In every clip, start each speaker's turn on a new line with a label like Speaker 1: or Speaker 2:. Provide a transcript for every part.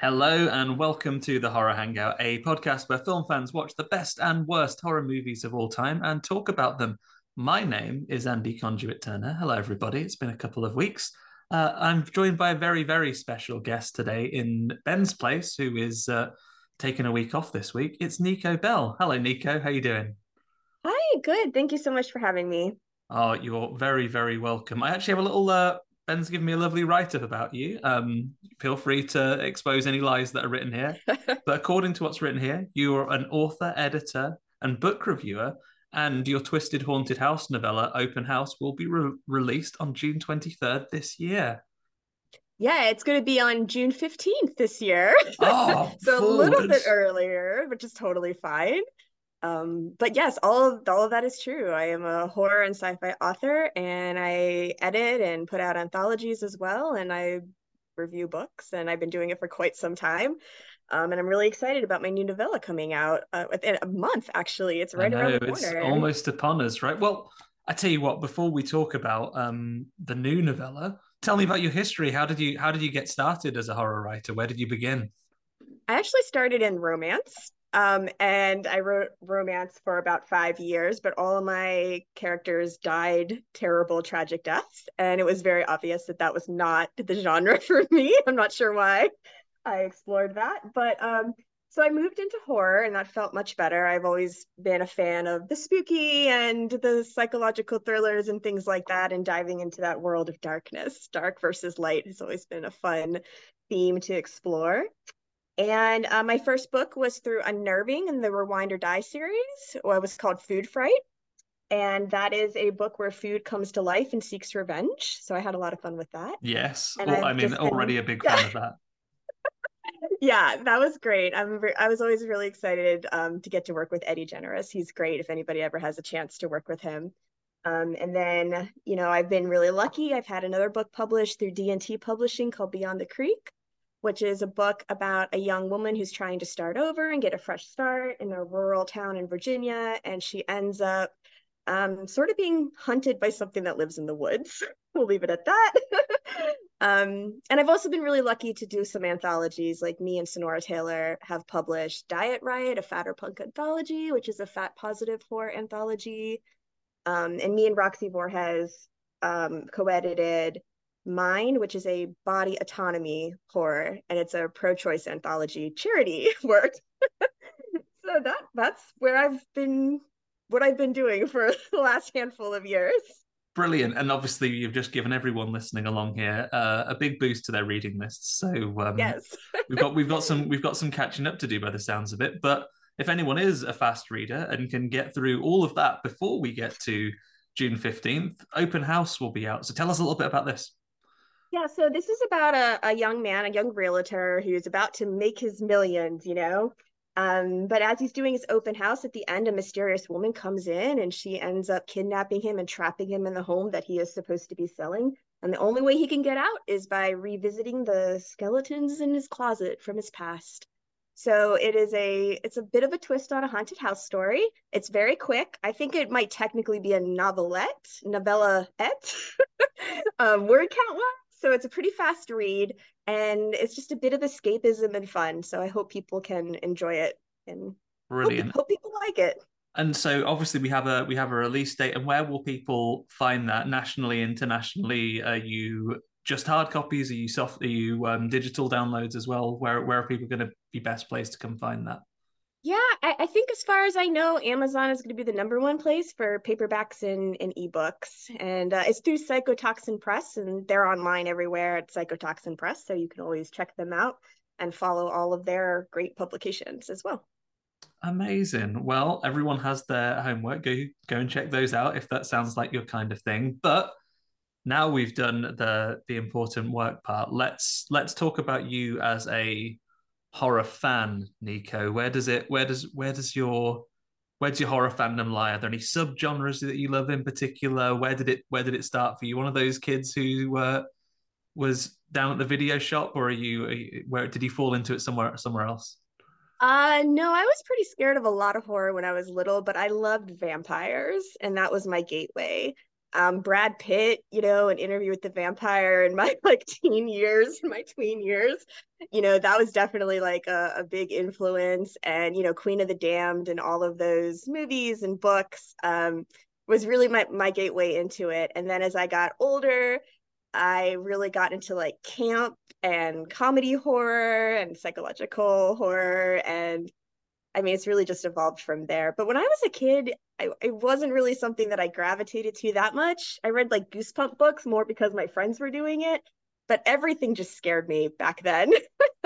Speaker 1: Hello and welcome to the Horror Hangout, a podcast where film fans watch the best and worst horror movies of all time and talk about them. My name is Andy Conduit Turner. Hello, everybody. It's been a couple of weeks. Uh, I'm joined by a very, very special guest today in Ben's place, who is uh, taking a week off this week. It's Nico Bell. Hello, Nico. How you doing?
Speaker 2: Hi, good. Thank you so much for having me.
Speaker 1: Oh, you're very, very welcome. I actually have a little. Uh, Ben's given me a lovely write up about you. Um, feel free to expose any lies that are written here. but according to what's written here, you are an author, editor, and book reviewer, and your Twisted Haunted House novella, Open House, will be re- released on June 23rd this year.
Speaker 2: Yeah, it's going to be on June 15th this year.
Speaker 1: Oh,
Speaker 2: so a little bit earlier, which is totally fine. Um, but yes, all of all of that is true. I am a horror and sci-fi author, and I edit and put out anthologies as well, and I review books, and I've been doing it for quite some time. Um, and I'm really excited about my new novella coming out uh, within a month. Actually, it's right
Speaker 1: I
Speaker 2: around
Speaker 1: know,
Speaker 2: the
Speaker 1: it's almost upon us, right? Well, I tell you what. Before we talk about um, the new novella, tell me about your history. How did you How did you get started as a horror writer? Where did you begin?
Speaker 2: I actually started in romance. Um, and I wrote romance for about five years, but all of my characters died terrible, tragic deaths. And it was very obvious that that was not the genre for me. I'm not sure why I explored that. But um, so I moved into horror, and that felt much better. I've always been a fan of the spooky and the psychological thrillers and things like that, and diving into that world of darkness. Dark versus light has always been a fun theme to explore. And uh, my first book was through Unnerving in the Rewind or Die series. Well, it was called Food Fright. And that is a book where food comes to life and seeks revenge. So I had a lot of fun with that.
Speaker 1: Yes, Well, I mean,
Speaker 2: been-
Speaker 1: already a big fan of that.
Speaker 2: Yeah, that was great. I'm ver- I was always really excited um, to get to work with Eddie Generous. He's great if anybody ever has a chance to work with him. Um, and then, you know, I've been really lucky. I've had another book published through D&T Publishing called Beyond the Creek, which is a book about a young woman who's trying to start over and get a fresh start in a rural town in Virginia. And she ends up um, sort of being hunted by something that lives in the woods. we'll leave it at that. um, and I've also been really lucky to do some anthologies, like me and Sonora Taylor have published Diet Riot, a fatter punk anthology, which is a fat positive horror anthology. Um, and me and Roxy Voorhees um, co-edited Mine, which is a body autonomy horror, and it's a pro-choice anthology charity work. so that that's where I've been, what I've been doing for the last handful of years.
Speaker 1: Brilliant, and obviously you've just given everyone listening along here uh, a big boost to their reading lists. So um,
Speaker 2: Yes.
Speaker 1: we've got we've got some we've got some catching up to do by the sounds of it. But if anyone is a fast reader and can get through all of that before we get to June fifteenth, Open House will be out. So tell us a little bit about this.
Speaker 2: Yeah, so this is about a, a young man, a young realtor who's about to make his millions, you know. Um, but as he's doing his open house at the end, a mysterious woman comes in and she ends up kidnapping him and trapping him in the home that he is supposed to be selling. And the only way he can get out is by revisiting the skeletons in his closet from his past. So it is a it's a bit of a twist on a haunted house story. It's very quick. I think it might technically be a novelette, novellaette, um, word count wise. So it's a pretty fast read, and it's just a bit of escapism and fun. So I hope people can enjoy it and
Speaker 1: Brilliant.
Speaker 2: Hope, hope people like it.
Speaker 1: And so obviously we have a we have a release date, and where will people find that nationally, internationally? Are you just hard copies? Are you soft? Are you um, digital downloads as well? Where where are people going to be best placed to come find that?
Speaker 2: Yeah, I, I, think as far as I know, Amazon is going to be the number one place for paperbacks and, and ebooks. And uh, it's through Psychotoxin Press, and they're online everywhere at Psychotoxin Press. So you can always check them out and follow all of their great publications as well.
Speaker 1: Amazing. Well, everyone has their homework. Go go and check those out if that sounds like your kind of thing. But now we've done the the important work part. Let's let's talk about you as a horror fan, Nico. Where does it where does where does your where does your horror fandom lie? Are there any subgenres that you love in particular? Where did it where did it start for you? One of those kids who uh, was down at the video shop, or are you, are you where did you fall into it somewhere somewhere else?
Speaker 2: Uh no, I was pretty scared of a lot of horror when I was little, but I loved vampires and that was my gateway. Um Brad Pitt, you know, an interview with the vampire in my like teen years, my tween years, you know, that was definitely like a, a big influence. And, you know, Queen of the Damned and all of those movies and books um was really my my gateway into it. And then as I got older, I really got into like camp and comedy horror and psychological horror. And I mean, it's really just evolved from there. But when I was a kid, I, it wasn't really something that I gravitated to that much. I read like Goosebump books more because my friends were doing it, but everything just scared me back then.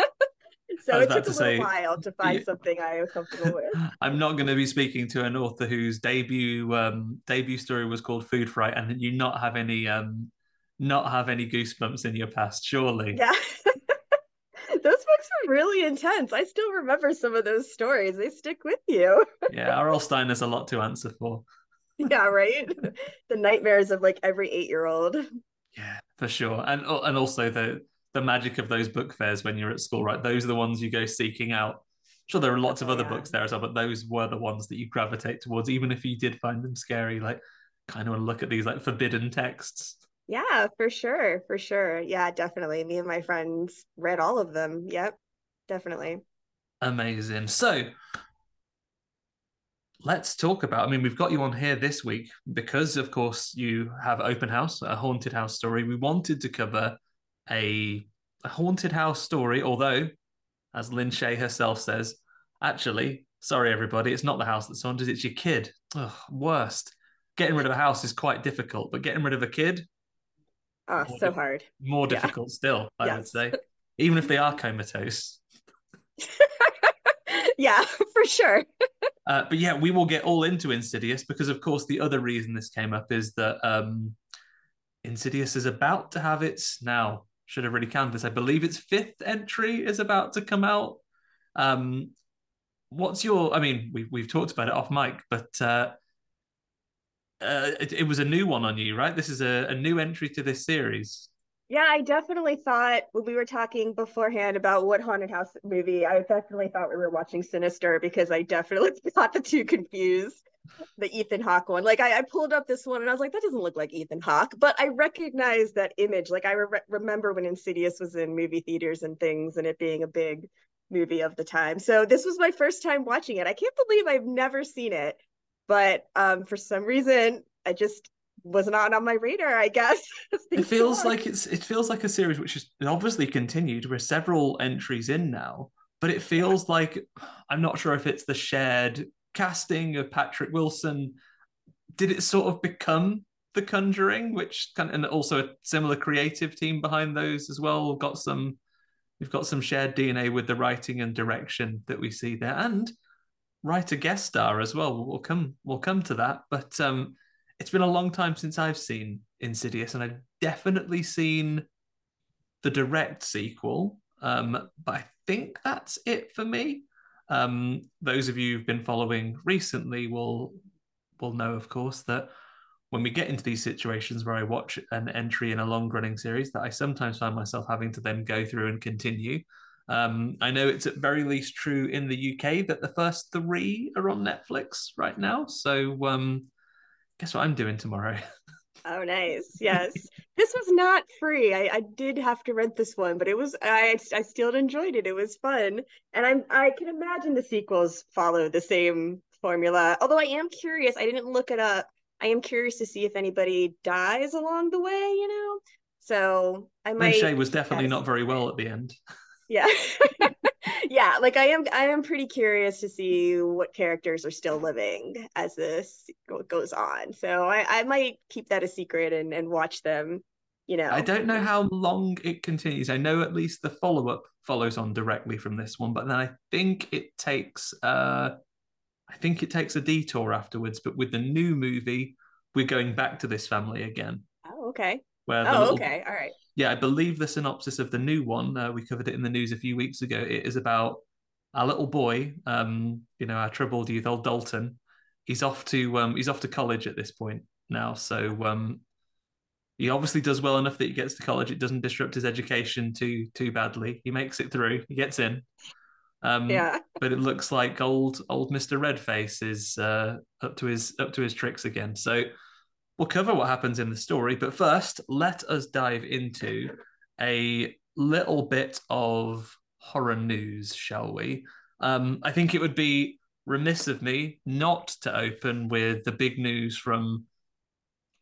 Speaker 2: so it took a little say, while to find yeah. something I was comfortable with.
Speaker 1: I'm not going to be speaking to an author whose debut um, debut story was called Food Fright, and you not have any um, not have any goosebumps in your past, surely.
Speaker 2: Yeah. those books were really intense. I still remember some of those stories. They stick with you.
Speaker 1: yeah, R.L. Stine has a lot to answer for.
Speaker 2: Yeah, right. the nightmares of like every eight-year-old.
Speaker 1: Yeah, for sure. And oh, and also the the magic of those book fairs when you're at school, right? Those are the ones you go seeking out. Sure, there are lots of other yeah. books there as well, but those were the ones that you gravitate towards, even if you did find them scary. Like, kind of want to look at these like forbidden texts.
Speaker 2: Yeah, for sure. For sure. Yeah, definitely. Me and my friends read all of them. Yep, definitely.
Speaker 1: Amazing. So let's talk about. I mean, we've got you on here this week because, of course, you have Open House, a haunted house story. We wanted to cover a, a haunted house story, although, as Lin Shaye herself says, actually, sorry, everybody, it's not the house that's haunted, it's your kid. Ugh, worst. Getting rid of a house is quite difficult, but getting rid of a kid,
Speaker 2: Oh, so hard.
Speaker 1: More difficult yeah. still, I would say. Even if they are comatose.
Speaker 2: yeah, for sure.
Speaker 1: uh, but yeah, we will get all into Insidious because, of course, the other reason this came up is that um, Insidious is about to have its now. Should have really counted this. I believe its fifth entry is about to come out. Um, what's your? I mean, we we've talked about it off mic, but uh, uh, it, it, was a new one on you, right? This is a, a new entry to this series.
Speaker 2: Yeah, I definitely thought when we were talking beforehand about what haunted house movie, I definitely thought we were watching Sinister because I definitely got the two confused. The Ethan Hawke one, like I, I, pulled up this one and I was like, that doesn't look like Ethan Hawke, but I recognize that image. Like I re- remember when Insidious was in movie theaters and things, and it being a big movie of the time. So this was my first time watching it. I can't believe I've never seen it but um, for some reason I just was not on my radar. I guess
Speaker 1: it feels like it's it feels like a series which is obviously continued. We're several entries in now, but it feels yeah. like I'm not sure if it's the shared casting of Patrick Wilson. Did it sort of become The Conjuring, which kind of, and also a similar creative team behind those as well? We've got some we've got some shared DNA with the writing and direction that we see there, and write a guest star as well. We'll come we'll come to that, but um, it's been a long time since I've seen Insidious, and I've definitely seen the direct sequel. Um, but I think that's it for me. Um, those of you who've been following recently will will know, of course, that when we get into these situations where I watch an entry in a long running series that I sometimes find myself having to then go through and continue. Um, I know it's at very least true in the UK that the first three are on Netflix right now. So um, guess what I'm doing tomorrow?
Speaker 2: Oh, nice. Yes. this was not free. I, I did have to rent this one, but it was I I still enjoyed it. It was fun. And I'm I can imagine the sequels follow the same formula. Although I am curious, I didn't look it up. I am curious to see if anybody dies along the way, you know? So I might
Speaker 1: Shaye was definitely not very well at the end.
Speaker 2: Yeah. yeah, like I am I am pretty curious to see what characters are still living as this goes on. So I, I might keep that a secret and, and watch them, you know.
Speaker 1: I don't know how long it continues. I know at least the follow-up follows on directly from this one, but then I think it takes uh I think it takes a detour afterwards, but with the new movie, we're going back to this family again.
Speaker 2: Oh, okay.
Speaker 1: Where
Speaker 2: oh,
Speaker 1: little,
Speaker 2: okay. All right.
Speaker 1: Yeah, I believe the synopsis of the new one, uh, we covered it in the news a few weeks ago. It is about a little boy, um, you know, our troubled youth, old Dalton. He's off to um, he's off to college at this point now, so um, he obviously does well enough that he gets to college. It doesn't disrupt his education too too badly. He makes it through. He gets in. Um,
Speaker 2: yeah.
Speaker 1: but it looks like old old Mister Redface is uh, up to his up to his tricks again. So we'll cover what happens in the story. But first, let us dive into a little bit of horror news, shall we? Um, I think it would be remiss of me not to open with the big news from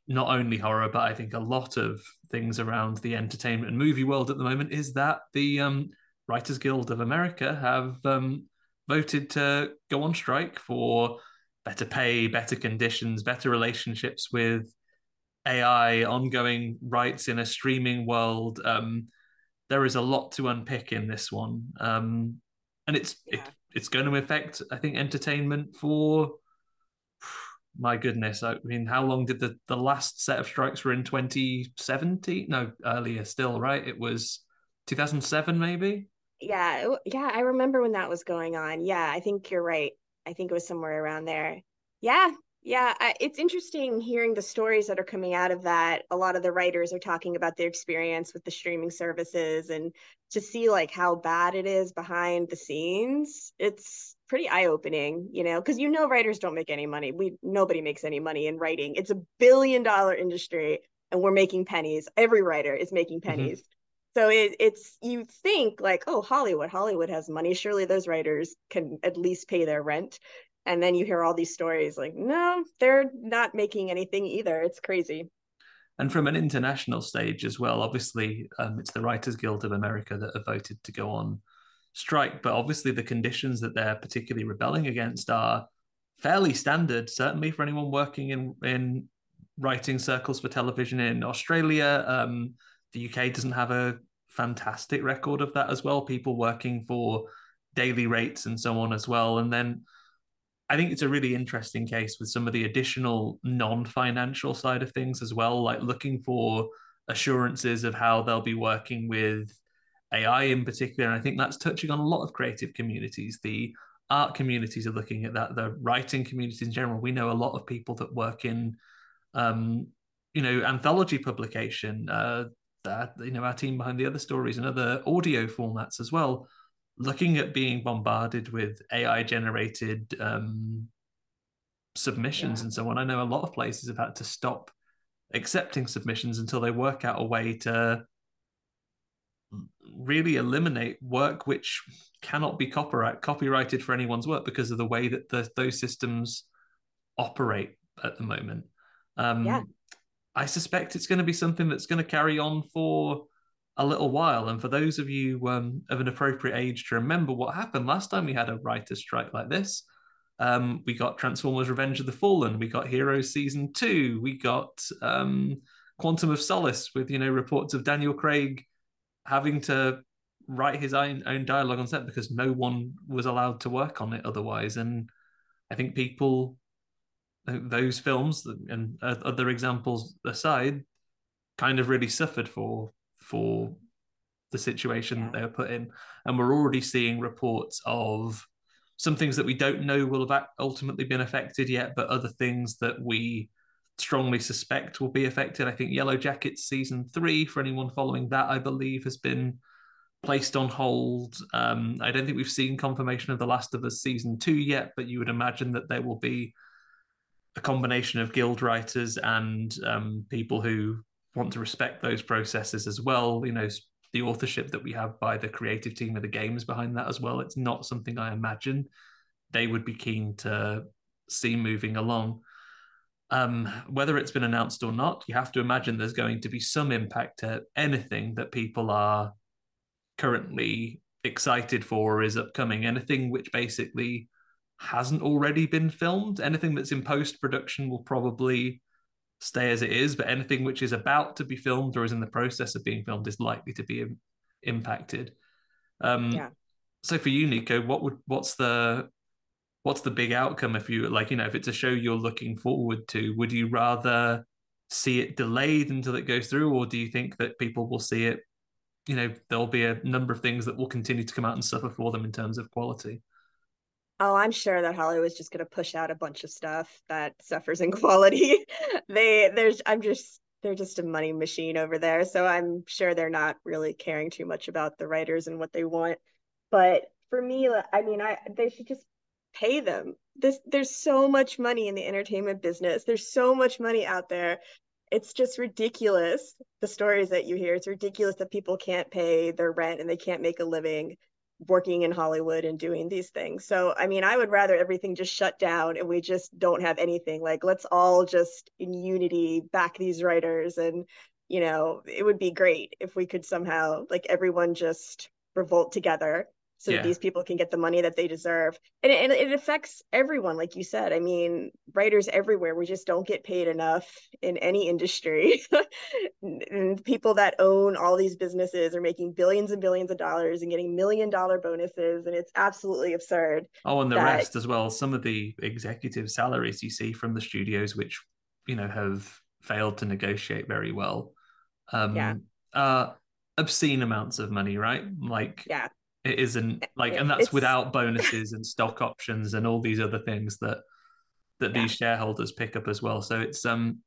Speaker 1: not only horror, but I think a lot of things around the entertainment and movie world at the moment is that the um, Writers Guild of America have um, voted to go on strike for better pay, better conditions, better relationships with AI, ongoing rights in a streaming world. Um, there is a lot to unpick in this one, um, and it's yeah. it, it's going to affect, I think, entertainment for. My goodness, I mean, how long did the the last set of strikes were in 2017? No, earlier still, right? It was 2007, maybe.
Speaker 2: Yeah, yeah, I remember when that was going on. Yeah, I think you're right. I think it was somewhere around there. Yeah, yeah, I, it's interesting hearing the stories that are coming out of that. A lot of the writers are talking about their experience with the streaming services and to see like how bad it is behind the scenes. It's pretty eye-opening, you know, because you know writers don't make any money. We nobody makes any money in writing. It's a billion dollar industry and we're making pennies. Every writer is making mm-hmm. pennies. Mm-hmm. So it, it's you think like, oh, Hollywood, Hollywood has money. Surely those writers can at least pay their rent. And then you hear all these stories like no they're not making anything either. It's crazy.
Speaker 1: And from an international stage as well obviously um, it's the writers guild of america that have voted to go on strike. But obviously the conditions that they're particularly rebelling against are fairly standard certainly for anyone working in in writing circles for television in australia. Um, the uk doesn't have a fantastic record of that as well people working for daily rates and so on as well and then I think it's a really interesting case with some of the additional non-financial side of things as well, like looking for assurances of how they'll be working with AI in particular. And I think that's touching on a lot of creative communities. The art communities are looking at that. The writing communities in general. We know a lot of people that work in, um, you know, anthology publication. Uh, that you know, our team behind the other stories and other audio formats as well looking at being bombarded with AI generated um, submissions yeah. and so on, I know a lot of places have had to stop accepting submissions until they work out a way to really eliminate work which cannot be copyright copyrighted for anyone's work because of the way that the, those systems operate at the moment. Um, yeah. I suspect it's going to be something that's going to carry on for a little while. And for those of you um, of an appropriate age to remember what happened last time we had a writer's strike like this, um, we got Transformers Revenge of the Fallen, we got Heroes Season 2, we got um, Quantum of Solace with, you know, reports of Daniel Craig having to write his own, own dialogue on set because no one was allowed to work on it otherwise. And I think people, those films and other examples aside, kind of really suffered for for the situation yeah. they were put in. And we're already seeing reports of some things that we don't know will have ultimately been affected yet, but other things that we strongly suspect will be affected. I think Yellow Jackets season three, for anyone following that, I believe has been placed on hold. Um, I don't think we've seen confirmation of The Last of Us season two yet, but you would imagine that there will be a combination of guild writers and um, people who want to respect those processes as well. You know, the authorship that we have by the creative team of the games behind that as well. It's not something I imagine they would be keen to see moving along. Um, whether it's been announced or not, you have to imagine there's going to be some impact to anything that people are currently excited for or is upcoming. Anything which basically hasn't already been filmed, anything that's in post production will probably stay as it is, but anything which is about to be filmed or is in the process of being filmed is likely to be impacted. Um, yeah. So for you, Nico, what would what's the what's the big outcome if you like you know if it's a show you're looking forward to would you rather see it delayed until it goes through or do you think that people will see it you know there'll be a number of things that will continue to come out and suffer for them in terms of quality
Speaker 2: oh i'm sure that hollywood's just going to push out a bunch of stuff that suffers in quality they there's i'm just they're just a money machine over there so i'm sure they're not really caring too much about the writers and what they want but for me i mean i they should just pay them. This there's so much money in the entertainment business. There's so much money out there. It's just ridiculous the stories that you hear. It's ridiculous that people can't pay their rent and they can't make a living working in Hollywood and doing these things. So, I mean, I would rather everything just shut down and we just don't have anything. Like, let's all just in unity back these writers. And, you know, it would be great if we could somehow, like, everyone just revolt together so yeah. that these people can get the money that they deserve. And it, and it affects everyone, like you said. I mean, writers everywhere, we just don't get paid enough in any industry. and people that own all these businesses are making billions and billions of dollars and getting million dollar bonuses. And it's absolutely absurd.
Speaker 1: Oh, and the that... rest as well. Some of the executive salaries you see from the studios, which, you know, have failed to negotiate very well. Um, yeah. Uh, obscene amounts of money, right? Like,
Speaker 2: yeah
Speaker 1: it isn't like, and that's it's... without bonuses and stock options and all these other things that that yeah. these shareholders pick up as well. So it's um,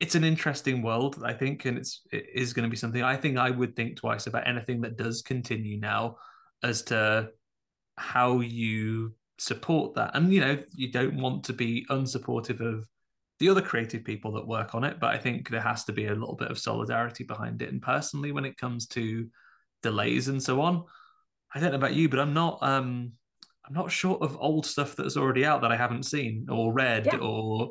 Speaker 1: it's an interesting world, I think, and it's it is going to be something I think I would think twice about anything that does continue now, as to how you support that. And you know, you don't want to be unsupportive of the other creative people that work on it, but I think there has to be a little bit of solidarity behind it. And personally, when it comes to delays and so on, I don't know about you, but I'm not um I'm not short of old stuff that's already out that I haven't seen or read yeah. or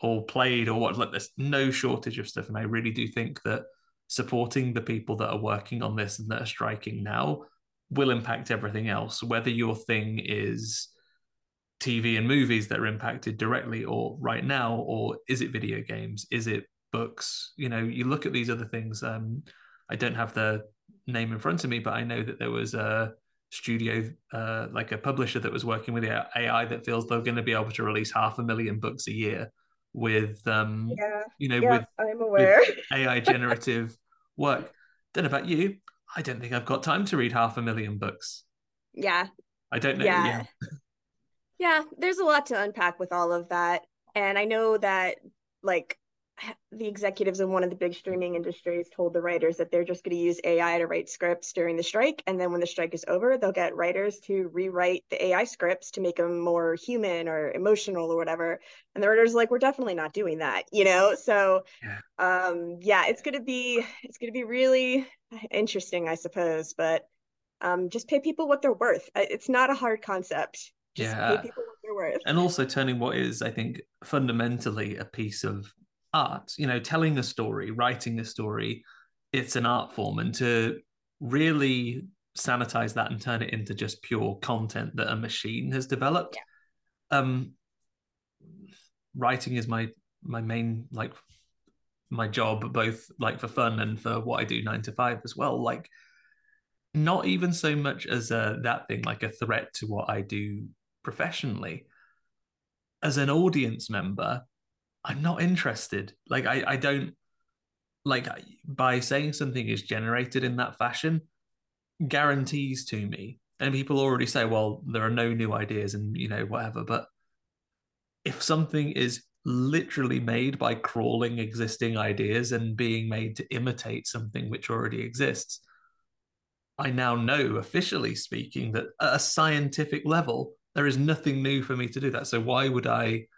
Speaker 1: or played or what like there's no shortage of stuff. And I really do think that supporting the people that are working on this and that are striking now will impact everything else, whether your thing is TV and movies that are impacted directly or right now, or is it video games? Is it books? You know, you look at these other things. Um, I don't have the name in front of me, but I know that there was a studio, uh, like a publisher that was working with AI that feels they're going to be able to release half a million books a year with, um, yeah, you know,
Speaker 2: yeah,
Speaker 1: with,
Speaker 2: I'm aware.
Speaker 1: with AI generative work. Don't know about you. I don't think I've got time to read half a million books.
Speaker 2: Yeah.
Speaker 1: I don't know.
Speaker 2: Yeah. yeah. yeah, there's a lot to unpack with all of that. And I know that like the executives in one of the big streaming industries told the writers that they're just going to use AI to write scripts during the strike. And then when the strike is over, they'll get writers to rewrite the AI scripts to make them more human or emotional or whatever. And the writers like, we're definitely not doing that, you know? So yeah, um, yeah it's going to be, it's going to be really interesting, I suppose, but um, just pay people what they're worth. It's not a hard concept. Just yeah.
Speaker 1: And also turning what is, I think, fundamentally a piece of art you know telling a story writing a story it's an art form. And to really sanitize that and turn it into just pure content that a machine has developed yeah. um writing is my my main like my job both like for fun and for what i do nine to five as well. Like not even so much as a, that thing like a threat to what i do professionally. As an audience member I'm not interested. Like I, I don't like by saying something is generated in that fashion guarantees to me. And people already say, well, there are no new ideas and you know, whatever. But if something is literally made by crawling existing ideas and being made to imitate something which already exists. I now know, officially speaking, that at a scientific level, there is nothing new for me to do that. So why would I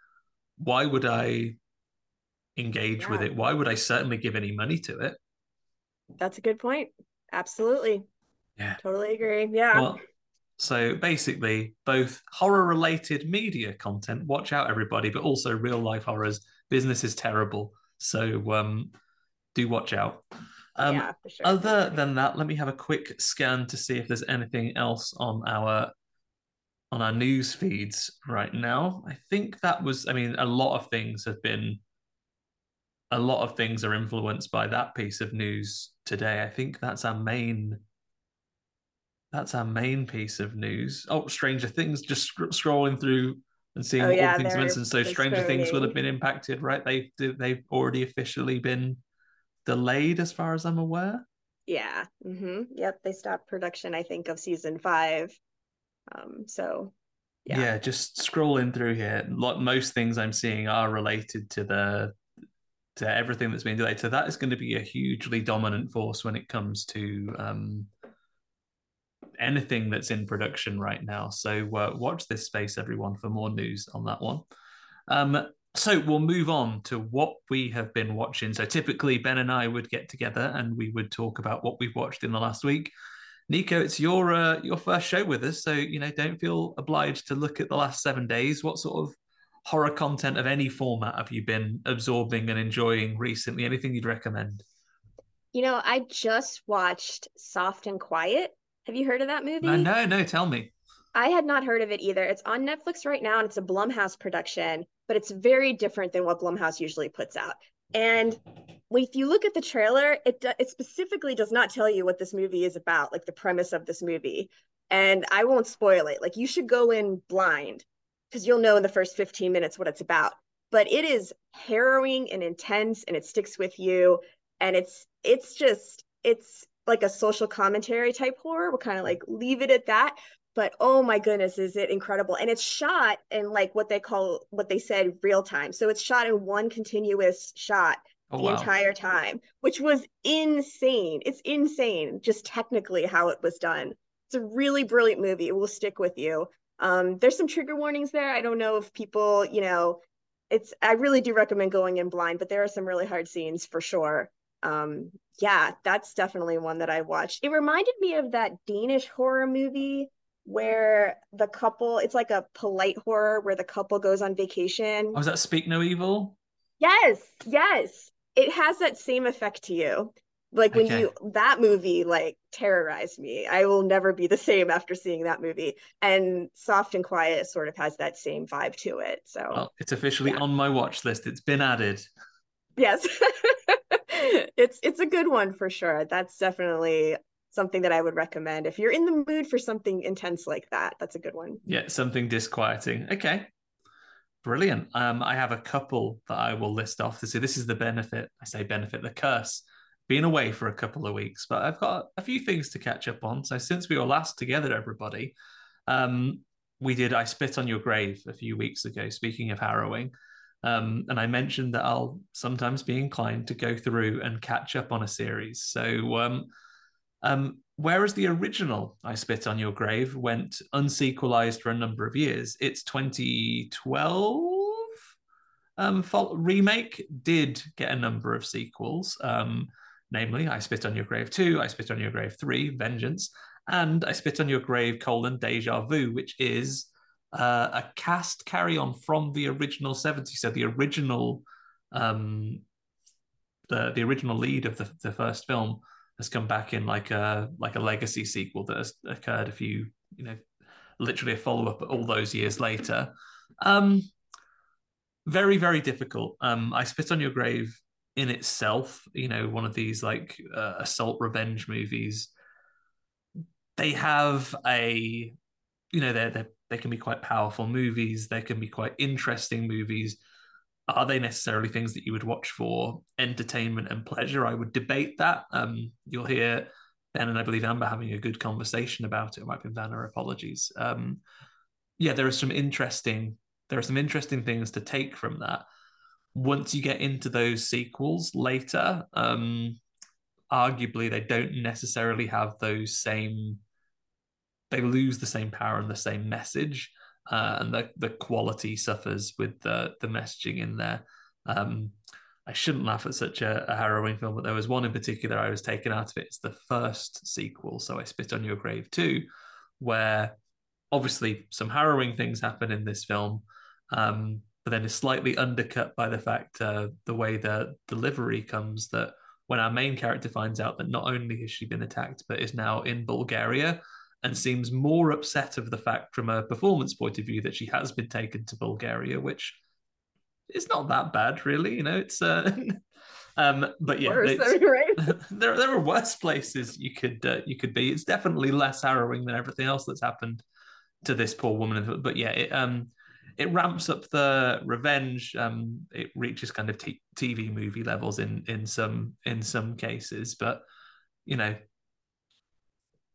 Speaker 1: why would I engage yeah. with it? Why would I certainly give any money to it?
Speaker 2: That's a good point. Absolutely.
Speaker 1: Yeah.
Speaker 2: Totally agree. Yeah. Well,
Speaker 1: so basically, both horror related media content, watch out, everybody, but also real life horrors. Business is terrible. So um, do watch out. Um, yeah, for sure. Other than that, let me have a quick scan to see if there's anything else on our on our news feeds right now. I think that was, I mean, a lot of things have been, a lot of things are influenced by that piece of news today. I think that's our main that's our main piece of news. Oh, Stranger Things, just sc- scrolling through and seeing oh, yeah, all things mentioned. So Stranger Things will have been impacted, right? They've they've already officially been delayed, as far as I'm aware.
Speaker 2: Yeah. Mm-hmm. Yep. They stopped production, I think, of season five. Um. So.
Speaker 1: Yeah. yeah, just scrolling through here. Most things I'm seeing are related to the to everything that's been delayed. So that is going to be a hugely dominant force when it comes to um, anything that's in production right now. So uh, watch this space, everyone, for more news on that one. Um, so we'll move on to what we have been watching. So typically, Ben and I would get together and we would talk about what we've watched in the last week. Nico, it's your uh, your first show with us, so you know don't feel obliged to look at the last seven days. What sort of horror content of any format have you been absorbing and enjoying recently? Anything you'd recommend?
Speaker 2: You know, I just watched Soft and Quiet have you heard of that movie?
Speaker 1: No, no, no. Tell me.
Speaker 2: I had not heard of it either. It's on Netflix right now and it's a Blumhouse production, but it's very different than what Blumhouse usually puts out. And if you look at the trailer, it it specifically does not tell you what this movie is about, like the premise of this movie. And I won't spoil it. Like you should go in blind because you'll know in the first 15 minutes what it's about. But it is harrowing and intense and it sticks with you and it's it's just it's like a social commentary type horror. We'll kind of like leave it at that. But oh my goodness, is it incredible? And it's shot in like what they call what they said real time. So it's shot in one continuous shot oh, the wow. entire time, which was insane. It's insane, just technically how it was done. It's a really brilliant movie. It will stick with you. Um, there's some trigger warnings there. I don't know if people, you know, it's I really do recommend going in blind, but there are some really hard scenes for sure um yeah that's definitely one that i watched it reminded me of that danish horror movie where the couple it's like a polite horror where the couple goes on vacation.
Speaker 1: Oh, was that speak no evil?
Speaker 2: Yes yes. It has that same effect to you. Like when okay. you that movie like terrorized me. I will never be the same after seeing that movie. And soft and quiet sort of has that same vibe to it so well,
Speaker 1: it's officially yeah. on my watch list. It's been added.
Speaker 2: Yes. It's it's a good one for sure. That's definitely something that I would recommend if you're in the mood for something intense like that. That's a good one.
Speaker 1: Yeah, something disquieting. Okay. Brilliant. Um, I have a couple that I will list off to see. This is the benefit. I say benefit, the curse. Being away for a couple of weeks, but I've got a few things to catch up on. So since we were last together, everybody, um, we did I Spit on Your Grave a few weeks ago. Speaking of harrowing, um, and I mentioned that I'll sometimes be inclined to go through and catch up on a series. So, um, um, whereas the original I Spit on Your Grave went unsequelized for a number of years, its 2012 um, remake did get a number of sequels, um, namely I Spit on Your Grave 2, I Spit on Your Grave 3, Vengeance, and I Spit on Your Grave colon Deja Vu, which is uh, a cast carry on from the original 70s. So the original um, the the original lead of the, the first film has come back in like a like a legacy sequel that has occurred a few you know literally a follow up all those years later. Um, very very difficult. Um, I spit on your grave in itself. You know, one of these like uh, assault revenge movies. They have a you know they're they're they can be quite powerful movies. They can be quite interesting movies. Are they necessarily things that you would watch for entertainment and pleasure? I would debate that. Um, you'll hear Ben and I believe Amber having a good conversation about it. it might be Vanna. Apologies. Um, yeah, there are some interesting there are some interesting things to take from that. once you get into those sequels later, um, arguably they don't necessarily have those same. They lose the same power and the same message, uh, and the the quality suffers with the the messaging in there. Um, I shouldn't laugh at such a, a, harrowing film, but there was one in particular I was taken out of it. It's the first sequel, so I Spit on Your Grave too, where obviously some harrowing things happen in this film, um, but then is slightly undercut by the fact uh, the way the delivery comes that when our main character finds out that not only has she been attacked, but is now in Bulgaria and seems more upset of the fact from a performance point of view that she has been taken to Bulgaria, which is not that bad, really. You know, it's uh, um, but yeah,
Speaker 2: Worse, right?
Speaker 1: there there are worse places you could uh, you could be. It's definitely less harrowing than everything else that's happened to this poor woman. But yeah, it um it ramps up the revenge. Um, it reaches kind of t- TV movie levels in in some in some cases, but you know.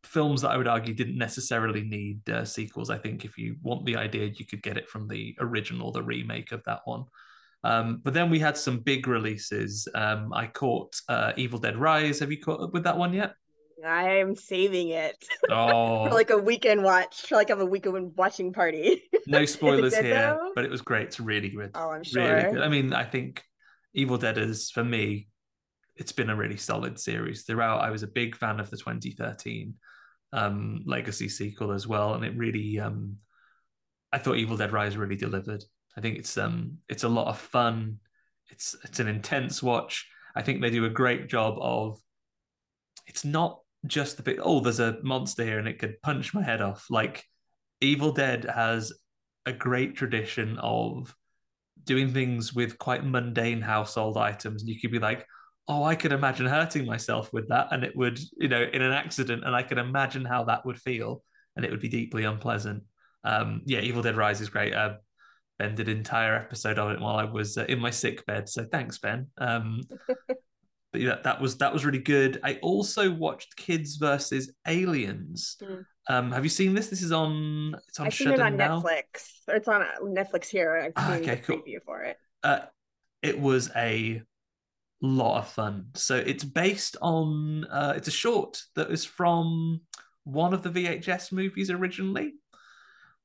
Speaker 1: Films that I would argue didn't necessarily need uh, sequels. I think if you want the idea, you could get it from the original, the remake of that one. Um, but then we had some big releases. Um, I caught uh, Evil Dead Rise. Have you caught up with that one yet?
Speaker 2: I'm saving it
Speaker 1: Oh,
Speaker 2: for like a weekend watch, for like have a weekend watching party.
Speaker 1: no spoilers here,
Speaker 2: though?
Speaker 1: but it was great. It's really good.
Speaker 2: Oh, I'm
Speaker 1: Really
Speaker 2: sure.
Speaker 1: good. I mean, I think Evil Dead is for me. It's been a really solid series throughout. I was a big fan of the 2013 um, Legacy sequel as well, and it really. Um, I thought Evil Dead Rise really delivered. I think it's um it's a lot of fun. It's it's an intense watch. I think they do a great job of. It's not just the bit. Oh, there's a monster here and it could punch my head off. Like Evil Dead has a great tradition of doing things with quite mundane household items, and you could be like, "Oh, I could imagine hurting myself with that," and it would, you know, in an accident, and I could imagine how that would feel, and it would be deeply unpleasant. Um, yeah, Evil Dead Rise is great. Uh, Ben did an entire episode of it while I was uh, in my sick bed, so thanks, Ben. Um, but yeah, that was that was really good. I also watched Kids versus Aliens.
Speaker 2: Mm.
Speaker 1: Um, have you seen this? This is on. It's on
Speaker 2: I've seen it on
Speaker 1: now.
Speaker 2: Netflix. Or it's on uh, Netflix here. I've
Speaker 1: Ah,
Speaker 2: seen
Speaker 1: okay,
Speaker 2: the
Speaker 1: cool.
Speaker 2: preview for it.
Speaker 1: Uh, it was a lot of fun. So it's based on. Uh, it's a short that was from one of the VHS movies originally,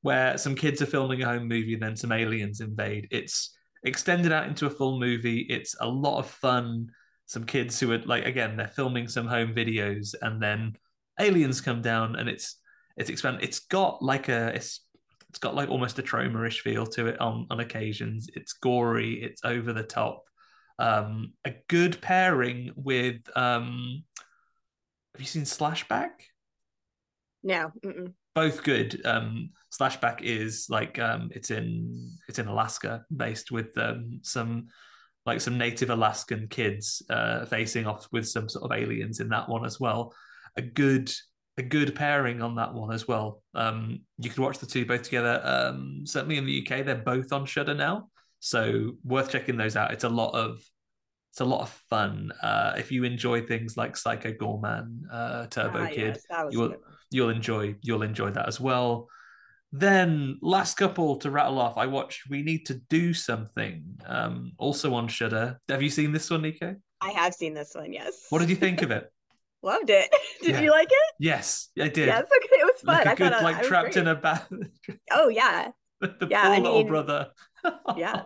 Speaker 1: where some kids are filming a home movie and then some aliens invade. It's extended out into a full movie. It's a lot of fun. Some kids who are like again, they're filming some home videos and then aliens come down and it's it's expanded. It's got like a it's it's got like almost a Troma-ish feel to it on on occasions. It's gory, it's over the top. Um, a good pairing with um have you seen Slashback?
Speaker 2: No. Mm-mm.
Speaker 1: both good. Um, Slashback is like um, it's in it's in Alaska, based with um, some like some native Alaskan kids uh, facing off with some sort of aliens in that one as well. A good a good pairing on that one as well. Um, you could watch the two both together. Um, certainly in the UK, they're both on Shudder now, so worth checking those out. It's a lot of it's a lot of fun. Uh, if you enjoy things like Psycho Goreman, uh, Turbo
Speaker 2: Ah,
Speaker 1: Kid,
Speaker 2: yes, you'll
Speaker 1: you'll enjoy you'll enjoy that as well. Then last couple to rattle off, I watched We Need to Do Something, um, also on Shudder. Have you seen this one, Nico?
Speaker 2: I have seen this one. Yes.
Speaker 1: What did you think of it?
Speaker 2: Loved it. Did
Speaker 1: Yeah.
Speaker 2: you like it?
Speaker 1: Yes, I did.
Speaker 2: Yes. Okay. It was fun.
Speaker 1: like a
Speaker 2: I
Speaker 1: good, like
Speaker 2: I
Speaker 1: trapped in a bath.
Speaker 2: Oh yeah.
Speaker 1: the
Speaker 2: Yeah,
Speaker 1: poor
Speaker 2: I
Speaker 1: little
Speaker 2: mean-
Speaker 1: brother.
Speaker 2: Yeah.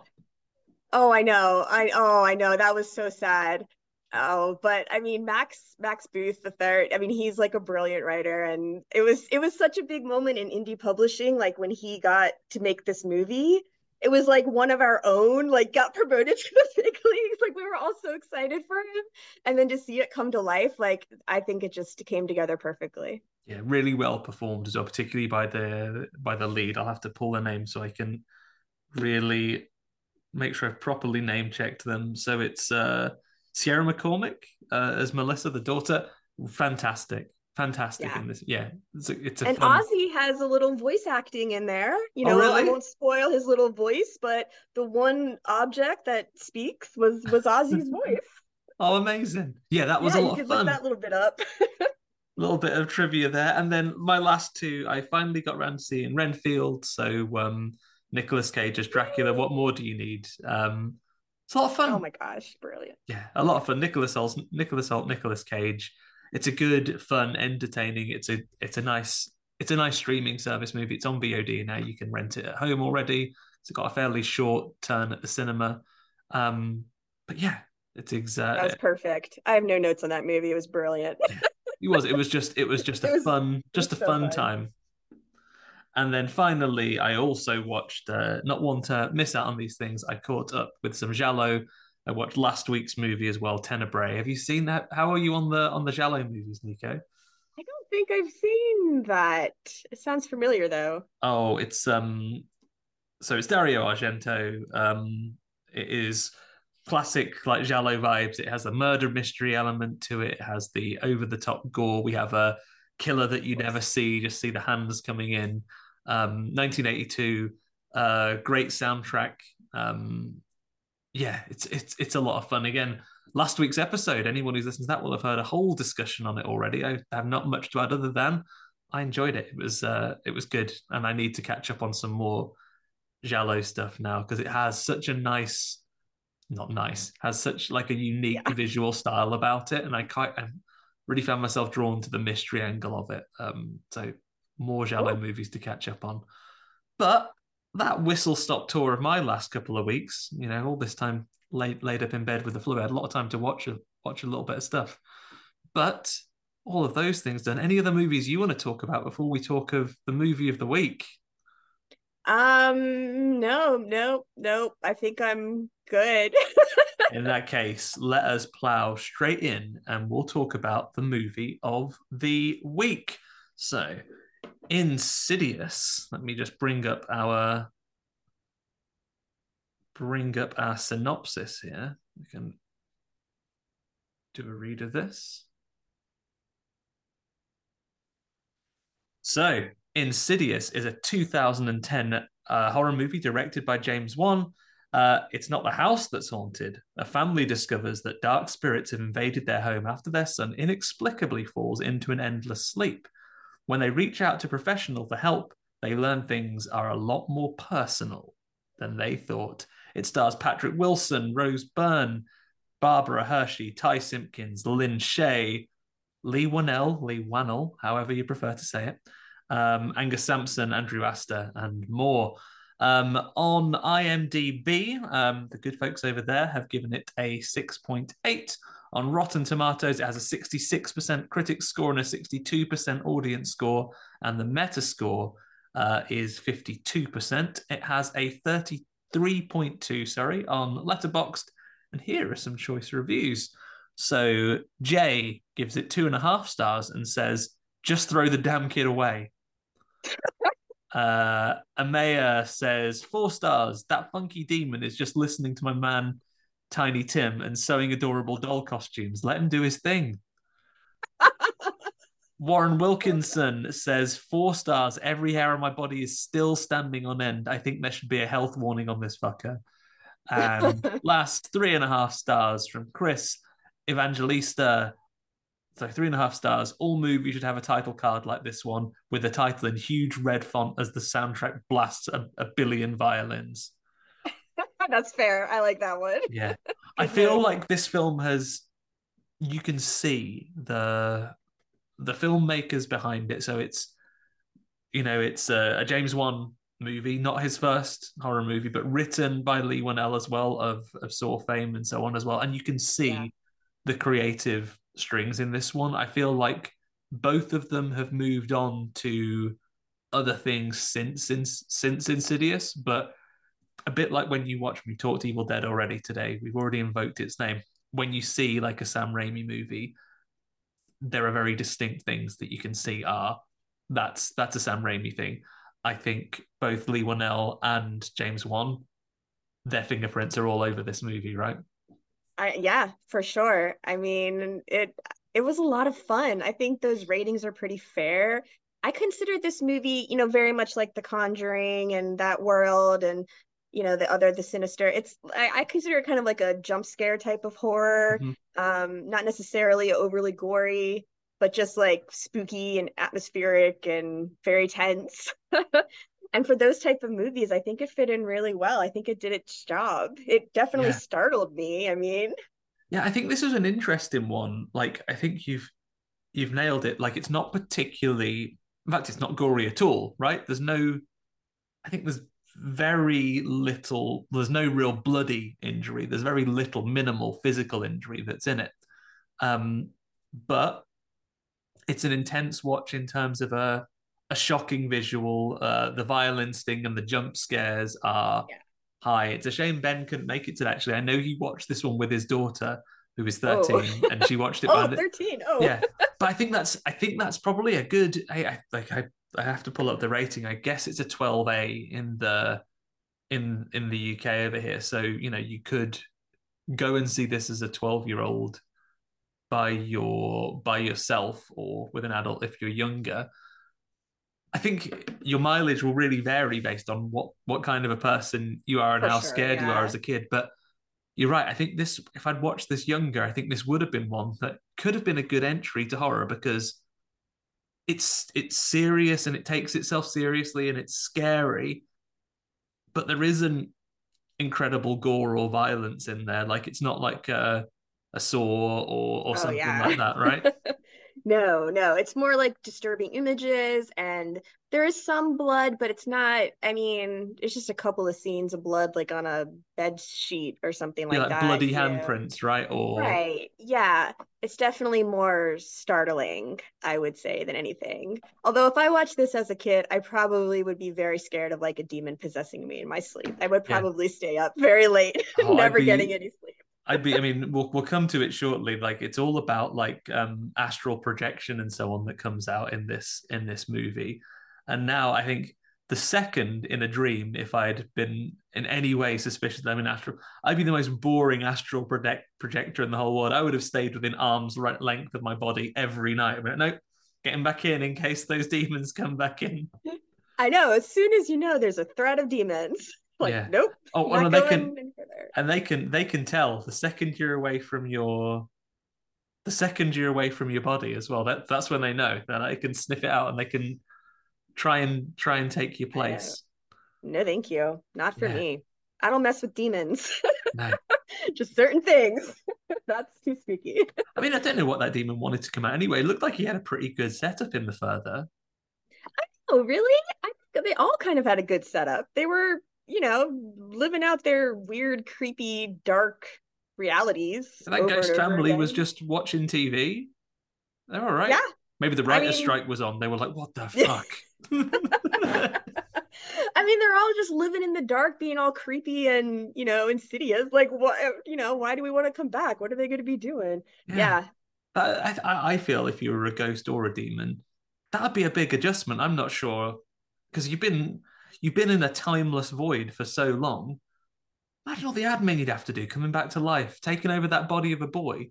Speaker 2: Oh, I know. I oh, I know. That was so sad. Oh, but I mean, Max Max Booth the third. I mean, he's like a brilliant writer, and it was it was such a big moment in indie publishing. Like when he got to make this movie, it was like one of our own. Like got promoted to the big leagues. Like we were all so excited for him, and then to see it come to life, like I think it just came together perfectly.
Speaker 1: Yeah, really well performed as well, particularly by the by the lead. I'll have to pull their name so I can really make sure I've properly name checked them. So it's uh, Sierra McCormick uh, as Melissa, the daughter. Fantastic, fantastic
Speaker 2: Yeah.
Speaker 1: in this. Yeah, it's a, it's a
Speaker 2: And
Speaker 1: fun.
Speaker 2: Ozzy has a little voice acting in there. You
Speaker 1: Oh,
Speaker 2: know, I won't spoil his little voice, but the one object that speaks was was Ozzy's voice.
Speaker 1: Oh, amazing! Yeah, that was
Speaker 2: yeah,
Speaker 1: a
Speaker 2: you could
Speaker 1: of
Speaker 2: look that little bit up.
Speaker 1: little bit of trivia there. And then my last two, I finally got around to seeing Renfield. So um Nicolas Cage as Dracula. What more do you need? Um It's a lot of fun.
Speaker 2: Oh my gosh, brilliant.
Speaker 1: Yeah, a lot of fun. Nicholas Hoult, Nicholas Hoult, Nicolas Cage. It's a good, fun, entertaining. It's a it's a nice it's a nice streaming service movie. It's on VOD now. You can rent it at home already. It's got a fairly short turn at the cinema. Um, but yeah, it's exactly
Speaker 2: That was perfect. I have no notes on that movie. It was brilliant.
Speaker 1: It was it was just it was just a
Speaker 2: was-
Speaker 1: fun just a
Speaker 2: so
Speaker 1: fun
Speaker 2: fun.
Speaker 1: time. And then finally i also watched uh, not want to miss out on these things. I caught up with some giallo i watched last week's movie as well tenebrae. Have you seen that? How are you on the on the giallo movies nico?
Speaker 2: I don't think I've seen that. It sounds familiar though.
Speaker 1: oh it's um so it's dario argento. Um it is classic like giallo vibes. It has a murder mystery element to it. It has the over the top gore. We have a killer that you never see. Just see the hands coming in. Um 1982 uh great soundtrack. Um yeah it's it's it's a lot of fun. Again last week's episode anyone who's listened to that will have heard a whole discussion on it already. I have not much to add other than i enjoyed it. It was uh it was good and i need to catch up on some more Giallo stuff now because it has such a nice, not nice, has such like a unique visual style about it, and I quite I really found myself drawn to the mystery angle of it. Um, so more Giallo movies to catch up on. But that whistle stop tour of my last couple of weeks, you know, all this time laid laid up in bed with the flu, I had a lot of time to watch a watch a little bit of stuff. But all of those things done. Any other movies you want to talk about before we talk of the movie of the week?
Speaker 2: Um, no, no, no. I think I'm good.
Speaker 1: In that case, let us plow straight in and we'll talk about the movie of the week. So, Insidious, let me just bring up our bring up our synopsis here. We can do a read of this. So, Insidious is a 2010 uh, horror movie directed by James Wan. Uh, it's not the house that's haunted. A family discovers that dark spirits have invaded their home after their son inexplicably falls into an endless sleep. When they reach out to professional for help, they learn things are a lot more personal than they thought. It stars Patrick Wilson, Rose Byrne, Barbara Hershey, Ty Simpkins, Lin Shaye, Leigh Whannell, Leigh Whannell, however you prefer to say it, um, Angus Sampson, Andrew Astor, and more. Um, on IMDb, um, the good folks over there have given it a 6.8. On Rotten Tomatoes, it has a 66% critic score and a 62% audience score, and the meta score uh, is 52%. It has a 33.2, sorry, on Letterboxd, and here are some choice reviews. So Jay gives it two and a half stars and says, "Just throw the damn kid away." Uh, Amaya says four stars. That funky demon is just listening to my man Tiny Tim and sewing adorable doll costumes. Let him do his thing. Warren Wilkinson says four stars. Every hair on my body is still standing on end. I think there should be a health warning on this fucker. And last three and a half stars from Chris Evangelista. So three and a half stars. All movies should have a title card like this one with a title in huge red font as the soundtrack blasts a, a billion violins.
Speaker 2: That's fair. I like that one.
Speaker 1: Yeah. I feel like this film has you can see the the filmmakers behind it. So it's you know, it's a, a James Wan movie, not his first horror movie, but written by Leigh Whannell as well of of Saw fame and so on as well. And you can see
Speaker 2: Yeah.
Speaker 1: the creative strings in this one. I feel like both of them have moved on to other things since since since Insidious, but a bit like when you watch me talked Evil Dead already today, we've already invoked its name. When you see like a Sam Raimi movie, there are very distinct things that you can see are that's that's a Sam Raimi thing. I think both Leigh Whannell and James Wan, their fingerprints are all over this movie, right?
Speaker 2: I yeah, for sure. I mean, it it was a lot of fun. I think those ratings are pretty fair. I consider this movie, you know, very much like The Conjuring and that world and you know the other the sinister it's I, I consider it kind of like a jump scare type of horror
Speaker 1: Mhm.
Speaker 2: um not necessarily overly gory but just like spooky and atmospheric and very tense and for those type of movies, I think it fit in really well. I think it did its job. It definitely
Speaker 1: Yeah.
Speaker 2: startled me. I mean,
Speaker 1: Yeah, I think this is an interesting one. Like, I think you've you've nailed it. Like, it's not particularly, in fact, it's not gory at all, right? There's no, I think there's very little. There's no real bloody injury. There's very little minimal physical injury that's in it. Um, but it's an intense watch in terms of a a shocking visual. Uh, the violin sting and the jump scares are
Speaker 2: Yeah.
Speaker 1: high. It's a shame Ben couldn't make it to. Actually, I know he watched this one with his daughter, who is
Speaker 2: Oh.
Speaker 1: thirteen, and she watched it.
Speaker 2: oh,
Speaker 1: by the-
Speaker 2: 13. Oh,
Speaker 1: yeah, but I think that's I think that's probably a good. I, I like I I have to pull up the rating. I guess it's a twelve A in the in in the UK over here. So you know you could go and see this as a twelve year old by your by yourself or with an adult if you're younger. I think your mileage will really vary based on what what kind of a person you are and
Speaker 2: For
Speaker 1: how
Speaker 2: sure,
Speaker 1: scared you are as a kid. But you're right. I think this, if I'd watched this younger, I think this would have been one that could have been a good entry to horror because it's it's serious and it takes itself seriously and it's scary, but there isn't incredible gore or violence in there. Like it's not like a a saw or or
Speaker 2: Oh,
Speaker 1: something
Speaker 2: yeah.
Speaker 1: like that, right?
Speaker 2: No, no, it's more like disturbing images, and there is some blood, but it's not. I mean, it's just a couple of scenes of blood, like on a bed sheet or something
Speaker 1: Yeah,
Speaker 2: like
Speaker 1: like
Speaker 2: that.
Speaker 1: bloody
Speaker 2: know.
Speaker 1: handprints, right? Or
Speaker 2: Right. Yeah. It's definitely more startling, I would say, than anything. Although if I watched this as a kid, I probably would be very scared of like a demon possessing me in my sleep. I would
Speaker 1: Yeah.
Speaker 2: probably stay up very late,
Speaker 1: Oh,
Speaker 2: never
Speaker 1: be-
Speaker 2: getting any sleep.
Speaker 1: I'd be, I mean, we'll we'll come to it shortly. Like it's all about like um astral projection and so on that comes out in this in this movie. And now I think the second in a dream, if I'd been in any way suspicious that I'm in astral, I'd be the most boring astral project projector in the whole world. I would have stayed within arm's right length of my body every night. But no, getting back in in case those demons come back in.
Speaker 2: I know, as soon as you know there's a threat of demons, like,
Speaker 1: Yeah.
Speaker 2: nope,
Speaker 1: Oh, no, they can and they can they can tell the second you're away from your the second you're away from your body as well that that's when they know that they can sniff it out and they can try and try and take your place
Speaker 2: No, thank you. Not for
Speaker 1: Yeah.
Speaker 2: me. I don't mess with demons.
Speaker 1: no
Speaker 2: Just certain things. That's too spooky.
Speaker 1: i mean i don't know what that demon wanted to come out anyway it looked like he had a pretty good setup in the further
Speaker 2: i know really? I think they all kind of had a good setup. They were, you know, living out their weird, creepy, dark realities.
Speaker 1: that
Speaker 2: over
Speaker 1: ghost family was just watching tv they're all right
Speaker 2: Yeah.
Speaker 1: maybe the
Speaker 2: I
Speaker 1: writer's
Speaker 2: mean-
Speaker 1: strike was on they were like what the fuck
Speaker 2: I mean, they're all just living in the dark, being all creepy and, you know, insidious. Like, what, you know, why do we want to come back? What are they going to be doing? Yeah.
Speaker 1: I, I I feel if you were a ghost or a demon, that'd be a big adjustment. I'm not sure because you've been you've been in a timeless void for so long. Imagine all the admin you'd have to do coming back to life, taking over that body of a boy.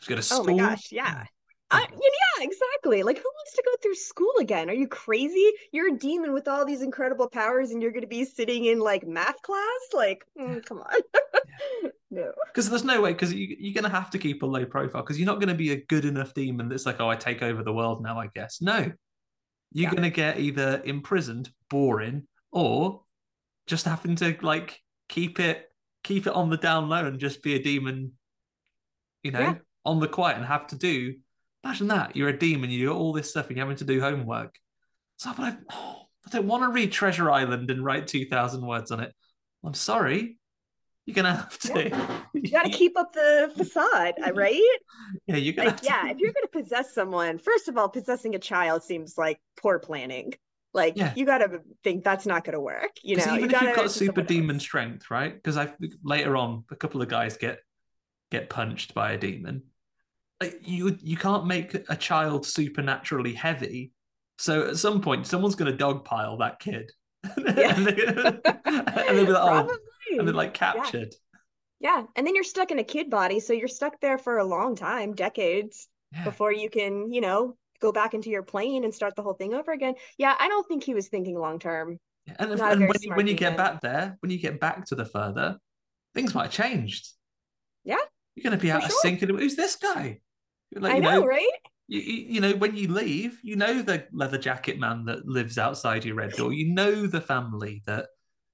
Speaker 1: Just go to
Speaker 2: Oh
Speaker 1: school.
Speaker 2: my gosh, yeah. I, yeah, yeah, exactly. Like, who wants to go through school again? Are you crazy? You're a demon with all these incredible powers, and you're going to be sitting in like math class? Like, mm, come on. no.
Speaker 1: Because there's no way. Because you, you're going to have to keep a low profile. Because you're not going to be a good enough demon that's like, oh, I take over the world now. I guess no. You're
Speaker 2: Yeah.
Speaker 1: going to get either imprisoned, boring, or just having to like keep it keep it on the down low and just be a demon. You know,
Speaker 2: Yeah.
Speaker 1: on the quiet and have to do. Imagine that you're a demon. You do all this stuff and you're having to do homework. So, but I, oh, I don't want to read Treasure Island and write two thousand words on it. I'm sorry. You're gonna have to.
Speaker 2: You got to keep up the facade, uh, right?
Speaker 1: Yeah, you're gonna.
Speaker 2: Like, yeah, if you're to possess someone, first of all, possessing a child seems like poor planning. Like,
Speaker 1: Yeah.
Speaker 2: you got to think that's not going to work. You know,
Speaker 1: even
Speaker 2: you
Speaker 1: if you've
Speaker 2: gotta
Speaker 1: super demon
Speaker 2: else.
Speaker 1: strength, right? Because I later on a couple of guys get get punched by a demon. Like you, you can't make a child supernaturally heavy. So at some point, someone's going to dogpile that kid,
Speaker 2: Yeah.
Speaker 1: and, they, and they'll be like, oh, and they're like captured.
Speaker 2: Yeah, and then you're stuck in a kid body, so you're stuck there for a long time, decades,
Speaker 1: Yeah.
Speaker 2: before you can, you know, go back into your plane and start the whole thing over again. Yeah, I don't think he was thinking long term.
Speaker 1: And, if- and when, you, when you get back there, when you get back to the further, things might have changed.
Speaker 2: Yeah,
Speaker 1: You're going to be out of
Speaker 2: sure.
Speaker 1: sync. and Who's this guy? Like,
Speaker 2: I
Speaker 1: you
Speaker 2: know, right?
Speaker 1: You, you, you know, when you leave, you know the leather jacket man that lives outside your red door. You know the family that,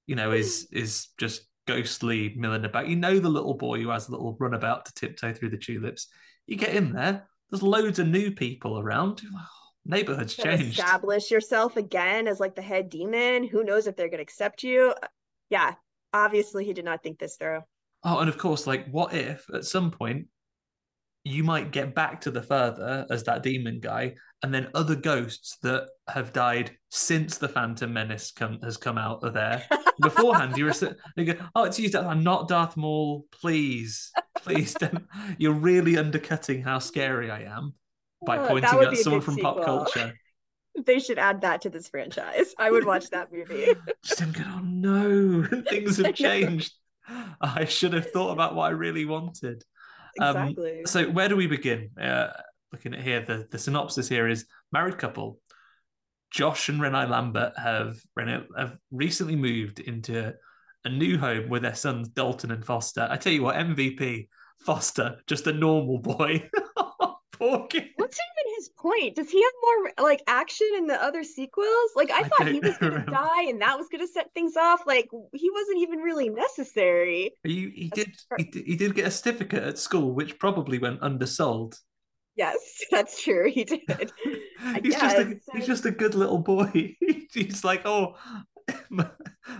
Speaker 1: you know, is hmm. is just ghostly milling about. You know the little boy who has a little runabout to tiptoe through the tulips. You get in there, there's loads of new people around. Oh, neighborhood's changed.
Speaker 2: Establish yourself again as like the head demon. Who knows if they're gonna accept you? Uh, yeah, obviously he did not think this through.
Speaker 1: Oh, and of course, like, what if at some point you might get back to the further as that demon guy, and then other ghosts that have died since the Phantom Menace come, has come out of there. Beforehand, you were s- you go, "Oh, it's you. I'm not Darth Maul. Please, please don't. You're really undercutting how scary I am by
Speaker 2: Oh,
Speaker 1: pointing at someone from pop culture."
Speaker 2: They should add that to this franchise. I would watch that movie.
Speaker 1: Just him going, "Oh no, things have changed. I should have thought about what I really wanted." Um,
Speaker 2: Exactly.
Speaker 1: So where do we begin? Uh, looking at here, the, the synopsis here is married couple. Josh and Renee Lambert have, Renee, have recently moved into a new home with their sons Dalton and Foster. I tell you what, MVP Foster, just a normal boy. Poor kid.
Speaker 2: What's even his point? Does he have more like action in the other sequels? Like I,
Speaker 1: I
Speaker 2: thought he was gonna die and that was gonna set things off. Like he wasn't even really necessary.
Speaker 1: He, he did he, did he did get a certificate at school, which probably went undersold.
Speaker 2: Yes, that's true. He did.
Speaker 1: He's just a, he's just a good little boy. he's like, oh,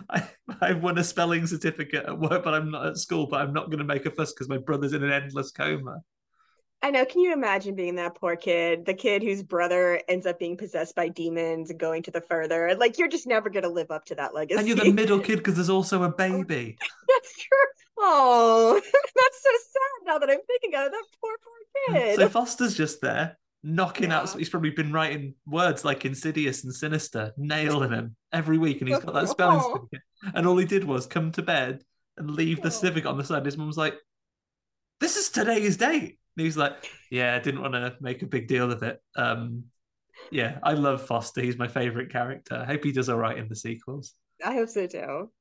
Speaker 1: I I won a spelling certificate at work, but I'm not at school. But I'm not going to make a fuss because my brother's in an endless coma.
Speaker 2: I know. Can you imagine being that poor kid, the kid whose brother ends up being possessed by demons and going to the further? Like you're just never gonna live up to that legacy.
Speaker 1: And you're the middle kid because there's also a baby.
Speaker 2: That's true. Oh, that's so sad now that I'm thinking of it. that poor poor kid.
Speaker 1: So Foster's just there knocking out. He's probably been writing words like insidious and sinister, nailing him every week, and he's got that spelling. And all he did was come to bed and leave the civic on the side. His mum's like, "This is today's date." And he's like, "Yeah, I didn't want to make a big deal of it." Um, yeah, I love Foster. He's my favorite character. I hope he does all right in the sequels.
Speaker 2: I hope so too.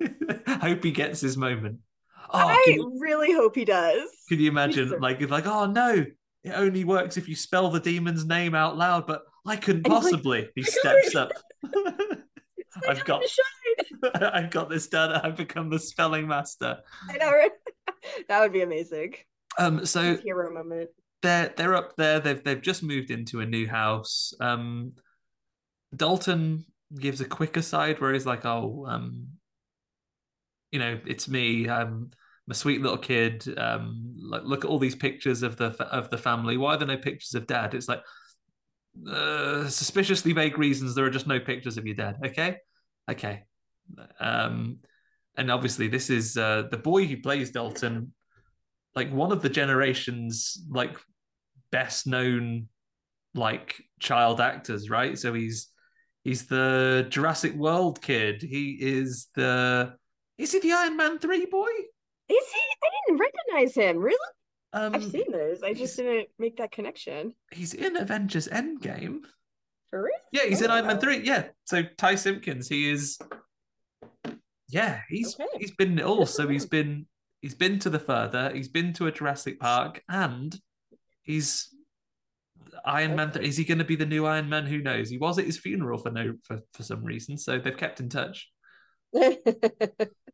Speaker 1: Hope he gets his moment. Oh,
Speaker 2: I
Speaker 1: you,
Speaker 2: really hope he does.
Speaker 1: can you imagine? Like, it's like, oh no, it only works if you spell the demon's name out loud. But I couldn't
Speaker 2: he's like,
Speaker 1: possibly. he
Speaker 2: "I
Speaker 1: steps up. I've got- I've got this done. I've become the spelling master.
Speaker 2: I know, right? that would be amazing.
Speaker 1: Um, so
Speaker 2: hero moment.
Speaker 1: they're they're up there. They've they've just moved into a new house. Um, Dalton gives a quick aside where he's like, "Oh, um, you know, it's me. Um, I'm a sweet little kid. Um, like, look at all these pictures of the of the family. Why are there no pictures of dad? It's like uh, suspiciously vague reasons. There are just no pictures of your dad. Okay, okay. Um, and obviously, this is uh, the boy who plays Dalton, like one of the generation's like best known like child actors, right? So he's he's the Jurassic World kid. He is the is he the Iron Man three boy?
Speaker 2: Is he? I didn't recognize him. Really?
Speaker 1: Um,
Speaker 2: I've seen those. I just didn't make that connection.
Speaker 1: He's in Avengers Endgame.
Speaker 2: For real?
Speaker 1: Yeah, he's in
Speaker 2: Oh,
Speaker 1: Iron Man three. Yeah, so Ty Simpkins, he is. Yeah, he's
Speaker 2: Okay.
Speaker 1: he's been it all. So he's been he's been to the further. He's been to a Jurassic Park, and he's Iron Man.
Speaker 2: Okay.
Speaker 1: Is he going to be the new Iron Man? Who knows? He was at his funeral for no for, for some reason. So they've kept in touch.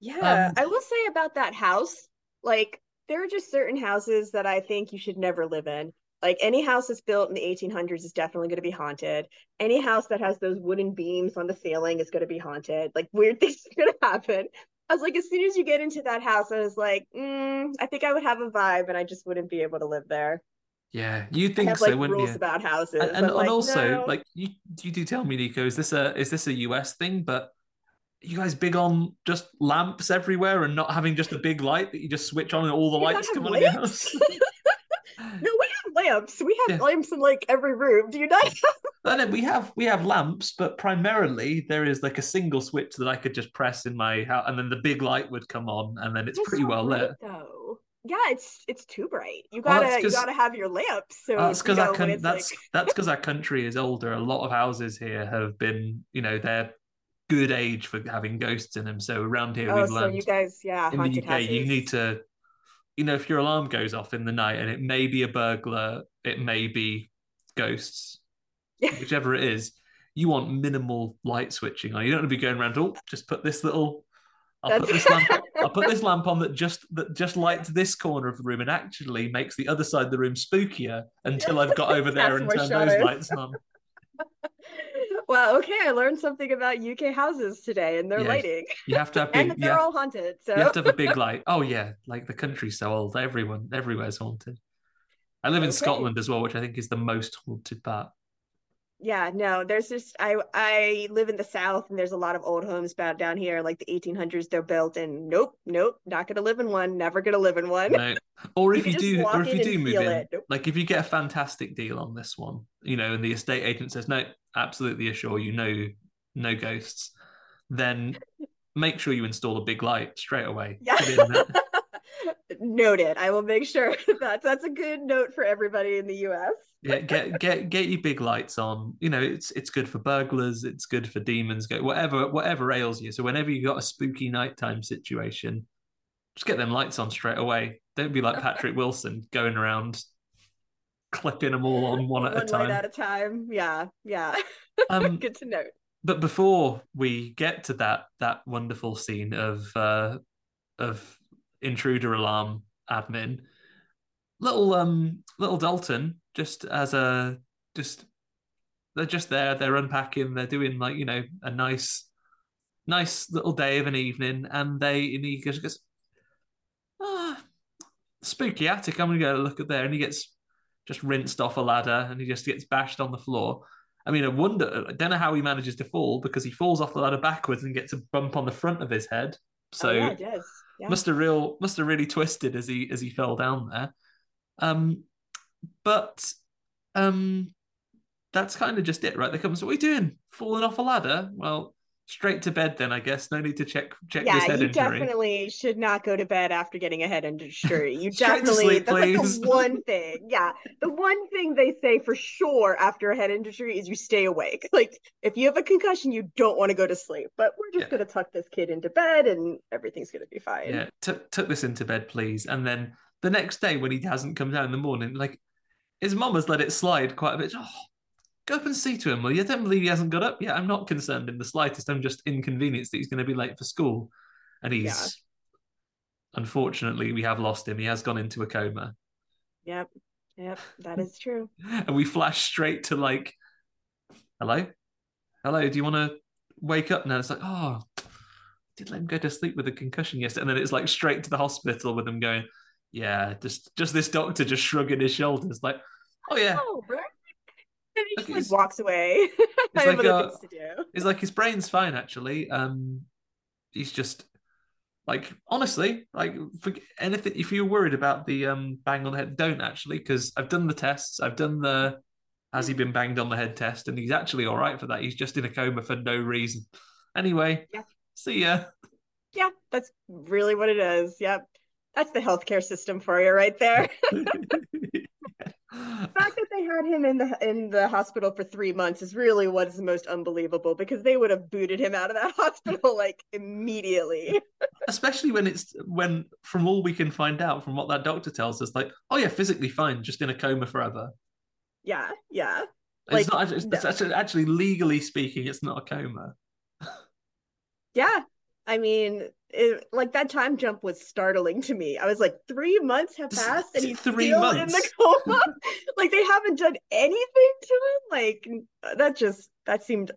Speaker 2: Yeah,
Speaker 1: Um,
Speaker 2: I will say about that house, like there are just certain houses that I think you should never live in. Like any house that's built in the 1800s is definitely going to be haunted. Any house that has those wooden beams on the ceiling is going to be haunted. Like weird things are going to happen. I was like, as soon as you get into that house, I was like, mm, I think I would have a vibe, and I just wouldn't be able to live there.
Speaker 1: Yeah, you think
Speaker 2: have
Speaker 1: so,
Speaker 2: like
Speaker 1: wouldn't
Speaker 2: rules
Speaker 1: you?
Speaker 2: about houses,
Speaker 1: and, and,
Speaker 2: but, like,
Speaker 1: also
Speaker 2: no.
Speaker 1: like you you do tell me nico is this a is this a us thing but you guys big on just lamps everywhere and not having just a big light that you just switch on and all the
Speaker 2: You
Speaker 1: lights come
Speaker 2: have
Speaker 1: on in your
Speaker 2: lamps?
Speaker 1: house
Speaker 2: No, we have lamps. We have
Speaker 1: Yeah.
Speaker 2: lamps in like every room. Do you not?
Speaker 1: and then we have we have lamps but primarily there is like a single switch that i could just press in my house and then the big light would come on and then it's
Speaker 2: It's
Speaker 1: pretty
Speaker 2: so
Speaker 1: well lit
Speaker 2: though. Yeah, it's it's too bright. You gotta
Speaker 1: that's
Speaker 2: you gotta have your lamps. So
Speaker 1: that's
Speaker 2: you know,
Speaker 1: con- that's
Speaker 2: like
Speaker 1: that's because our country is older a lot of houses here have been you know they're good age for having ghosts in them so around here
Speaker 2: oh,
Speaker 1: we've
Speaker 2: so
Speaker 1: learned
Speaker 2: you guys, yeah,
Speaker 1: in the UK, you need to you know, if your alarm goes off in the night and it may be a burglar, it may be ghosts, whichever it is, you want minimal light switching on. You don't want to be going around, oh, just put this little I'll put this lamp I'll put this lamp on that just that just lights this corner of the room and actually makes the other side of the room spookier until I've got over there and turned those lights on.
Speaker 2: Well, okay, I learned something about UK houses today and their lighting.
Speaker 1: You have to have big,
Speaker 2: and they're
Speaker 1: have,
Speaker 2: all haunted. So
Speaker 1: you have to have a big light. Oh yeah, like the country's so old. Everyone, everywhere's haunted. I live in okay. Scotland as well, which I think is the most haunted part
Speaker 2: yeah no there's just i i live in the south and there's a lot of old homes about down here like the 1800s they're built and nope nope not gonna live in one never gonna live in one.
Speaker 1: No. or if you, you do or if you do move in nope. like if you get a fantastic deal on this one you know and the estate agent says no absolutely assure you no no ghosts then make sure you install a big light straight away.
Speaker 2: Yeah noted i will make sure that's that's a good note for everybody in the us
Speaker 1: yeah, get get get your big lights on. You know, it's it's good for burglars, it's good for demons, go whatever whatever ails you. So whenever you've got a spooky nighttime situation, just get them lights on straight away. Don't be like Patrick Wilson going around clipping them all on one, at a time. One
Speaker 2: at a time. Yeah, yeah. Um, good to note.
Speaker 1: But before we get to that that wonderful scene of uh, of intruder alarm admin, little um little Dalton just as a just they're just there they're unpacking they're doing like you know a nice nice little day of an evening and they and he just goes ah spooky attic i'm gonna go look at there and he gets just rinsed off a ladder and he just gets bashed on the floor. I mean i wonder i don't know how he manages to fall because he falls off the ladder backwards and gets a bump on the front of his head. So oh,
Speaker 2: yeah,
Speaker 1: must have real must have really twisted as he as he fell down there um but um, that's kind of just it, right? They come, so what are you doing? Falling off a ladder? Well, straight to bed then, I guess. No need to check check
Speaker 2: yeah,
Speaker 1: this head
Speaker 2: you
Speaker 1: injury.
Speaker 2: definitely should not go to bed after getting a head injury. You definitely sleep, that's like the one thing. Yeah, the one thing they say for sure after a head injury is you stay awake. Like if you have a concussion, you don't want to go to sleep. But we're just yeah. gonna tuck this kid into bed and everything's gonna be fine.
Speaker 1: Yeah, t- tuck this into bed, please. And then the next day when he hasn't come down in the morning, like his mom has let it slide quite a bit. Oh, go up and see to him, will you? I don't believe he hasn't got up yet. I'm not concerned in the slightest. I'm just inconvenienced that he's going to be late for school. And he's, yeah. unfortunately, we have lost him. He has gone into a coma.
Speaker 2: Yep. Yep. That is true.
Speaker 1: and we flash straight to like, hello? Hello, do you want to wake up now? It's like, oh, did let him go to sleep with a concussion yesterday. And then it's like straight to the hospital with him going, yeah, just just this doctor just shrugging his shoulders, like, oh yeah.
Speaker 2: Oh, right. And he just like walks away. I have like, other uh, things to do.
Speaker 1: It's like his brain's fine actually. Um, he's just like honestly, like anything. If you're worried about the um bang on the head, don't actually, because I've done the tests. I've done the has he been banged on the head test, and he's actually all right for that. He's just in a coma for no reason. Anyway,
Speaker 2: yeah.
Speaker 1: see ya.
Speaker 2: Yeah, that's really what it is. Yep. That's the healthcare system for you right there. the fact that they had him in the in the hospital for three months is really what's the most unbelievable because they would have booted him out of that hospital like immediately.
Speaker 1: Especially when it's when from all we can find out from what that doctor tells us, like, oh yeah, physically fine, just in a coma forever.
Speaker 2: Yeah, yeah.
Speaker 1: It's like, not it's, no. actually, actually legally speaking, it's not a coma.
Speaker 2: yeah. I mean, it, like that time jump was startling to me. I was like, three months have passed and he's three still months. in the coma. like they haven't done anything to him. Like that just that seemed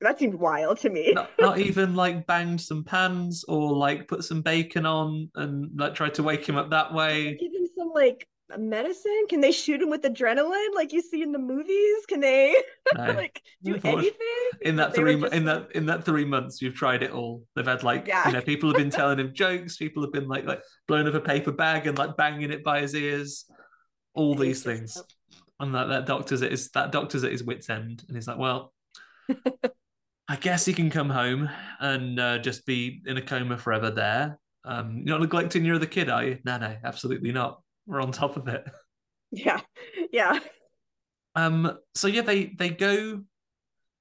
Speaker 2: that seemed wild to me.
Speaker 1: Not, not, even like banged some pans or like put some bacon on and like tried to wake him up that way.
Speaker 2: Give him some like medicine? Can they shoot him with adrenaline like you see in the movies? Can they no. like do anything?
Speaker 1: In that they three in that in that three months, you've tried it all. They've had like yeah. you know people have been telling him jokes. People have been like like blowing up a paper bag and like banging it by his ears. All these things, and that that doctor's at his that doctor's at his wits end, and he's like, well. I guess he can come home and uh, just be in a coma forever there. Um, you're not neglecting your other kid, are you? No, no, absolutely not we're on top of it.
Speaker 2: Yeah, yeah.
Speaker 1: Um. So yeah, they they go,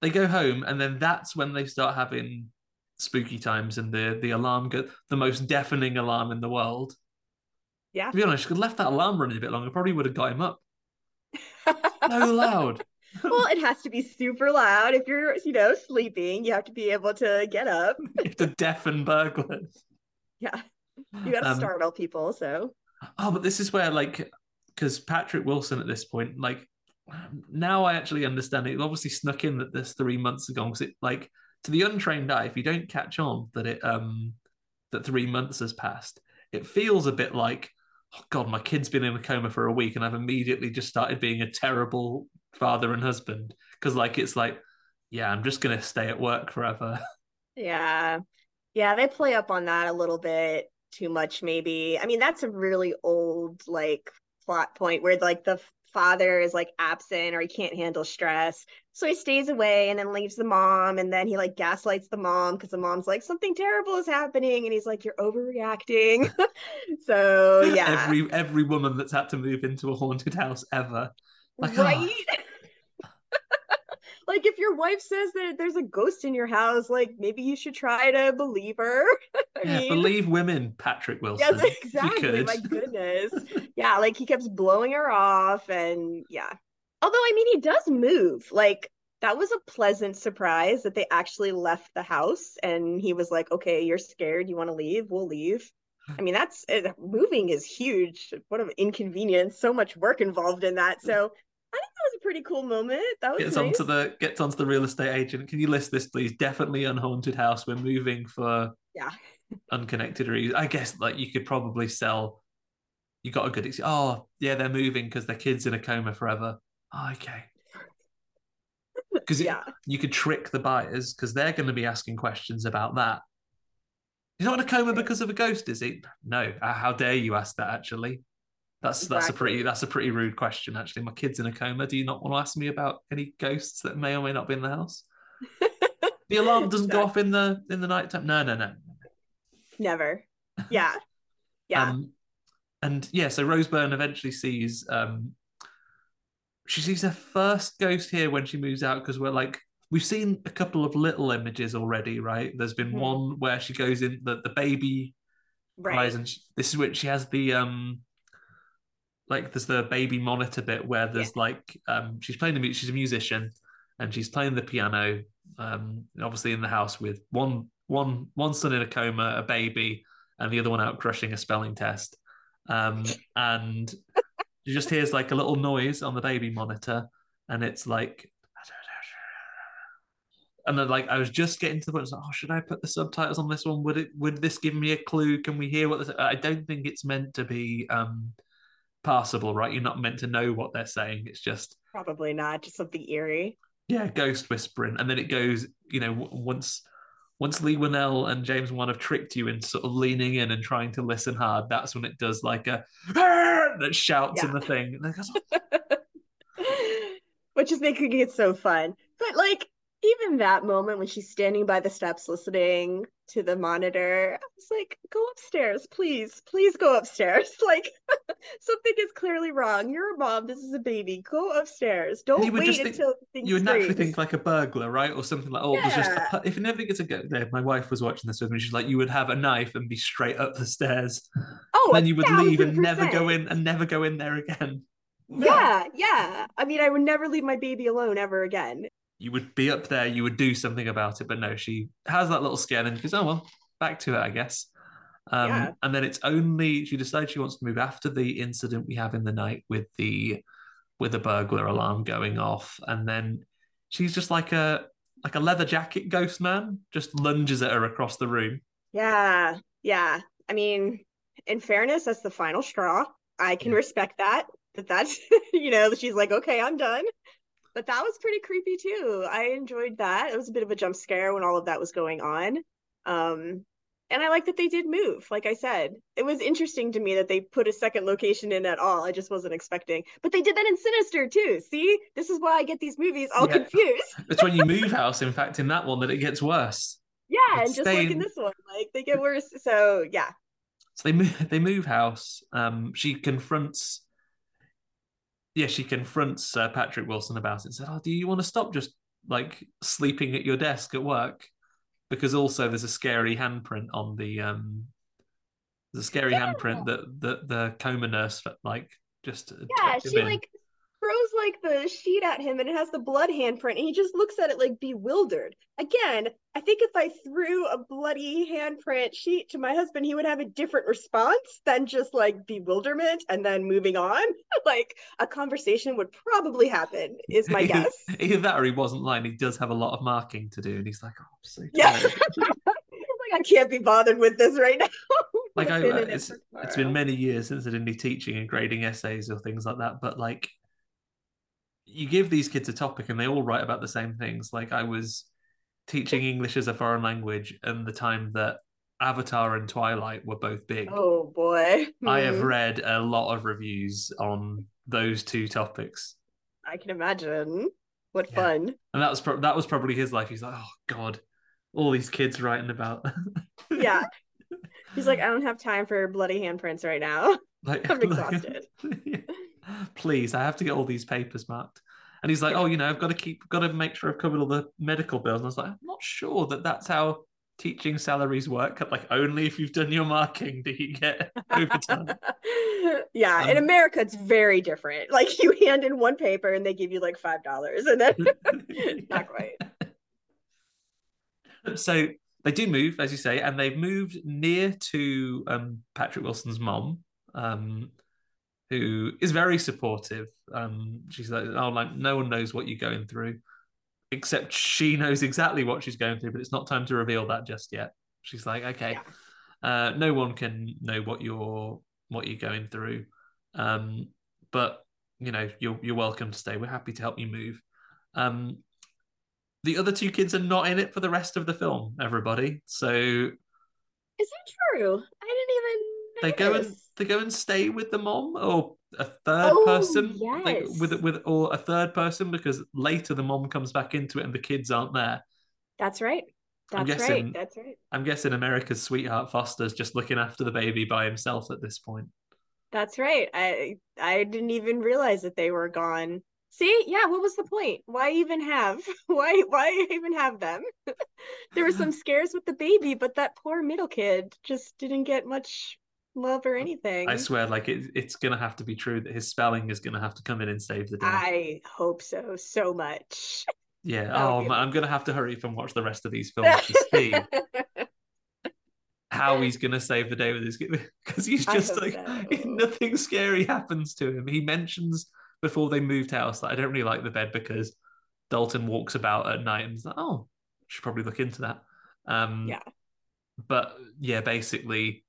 Speaker 1: they go home, and then that's when they start having spooky times, and the the alarm go the most deafening alarm in the world.
Speaker 2: Yeah.
Speaker 1: To be honest, she could have left that alarm running a bit longer. Probably would have got him up. so loud.
Speaker 2: well, it has to be super loud. If you're, you know, sleeping, you have to be able to get up.
Speaker 1: You have to deafen burglars.
Speaker 2: Yeah. You got to
Speaker 1: Um,
Speaker 2: startle people. So,
Speaker 1: Oh, but this is where like because Patrick Wilson at this point, like now I actually understand it. Obviously snuck in that this three months ago because it like to the untrained eye, if you don't catch on that it um that three months has passed, it feels a bit like oh god, my kid's been in a coma for a week and I've immediately just started being a terrible father and husband because like it's like yeah, I'm just gonna stay at work forever.
Speaker 2: yeah. Yeah. They play up on that a little bit too much, maybe. I mean, that's a really old, like, plot point where, like, the father is, like, absent or he can't handle stress. So he stays away and then leaves the mom. And then he, like, gaslights the mom because the mom's like, something terrible is happening. And he's like, you're overreacting. so, yeah.
Speaker 1: Every every woman that's had to move into a haunted house ever. Like, oh,
Speaker 2: right? Ah. Like if your wife says that there's a ghost in your house, like maybe you should try to believe her.
Speaker 1: Yeah,
Speaker 2: mean,
Speaker 1: believe women, Patrick Wilson.
Speaker 2: yes, exactly. My goodness. yeah, like he keeps blowing her off, and yeah. Although I mean, he does move. Like that was a pleasant surprise that they actually left the house, and he was like, "Okay, you're scared. You want to leave? We'll leave." I mean, that's uh, moving is huge. What an inconvenience. So much work involved in that. So I think that was a pretty cool moment. That was
Speaker 1: Gets
Speaker 2: nice.
Speaker 1: onto the gets onto the real estate agent. Can you list this, please? Definitely unhaunted house. We're moving for
Speaker 2: Yeah.
Speaker 1: unconnected reasons. I guess like you could probably sell. You got a good. Ex- oh yeah, they're moving because their kids in a coma forever. Oh, okay. Because
Speaker 2: Yeah.
Speaker 1: you could trick the buyers because they're going to be asking questions about that. He's not in a coma because of a ghost, is he? No. How dare you ask that? Actually, that's that's a pretty that's a pretty rude question. Actually, my kid's in a coma. Do you not want to ask me about any ghosts that may or may not be in the house? The alarm doesn't go off in the in the night time. No, no, no.
Speaker 2: Never. Yeah. Yeah.
Speaker 1: Um, and yeah, so Rose Byrne eventually sees um she sees her first ghost here when she moves out because we're like we've seen a couple of little images already, right? There's been
Speaker 2: Mhm.
Speaker 1: one where she goes in the, the baby
Speaker 2: right.
Speaker 1: cries and she, this is where she has the um like there's the baby monitor bit where there's like um she's playing the music she's a musician and she's playing the piano um obviously in the house with one one one son in a coma a baby and the other one out crushing a spelling test um and she just hears like a little noise on the baby monitor and it's like and then like I was just getting to the point, I was like, oh, should I put the subtitles on this one? Would it would this give me a clue? Can we hear what this I don't think it's meant to be um passable, right? You're not meant to know what they're saying. It's just
Speaker 2: Probably not. Just something eerie.
Speaker 1: yeah, ghost whispering. And then it goes, you know, once once Leigh Whannell and James Wan have tricked you into sort of leaning in and trying to listen hard, that's when it does like a that shouts in the thing. And then it goes, oh.
Speaker 2: Which is making it so fun. But like even that moment when she's standing by the steps listening to the monitor, I was like, go upstairs, please. Please go upstairs. Like something is clearly wrong. You're a mom. This is a baby. Go upstairs. Don't
Speaker 1: you would
Speaker 2: wait
Speaker 1: just think-
Speaker 2: until things
Speaker 1: you would naturally
Speaker 2: screams.
Speaker 1: think like a burglar, right, or something like. Oh, there's just a, if you never get to go there. My wife was watching this with me. She's like, you would have a knife and be straight up the stairs.
Speaker 2: oh,
Speaker 1: then you would leave and never go in and never go in there again.
Speaker 2: Yeah, yeah. I mean, I would never leave my baby alone ever again.
Speaker 1: You would be up there. You would do something about it, but no, she has that little scare and goes, "Oh well, back to it, I guess." Um,
Speaker 2: Yeah.
Speaker 1: And then it's only she decides she wants to move after the incident we have in the night with the with the burglar alarm going off, and then she's just like a like a leather jacket ghost man, just lunges at her across the room.
Speaker 2: Yeah, yeah. I mean, in fairness, that's the final straw. I can respect that. That that's, you know, she's like, okay, I'm done. But that was pretty creepy too. I enjoyed that. It was a bit of a jump scare when all of that was going on. Um, and I like that they did move. Like I said, it was interesting to me that they put a second location in at all. I just wasn't expecting. But they did that in Sinister too. See, this is why I get these movies all
Speaker 1: Yeah.
Speaker 2: confused.
Speaker 1: It's when you move house, in fact, in that one that it gets worse.
Speaker 2: Yeah, and
Speaker 1: It's
Speaker 2: just like in this one, like they get worse. So yeah,
Speaker 1: So they move they move house. Um, she confronts yeah, she confronts uh, Patrick Wilson about it and said, "Oh, do you want to stop just like sleeping at your desk at work?" Because also there's a scary handprint on the um The scary handprint that the the coma nurse like just
Speaker 2: Yeah, she
Speaker 1: in.
Speaker 2: like throws like the sheet at him and it has the blood handprint and he just looks at it like bewildered. Again, I think if I threw a bloody handprint sheet to my husband, he would have a different response than just like bewilderment and then moving on. like a conversation would probably happen, is my guess.
Speaker 1: Either that or he wasn't lying. He does have a lot of marking to do, and he's like, "Oh, I'm so
Speaker 2: Yeah.
Speaker 1: tired."
Speaker 2: like I can't be bothered with this right now.
Speaker 1: like I,
Speaker 2: I've been uh, in it
Speaker 1: it's it's been many years since I did any teaching and grading essays or things like that. But like, you give these kids a topic and they all write about the same things. Like I was teaching English as a foreign language, and the time that Avatar and Twilight were both big.
Speaker 2: Oh boy.
Speaker 1: I have
Speaker 2: Hmm.
Speaker 1: read a lot of reviews on those two topics,
Speaker 2: I can imagine. What
Speaker 1: Yeah.
Speaker 2: fun.
Speaker 1: and that was pro- that was probably his life. He's like, oh god, all these kids writing about.
Speaker 2: Yeah. He's like, I don't have time for bloody handprints right now.
Speaker 1: like
Speaker 2: I'm exhausted.
Speaker 1: Please, I have to get all these papers marked. And he's like, oh, you know, I've got to keep, got to make sure I've covered all the medical bills. And I was like, I'm not sure that that's how teaching salaries work. Like, only if you've done your marking do you get overtime.
Speaker 2: yeah, in
Speaker 1: Um,
Speaker 2: America it's very different. Like you hand in one paper and they give you like five dollars and then not quite.
Speaker 1: so they do move, as you say, and they've moved near to um, Patrick Wilson's mom, um, who is very supportive. Um, she's like, "Oh, like no one knows what you're going through, except she knows exactly what she's going through, but it's not time to reveal that just yet." She's like, "Okay, uh, no one can know what you're what you're going through, um, but you know you're you're welcome to stay. We're happy to help you move." Um, the other two kids are not in it for the rest of the film. Everybody, so
Speaker 2: Is that true? I didn't even
Speaker 1: they go and they go and stay with the mom or a third
Speaker 2: Oh,
Speaker 1: person like, with with or a third person because later the mom comes back into it and the kids aren't there.
Speaker 2: That's right.
Speaker 1: I'm
Speaker 2: That's
Speaker 1: guessing-
Speaker 2: right. That's right.
Speaker 1: I'm guessing America's sweetheart Foster's just looking after the baby by himself at this point.
Speaker 2: That's right. I I didn't even realize that they were gone. See, yeah, what was the point? Why even have why why even have them? there were some scares with the baby, but that poor middle kid just didn't get much love or anything.
Speaker 1: I swear, like it, it's gonna have to be true that his spelling is gonna have to come in and save the day.
Speaker 2: I hope so so much.
Speaker 1: yeah. Oh man, I'm gonna have to hurry up and watch the rest of these films to see how he's gonna save the day with his because he's just like
Speaker 2: so.
Speaker 1: nothing scary happens to him. He mentions before they moved house that I don't really like the bed because Dalton walks about at night and like, oh, should probably look into that. Um,
Speaker 2: Yeah.
Speaker 1: But yeah, basically,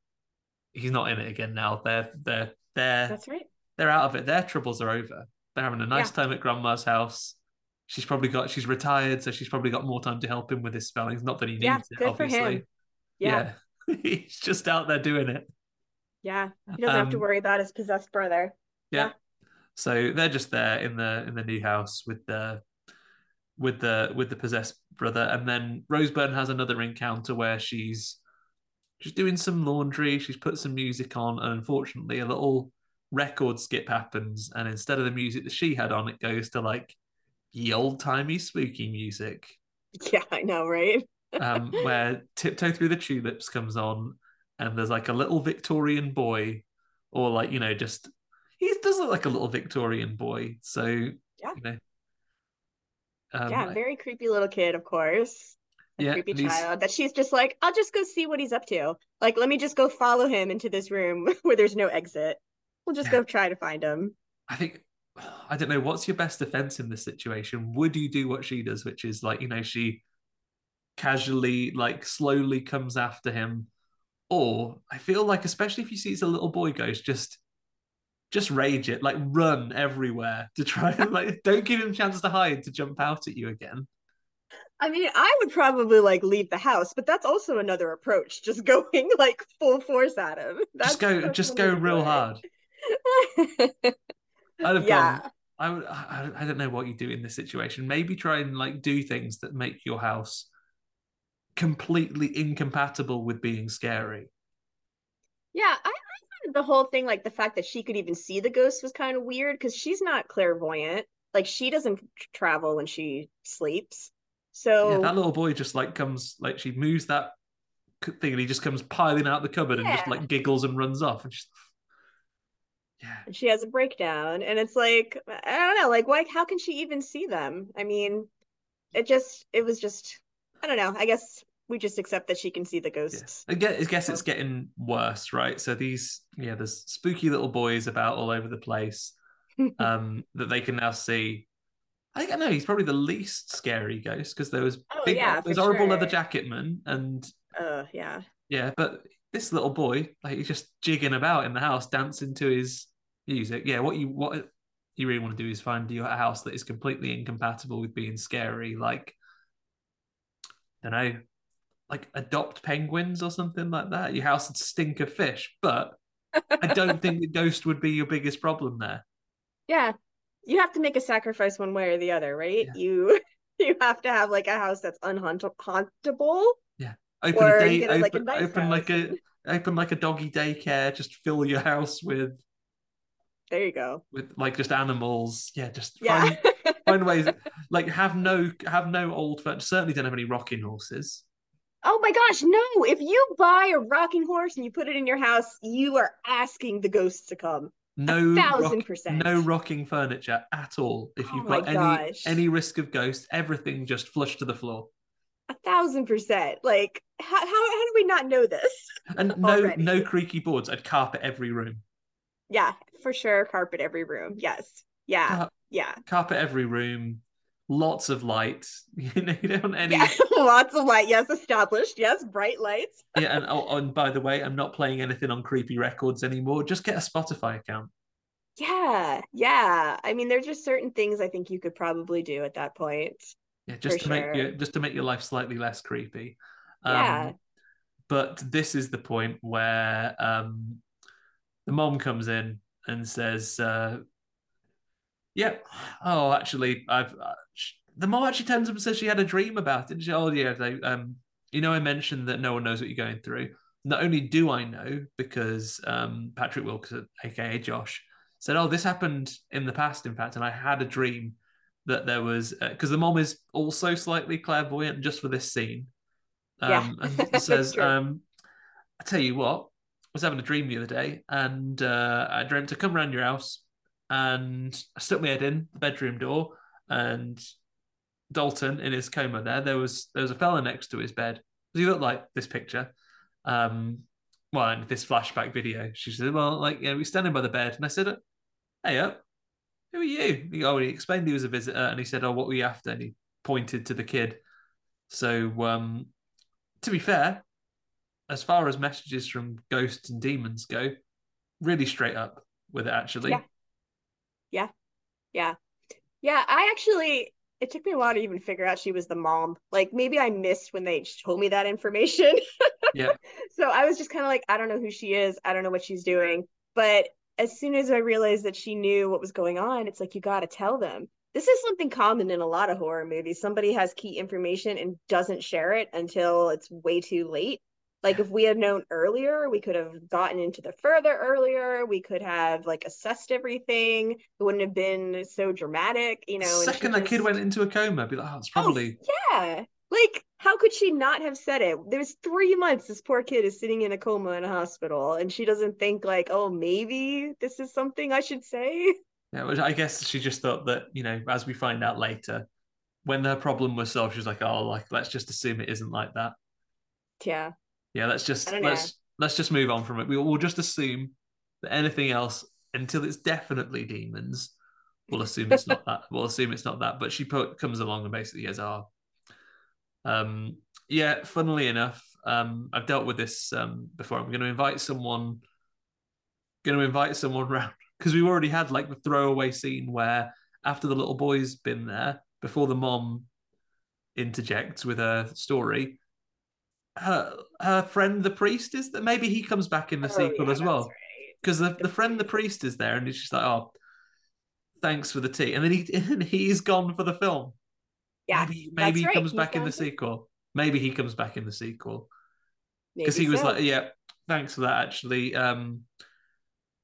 Speaker 1: he's not in it again now. They're they're they're
Speaker 2: That's right.
Speaker 1: they're out of it. Their troubles are over. They're having a nice
Speaker 2: Yeah.
Speaker 1: time at grandma's house. She's probably got she's retired, so she's probably got more time to help him with his spellings. Not that he needs
Speaker 2: Yeah,
Speaker 1: it, obviously.
Speaker 2: him. Yeah.
Speaker 1: Yeah. he's just out there doing it.
Speaker 2: Yeah. He doesn't have to
Speaker 1: Um,
Speaker 2: worry about his possessed brother.
Speaker 1: Yeah.
Speaker 2: Yeah.
Speaker 1: So they're just there in the in the new house with the with the with the possessed brother, and then Rose Byrne has another encounter where she's she's doing some laundry. She's put some music on, and unfortunately, a little record skip happens, and instead of the music that she had on, it goes to like the old timey spooky music,
Speaker 2: Yeah, I know, right?
Speaker 1: um, where "Tiptoe Through the Tulips" comes on, and there's like a little Victorian boy, or like you know, just he does look like a little Victorian boy. So
Speaker 2: Yeah.
Speaker 1: you know, um,
Speaker 2: yeah, very creepy little kid, of course. A
Speaker 1: Yeah,
Speaker 2: creepy
Speaker 1: he's-
Speaker 2: child that she's just like, I'll just go see what he's up to. Like, let me just go follow him into this room where there's no exit. We'll just
Speaker 1: Yeah.
Speaker 2: go try to find him.
Speaker 1: I think I don't know what's your best defense in this situation. Would you do what she does, which is like you know she casually like slowly comes after him, or I feel like especially if you see it's a little boy ghost, just just rage it, like run everywhere to try and like don't give him a chance to hide to jump out at you again.
Speaker 2: I mean, I would probably like leave the house, but that's also another approach, just going like full force at him. That's,
Speaker 1: just go, just go real
Speaker 2: way.
Speaker 1: hard. I'd have
Speaker 2: Yeah.
Speaker 1: gone. I would. I, I don't know what you do in this situation. Maybe try and like do things that make your house completely incompatible with being scary.
Speaker 2: Yeah, I, I the whole thing, like the fact that she could even see the ghost was kind of weird because she's not clairvoyant. Like she doesn't travel when she sleeps. So
Speaker 1: Yeah, that little boy just like comes like she moves that thing, and he just comes piling out the cupboard and just like giggles and runs off. And just yeah,
Speaker 2: and she has a breakdown and it's like i don't know like why how can she even see them i mean it just it was just i don't know i guess we just accept that she can see the
Speaker 1: yeah.
Speaker 2: ghosts
Speaker 1: I guess, I guess it's getting worse, right? So these yeah, there's spooky little boys about all over the place um, that they can now see. I think I know he's probably the least scary ghost because there was
Speaker 2: Oh,
Speaker 1: big,
Speaker 2: yeah,
Speaker 1: there's horrible leather jacket man, and
Speaker 2: uh yeah
Speaker 1: yeah, but this little boy, like he's just jigging about in the house, dancing to his music. Yeah, what you what you really want to do is find you a house that is completely incompatible with being scary, like I don't know, like adopt penguins or something like that. Your house would stink of fish, but I don't think the ghost would be your biggest problem there.
Speaker 2: yeah you have to make a sacrifice one way or the other right
Speaker 1: Yeah.
Speaker 2: you you have to have like a house that's unhauntable Yeah.
Speaker 1: Open
Speaker 2: Or
Speaker 1: a day,
Speaker 2: a, like, a
Speaker 1: open,
Speaker 2: nice
Speaker 1: open like a open like a doggy daycare. Just fill your house with
Speaker 2: there you go
Speaker 1: with like just animals. Yeah, just
Speaker 2: yeah
Speaker 1: find find ways. Like have no have no old. Certainly don't have any rocking horses.
Speaker 2: oh my gosh no if you buy a rocking horse and you put it in your house you are asking the ghosts to come
Speaker 1: No
Speaker 2: thousand
Speaker 1: rock-
Speaker 2: percent.
Speaker 1: no rocking furniture at all. If
Speaker 2: Oh
Speaker 1: you've
Speaker 2: my
Speaker 1: got any
Speaker 2: gosh.
Speaker 1: any risk of ghost, everything just flush to the floor.
Speaker 2: a thousand percent like how, how, how do we not know this
Speaker 1: And no
Speaker 2: Already.
Speaker 1: no creaky boards. I'd carpet every room.
Speaker 2: yeah for sure carpet every room yes yeah
Speaker 1: Car-
Speaker 2: yeah
Speaker 1: carpet every room. Lots of light. You know, you don't want any.
Speaker 2: yeah lots of light yes established yes bright lights
Speaker 1: Yeah, and oh, and by the way, I'm not playing anything on creepy records anymore. Just get a Spotify account.
Speaker 2: yeah yeah i mean there's just certain things i think you could probably do at that point
Speaker 1: Yeah, just to make
Speaker 2: sure.
Speaker 1: your just to make your life slightly less creepy. Um,
Speaker 2: Yeah.
Speaker 1: But this is the point where um, the mom comes in and says, uh, "Yep, oh, actually, I've." Uh, sh- the mom actually turns up and says she had a dream about it. She, oh yeah, they, um, you know, I mentioned that no one knows what you're going through. Not only do I know because um, Patrick Wilkinson, aka Josh, said, "Oh, this happened in the past, in fact, and I had a dream that there was because the mom is also slightly clairvoyant just for this scene.
Speaker 2: Yeah,
Speaker 1: Um, and says, um, "I tell you what, I was having a dream the other day, and uh, I dreamt to come around your house, and I stuck my head in the bedroom door, and Dalton in his coma there, there was there was a fella next to his bed. He looked like this picture? Um, well, in this flashback video, she said, "Well, like, yeah, we were standing by the bed," and I said, "Hey up, who are you?" He, oh, he explained he was a visitor, and he said, "Oh, what were you after?" And he pointed to the kid. So, um, to be fair, as far as messages from ghosts and demons go, really straight up with it. Actually,
Speaker 2: Yeah. Yeah. Yeah. Yeah i actually it took me a while to even figure out she was the mom. Like maybe i missed when they told me that information.
Speaker 1: Yeah,
Speaker 2: so i was just kind of like i don't know who she is. I don't know what she's doing. But as soon as i realized that she knew what was going on it's like you got to tell them. This is something common in a lot of horror movies. Somebody has key information and doesn't share it until it's way too late like if we had known earlier we could have gotten into the further earlier we could have like assessed everything it wouldn't have been so dramatic you know
Speaker 1: the second that kid went into a coma, I'd be like, "Oh, it's
Speaker 2: Oh,
Speaker 1: probably."
Speaker 2: yeah. Like, how could she not have said it? There's three months this poor kid is sitting in a coma in a hospital, and she doesn't think like, oh, maybe this is something I should say.
Speaker 1: Yeah, I guess she just thought that, you know, as we find out later, when her problem was solved, she was like, oh, like let's just assume it isn't like that.
Speaker 2: Yeah.
Speaker 1: Yeah, let's just
Speaker 2: I don't know.
Speaker 1: let's let's just move on from it. We will just assume that anything else until it's definitely demons, we'll assume it's not that. We'll assume it's not that. But she put, comes along and basically goes, oh, um, yeah. Funnily enough, um, I've dealt with this um before. I'm going to invite someone. Going to invite someone round because we've already had like the throwaway scene where after the little boy's been there before the mom interjects with her story her her friend the priest is that maybe he comes back in the
Speaker 2: Oh,
Speaker 1: sequel
Speaker 2: yeah,
Speaker 1: as well
Speaker 2: that's right.
Speaker 1: because the, the friend the priest is there and he's just like oh thanks for the tea and then he and he's gone for the film
Speaker 2: Yeah.
Speaker 1: maybe maybe he
Speaker 2: right.
Speaker 1: comes
Speaker 2: He's
Speaker 1: back in the
Speaker 2: too.
Speaker 1: sequel maybe he comes back in the sequel because he was
Speaker 2: so.
Speaker 1: like yeah thanks for that actually um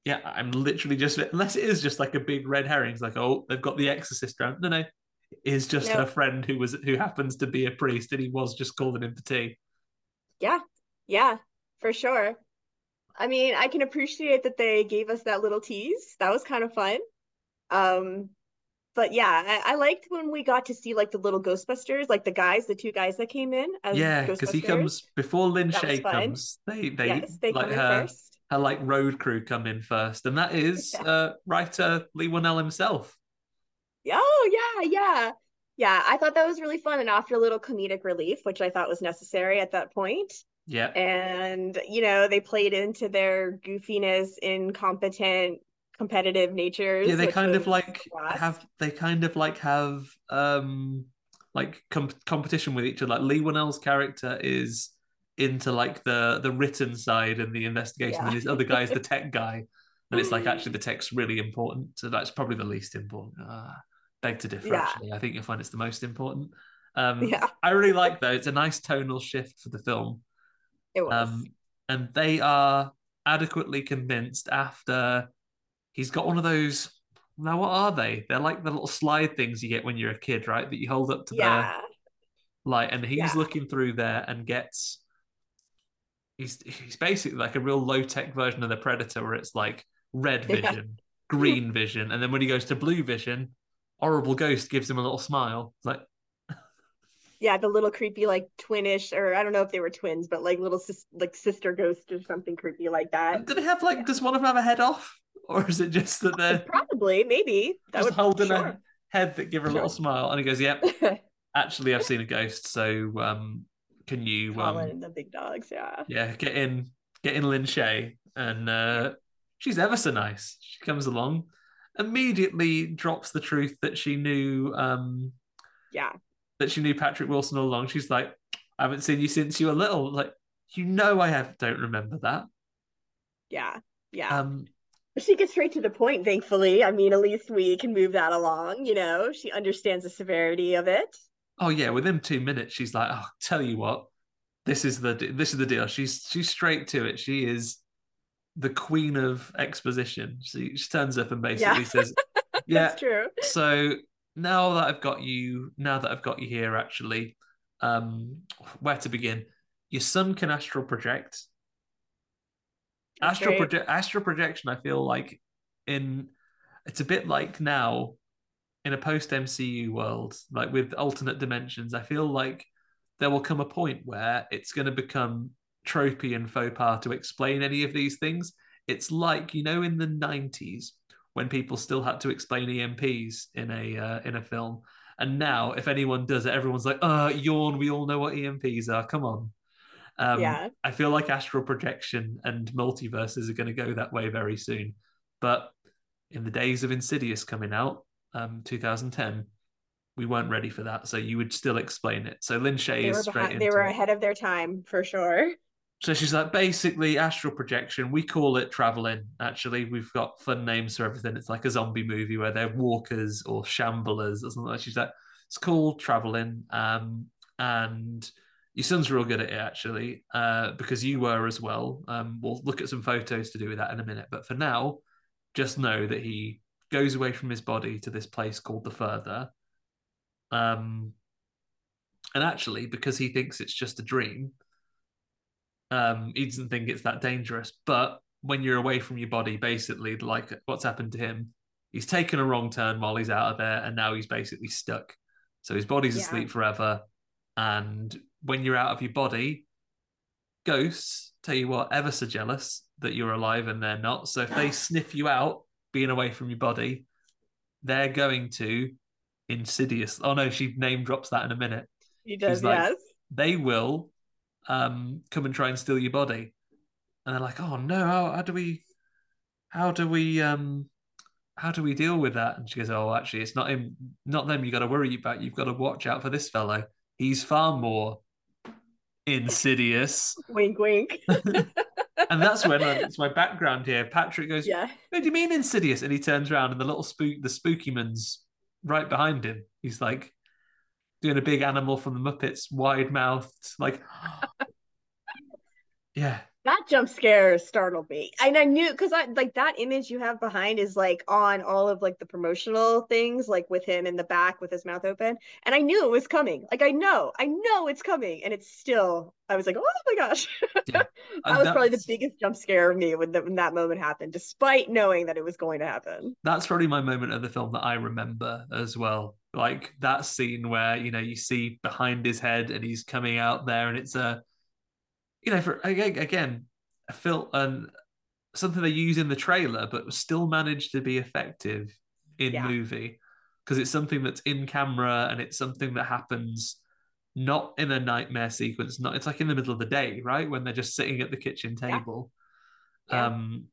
Speaker 1: yeah i'm literally just unless it is just like a big red herring it's like oh they've got the exorcist round no no is just
Speaker 2: No.
Speaker 1: her friend who was who happens to be a priest and he was just calling him for tea
Speaker 2: Yeah. Yeah, for sure. I mean, I can appreciate that they gave us that little tease. That was kind of fun. Um, but yeah, I, I liked when we got to see like the little Ghostbusters, like the guys, the two guys that came in as
Speaker 1: Yeah, because he comes before Lin
Speaker 2: That Shaye
Speaker 1: comes. They they
Speaker 2: Yes, they
Speaker 1: like
Speaker 2: come in
Speaker 1: her
Speaker 2: first.
Speaker 1: her like road crew come in first, and that is
Speaker 2: Yeah.
Speaker 1: uh, writer Leigh Whannell himself.
Speaker 2: Oh yeah, yeah. Yeah, I thought that was really fun and offered a little comedic relief, which I thought was necessary at that point.
Speaker 1: Yeah,
Speaker 2: And, you know, they played into their goofiness, incompetent, competitive natures.
Speaker 1: yeah. They kind of like have they kind of like have um like com- competition with each other. Like Leigh Whannell's character is into like the the written side and the investigation,
Speaker 2: Yeah.
Speaker 1: and this other guy is the tech guy. And it's like actually the tech's really important, so that's probably the least important. Uh, beg to differ.
Speaker 2: Yeah.
Speaker 1: Actually, I think you'll find it's the most important. Um,
Speaker 2: Yeah,
Speaker 1: I really like though. It's a nice tonal shift for the film.
Speaker 2: it was.
Speaker 1: Um, and they are adequately convinced after he's got one of those. Now, what are they? They're like the little slide things you get when you're a kid, right? That you hold up to
Speaker 2: yeah,
Speaker 1: the light, and he's
Speaker 2: Yeah.
Speaker 1: looking through there and gets. He's he's basically like a real low tech version of the Predator, where it's like red vision, green vision, and then when he goes to blue vision, horrible ghost gives him a little smile. Like,
Speaker 2: yeah, the little creepy, like twinish, or I don't know if they were twins, but like little sis like sister ghost or something creepy like that.
Speaker 1: do they have like? Does one of them have a head off, or is it just that they're
Speaker 2: Probably, maybe that
Speaker 1: just
Speaker 2: would
Speaker 1: holding a head that give her a little
Speaker 2: Sure.
Speaker 1: smile? And he goes, "Yep, actually, I've seen a ghost. So, um, can you,
Speaker 2: Colin
Speaker 1: um,
Speaker 2: the big dogs, yeah.
Speaker 1: yeah, get in, get in, Lin Shaye, and uh, she's ever so nice. She comes along, immediately drops the truth that she knew, um,
Speaker 2: Yeah.
Speaker 1: that she knew Patrick Wilson all along. She's like, I haven't seen you since you were little. Like, you know, I have don't remember that.
Speaker 2: Yeah. Yeah.
Speaker 1: Um,
Speaker 2: She gets straight to the point, thankfully. I mean, at least we can move that along, you know. She understands the severity of it.
Speaker 1: Oh yeah, within two minutes, she's like, "Oh, tell you what, this is the this is the deal." She's she's straight to it. She is the queen of exposition. She, she turns up and basically
Speaker 2: Yeah.
Speaker 1: says, "Yeah,
Speaker 2: That's true.
Speaker 1: so now that I've got you, now that I've got you here, actually, um, where to begin? Your son can astral project.
Speaker 2: That's
Speaker 1: Astral
Speaker 2: great.
Speaker 1: proje- astral projection. I feel like in it's a bit like now in a post MCU world, like with alternate dimensions. I feel like there will come a point where it's going to become tropey and faux pas to explain any of these things. It's like you know in the '90s when people still had to explain EMPs in a uh, in a film, and now if anyone does it, everyone's like, "Uh, yawn. We all know what EMPs are. Come on." Um,
Speaker 2: Yeah.
Speaker 1: I feel like astral projection and multiverses are going to go that way very soon. But in the days of Insidious coming out, um, 2010, we weren't ready for that. So you would still explain it. So Lin Shaye
Speaker 2: They
Speaker 1: is straight
Speaker 2: behind, they were
Speaker 1: it.
Speaker 2: ahead of their time for sure.
Speaker 1: So she's like, basically, astral projection. We call it traveling. Actually, we've got fun names for everything. It's like a zombie movie where they're walkers or shamblers or something like. She's like, it's called traveling. Um, and your son's real good at it actually, uh, because you were as well. Um, we'll look at some photos to do with that in a minute. But for now, just know that he goes away from his body to this place called the Further. Um, and actually, because he thinks it's just a dream, um, he doesn't think it's that dangerous. But when you're away from your body, basically, like what's happened to him, he's taken a wrong turn while he's out of there, and now he's basically stuck. So his body's
Speaker 2: Yeah.
Speaker 1: asleep forever. And when you're out of your body, ghosts tell you what, ever so jealous that you're alive and they're not. So if they sniff you out being away from your body, they're going to insidious. Oh no, she name drops that in a minute
Speaker 2: He does, yes.
Speaker 1: they will um come and try and steal your body. And they're like oh no how, how do we how do we um how do we deal with that? And she goes oh actually it's not him not them you got to worry about. You've got to watch out for this fellow. He's far more insidious.
Speaker 2: Wink, wink.
Speaker 1: and that's when uh, it's my background here. Patrick goes
Speaker 2: Yeah.
Speaker 1: what do you mean insidious? And he turns around and the little spook the spooky man's right behind him. He's like doing a big animal from the muppets wide mouthed like yeah.
Speaker 2: That jump scare startled me. And i knew because i like that image you have behind is like on all of like the promotional things like with him in the back with his mouth open. And i knew it was coming. Like i know i know it's coming. And it's still i was like oh my gosh. Yeah. that was probably the biggest jump scare of me when, the, when that moment happened despite knowing that it was going to happen.
Speaker 1: That's probably my moment of the film that i remember as well like that scene where you know you see behind his head and he's coming out there and it's a you know, for again, a film and something they use in the trailer, but still managed to be effective in yeah. movie because it's something that's in camera and it's something that happens not in a nightmare sequence. Not it's like in the middle of the day, right when they're just sitting at the kitchen table. Yeah. Um,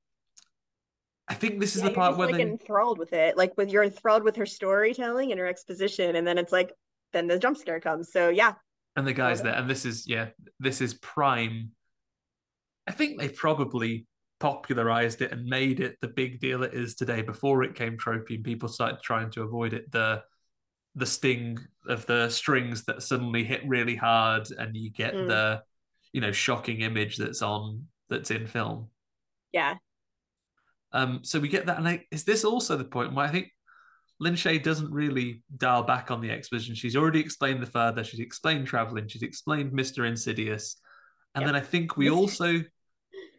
Speaker 1: I think this is yeah, the part where
Speaker 2: like
Speaker 1: they
Speaker 2: enthralled with it, like with you're enthralled with her storytelling and her exposition, and then it's like then the jump scare comes. So yeah,
Speaker 1: and the guys there, and this is yeah, this is prime. I think they probably popularized it and made it the big deal it is today. Before it came tropey, and people started trying to avoid it. The the sting of the strings that suddenly hit really hard, and you get mm. the you know shocking image that's on that's in film.
Speaker 2: Yeah.
Speaker 1: Um. So we get that, and I, is this also the point where I think Lin Shaye doesn't really dial back on the exposition. She's already explained the further. She's explained traveling. She's explained Mister Insidious, and yep. then I think we also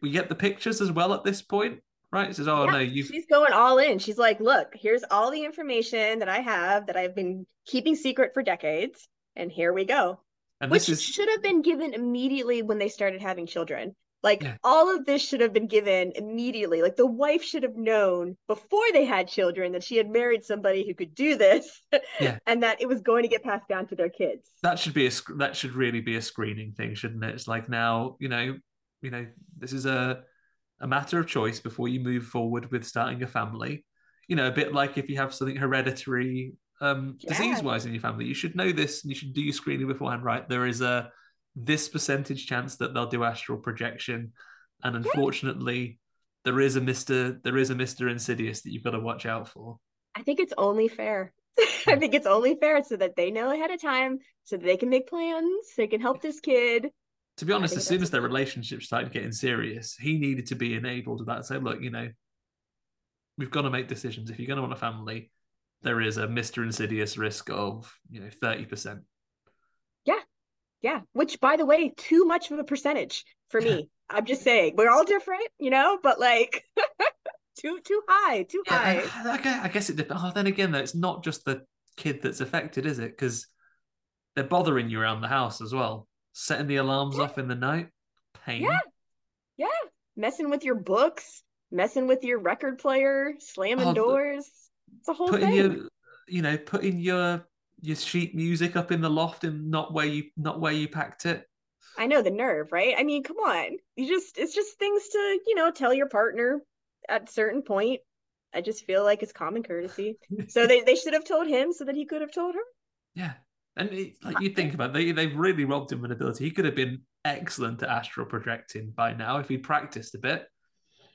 Speaker 1: we get the pictures as well at this point, right? It says, "Oh yeah, no, you."
Speaker 2: She's going all in. She's like, "Look, here's all the information that I have that I've been keeping secret for decades, and here we go." And Which is... should have been given immediately when they started having children. Like yeah. all of this should have been given immediately. Like the wife should have known before they had children that she had married somebody who could do this, yeah. and that it was going to get passed down to their kids.
Speaker 1: That should be a that should really be a screening thing, shouldn't it? It's like now you know, you know, this is a a matter of choice before you move forward with starting a family. You know, a bit like if you have something hereditary um, yeah. disease wise in your family, you should know this and you should do your screening beforehand, right? There is a this percentage chance that they'll do astral projection, and unfortunately, there is a Mister there is a Mister Insidious that you've got to watch out for.
Speaker 2: I think it's only fair. I hmm. think it's only fair so that they know ahead of time, so that they can make plans, they can help this kid.
Speaker 1: To be honest, as soon as their relationship started getting serious, he needed to be enabled to that. Say, look, you know, we've got to make decisions. If you're going to want a family, there is a Mister Insidious risk of you know thirty percent.
Speaker 2: Yeah, yeah, which by the way, too much of a percentage for me. I'm just saying, we're all different, you know, but like too too high, too yeah,
Speaker 1: high. Okay, I, guess it depends. Oh, then again, though, it's not just the kid that's affected, is it? Because they're bothering you around the house as well, setting the alarms yeah. off in the night. Pain.
Speaker 2: Yeah, yeah, messing with your books, messing with your record player, slamming oh, doors. It's a whole
Speaker 1: putting
Speaker 2: thing.
Speaker 1: Your, you know, putting your your sheet music up in the loft and not where you not where you packed it.
Speaker 2: I know the nerve, right? I mean, come on. You just it's just things to, you know, tell your partner at a certain point. I just feel like it's common courtesy. so they, they should have told him so that he could have told her.
Speaker 1: Yeah. And it, like you think about it, they they've really robbed him of an ability. He could have been excellent at astral projecting by now if he'd practiced a bit.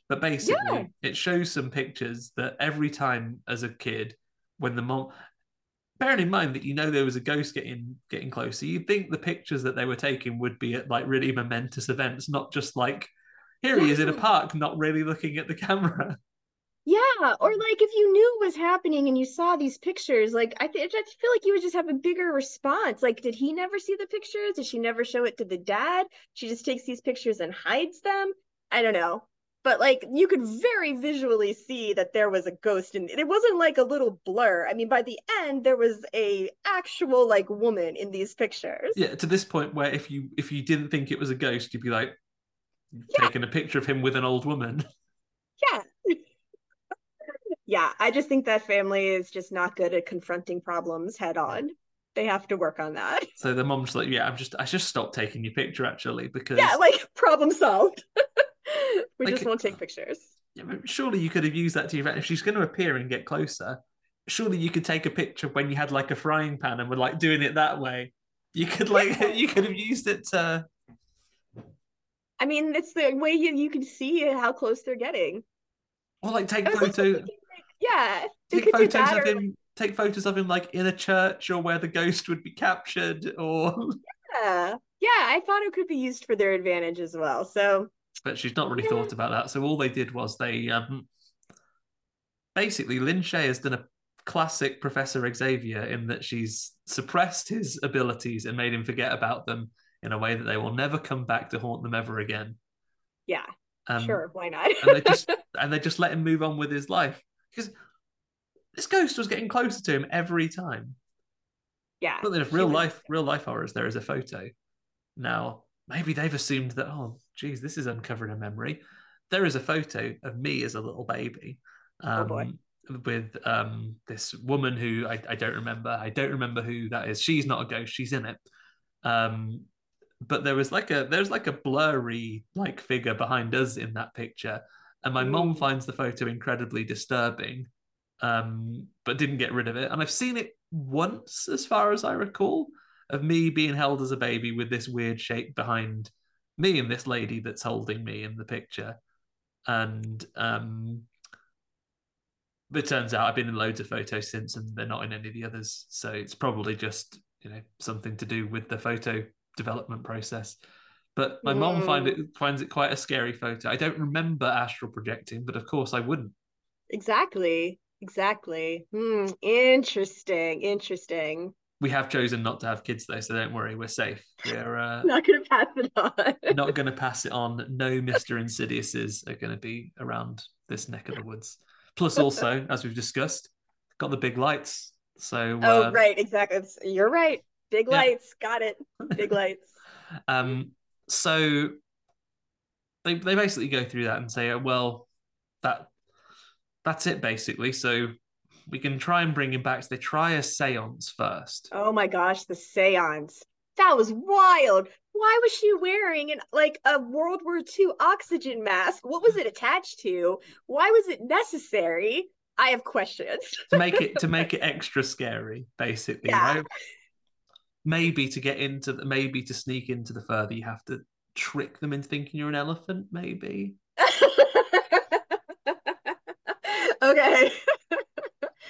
Speaker 1: But basically, yeah. it shows some pictures that every time as a kid, when the mom bearing in mind that you know there was a ghost getting getting closer, you'd think the pictures that they were taking would be at like really momentous events, not just like here he is in a park, not really looking at the camera.
Speaker 2: Yeah, or like if you knew what was happening and you saw these pictures, like I, th- I feel like you would just have a bigger response. Like, did he never see the pictures? Did she never show it to the dad? She just takes these pictures and hides them. I don't know but like you could very visually see that there was a ghost and it wasn't like a little blur. I mean by the end there was a actual like woman in these pictures.
Speaker 1: Yeah to this point where if you if you didn't think it was a ghost you'd be like yeah. taking a picture of him with an old woman.
Speaker 2: Yeah. Yeah i just think that family is just not good at confronting problems head on. They have to work on that.
Speaker 1: So the mom's like yeah i'm just i just stopped taking your picture actually because
Speaker 2: yeah like problem solved we like, just won't take pictures.
Speaker 1: Yeah, surely you could have used that to your If she's going to appear and get closer, surely you could take a picture when you had like a frying pan and were like doing it that way. You could like you could have used it to.
Speaker 2: I mean, it's the way you you can see how close they're getting.
Speaker 1: Or like take photos.
Speaker 2: yeah,
Speaker 1: take photos of him. Like... Take photos of him like in a church or where the ghost would be captured, or
Speaker 2: yeah, yeah. I thought it could be used for their advantage as well. So
Speaker 1: but she's not really thought about that. So all they did was they um, basically Lin Shaye has done a classic Professor Xavier in that she's suppressed his abilities and made him forget about them in a way that they will never come back to haunt them ever again.
Speaker 2: Yeah.
Speaker 1: Um,
Speaker 2: sure, why not?
Speaker 1: and they just and they just let him move on with his life because this ghost was getting closer to him every time.
Speaker 2: yeah.
Speaker 1: But then, if real life, real life horrors, there is a photo. Now, maybe they've assumed that. Oh, geez, this is uncovering a memory. There is a photo of me as a little baby, um,
Speaker 2: Oh, boy.
Speaker 1: with um, this woman who I, I don't remember. I don't remember who that is. She's not a ghost. She's in it. Um, but there was like a there's like a blurry like figure behind us in that picture, and my mom finds the photo incredibly disturbing um, but didn't get rid of it. And I've seen it once, as far as I recall, of me being held as a baby with this weird shape behind me and this lady that's holding me in the picture. And um, but it turns out I've been in loads of photos since, and they're not in any of the others. So it's probably just you know something to do with the photo development process. But my mom find it finds it quite a scary photo. I don't remember astral projecting, but of course I wouldn't.
Speaker 2: Exactly. Exactly. Hmm. Interesting. Interesting.
Speaker 1: We have chosen not to have kids though, so don't worry, we're safe. We're uh,
Speaker 2: Not gonna pass it on.
Speaker 1: not going to pass it on. No Mister Insidiouses are going to be around this neck of the woods. Plus, also, as we've discussed, got the big lights. So,
Speaker 2: Oh,
Speaker 1: uh,
Speaker 2: right. Exactly. It's- You're right. Big
Speaker 1: Yeah.
Speaker 2: lights. Got it. Big lights.
Speaker 1: um, so they they basically go through that and say, well, that that's it basically. So we can try and bring him back. So they try a séance first.
Speaker 2: Oh my gosh, the seance. That was wild. Why was she wearing an like a World War II oxygen mask? What was it attached to? Why was it necessary? I have questions.
Speaker 1: to make it to make it extra scary, basically,
Speaker 2: Yeah.
Speaker 1: right? Maybe to get into the maybe to sneak into the further, you have to trick them into thinking you're an elephant, maybe.
Speaker 2: okay.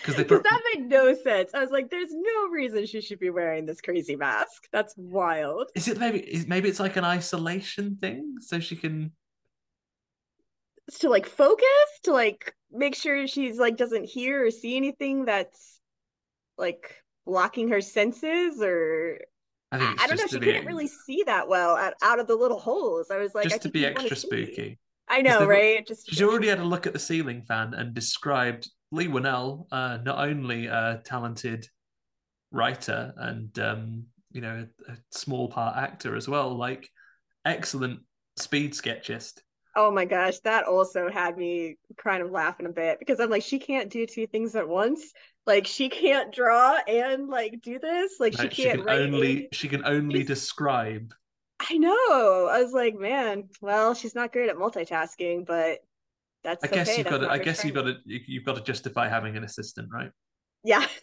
Speaker 1: Because they put
Speaker 2: that made no sense. I was like, there's no reason she should be wearing this crazy mask. That's wild.
Speaker 1: is it maybe is maybe it's like an isolation thing, so she can
Speaker 2: It's to like focus, to like make sure she's like doesn't hear or see anything that's like blocking her senses or
Speaker 1: I think
Speaker 2: I, don't know, she couldn't really see that well out, out of the little holes. I was like, I
Speaker 1: just to be extra spooky.
Speaker 2: I know, right? Just
Speaker 1: She's already had a look at the ceiling fan and described Leigh Whannell, uh, not only a talented writer and um, you know a, a small part actor as well, like excellent speed sketchist.
Speaker 2: Oh my gosh, that also had me kind of laughing a bit because I'm like, she can't do two things at once. Like she can't draw and like do this. Like she
Speaker 1: she
Speaker 2: can't
Speaker 1: can
Speaker 2: write
Speaker 1: only she can only
Speaker 2: She's-
Speaker 1: describe.
Speaker 2: I know. I was like, man, well, she's not great at multitasking, but that's
Speaker 1: I guess
Speaker 2: okay.
Speaker 1: you've
Speaker 2: That's
Speaker 1: got to. I guess you've got to. You've got to justify having an assistant, right?
Speaker 2: Yeah.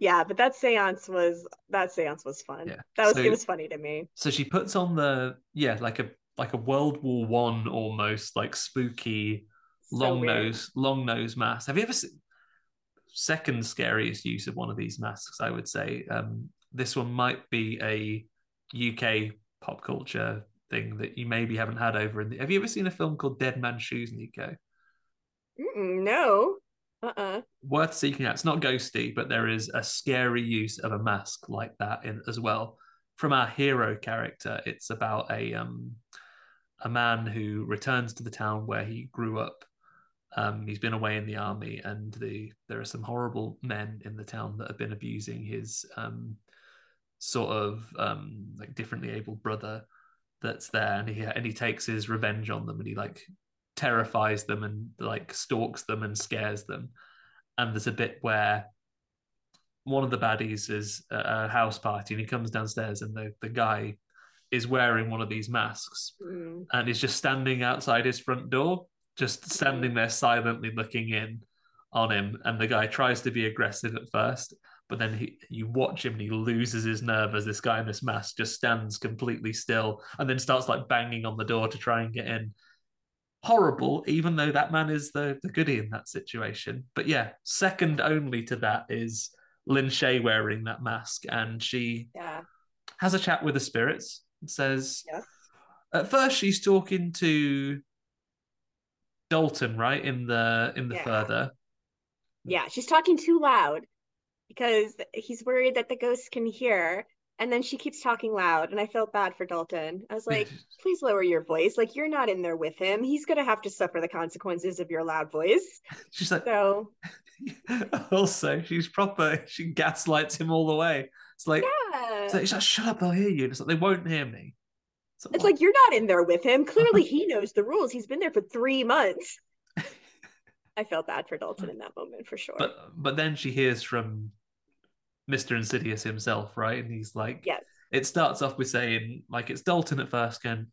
Speaker 2: Yeah, but that seance was that seance was fun.
Speaker 1: Yeah.
Speaker 2: That was
Speaker 1: So-
Speaker 2: it was funny to me.
Speaker 1: So she puts on the yeah, like a like a World War One almost like spooky
Speaker 2: So
Speaker 1: long
Speaker 2: weird.
Speaker 1: nose long nose mask. Have you ever seen second scariest use of one of these masks? I would say um, this one might be a UK pop culture thing that you maybe haven't had over in the. Have you ever seen a film called Dead Man's Shoes, Nico?
Speaker 2: No. Uh-uh.
Speaker 1: worth seeking out. It's not ghosty, but there is a scary use of a mask like that in as well. From our hero character, it's about a um a man who returns to the town where he grew up. Um, he's been away in the army, and the there are some horrible men in the town that have been abusing his um sort of um like differently abled brother that's there, and he and he takes his revenge on them, and he like terrifies them and like stalks them and scares them. And there's a bit where one of the baddies is at a house party and he comes downstairs and the, the guy is wearing one of these masks
Speaker 2: Mm.
Speaker 1: and is just standing outside his front door, just standing there silently looking in on him. And the guy tries to be aggressive at first, but then he you watch him and he loses his nerve as this guy in this mask just stands completely still and then starts like banging on the door to try and get in. Horrible, even though that man is the, the goodie in that situation. But yeah, second only to that is Lin Shaye wearing that mask, and she
Speaker 2: Yeah.
Speaker 1: has a chat with the spirits and says,
Speaker 2: Yes.
Speaker 1: At first, she's talking to Dalton, right in the in the
Speaker 2: Yeah.
Speaker 1: further.
Speaker 2: Yeah, she's talking too loud because he's worried that the ghosts can hear. And then she keeps talking loud, and I felt bad for Dalton. I was like, please lower your voice. Like, you're not in there with him. He's going to have to suffer the consequences of your loud voice.
Speaker 1: She's like,
Speaker 2: So,
Speaker 1: also, she's proper. She gaslights him all the way. It's like,
Speaker 2: yeah.
Speaker 1: it's like, like, shut up, they'll hear you. It's like they won't hear me. It's
Speaker 2: It's like, you're not in there with him. Clearly, he knows the rules. He's been there for three months. I felt bad for Dalton in that moment, for sure.
Speaker 1: but but then she hears from Mr. Insidious himself, right? And he's like,
Speaker 2: yes.
Speaker 1: it starts off with saying, like, it's Dalton at first going,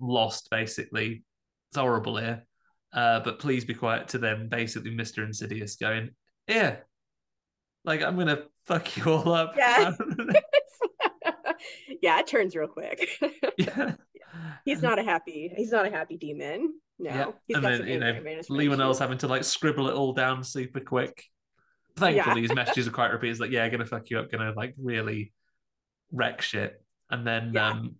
Speaker 1: lost, basically. It's horrible here. Uh, but please be quiet to them, basically, Mr. Insidious going, yeah, like, I'm going to fuck you all up.
Speaker 2: Yeah. yeah, it turns real quick.
Speaker 1: yeah.
Speaker 2: he's not a happy. He's not a happy demon. No,
Speaker 1: Yeah. and then, you know,
Speaker 2: anger management
Speaker 1: Leigh Whannell's
Speaker 2: issues.
Speaker 1: having to like scribble it all down super quick. Thankfully, his messages are quite repeated. It's like, yeah, gonna fuck you up, gonna like really wreck shit. And then
Speaker 2: Yeah.
Speaker 1: um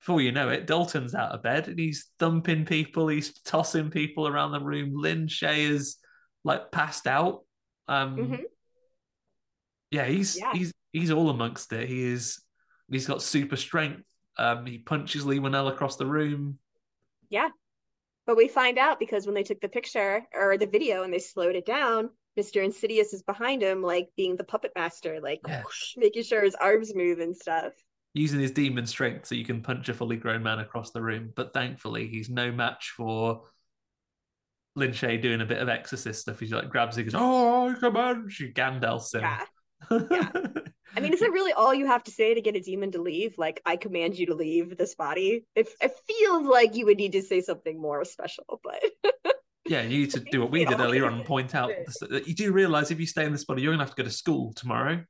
Speaker 1: before you know it, Dalton's out of bed and he's thumping people, he's tossing people around the room. Lin Shaye is like passed out. Um
Speaker 2: Mhm.
Speaker 1: yeah, he's
Speaker 2: Yeah.
Speaker 1: he's he's all amongst it. He is he's got super strength. Um he punches Lee Winnell across the room.
Speaker 2: Yeah. But we find out because when they took the picture or the video and they slowed it down, Mr. Insidious is behind him, like being the puppet master, like
Speaker 1: Yeah.
Speaker 2: whoosh, making sure his arms move and stuff.
Speaker 1: using his demon strength so you can punch a fully grown man across the room. But thankfully, he's no match for Lin Shaye doing a bit of exorcist stuff. He's like grabs it, goes, "Oh, I command you!" Gandalf's him.
Speaker 2: Yeah. yeah. I mean, is that really all you have to say to get a demon to leave? Like, I command you to leave this body. It, it feels like you would need to say something more special, but
Speaker 1: yeah, you need to do what we did earlier on and point out that you do realize if you stay in this body, you're gonna have to go to school tomorrow.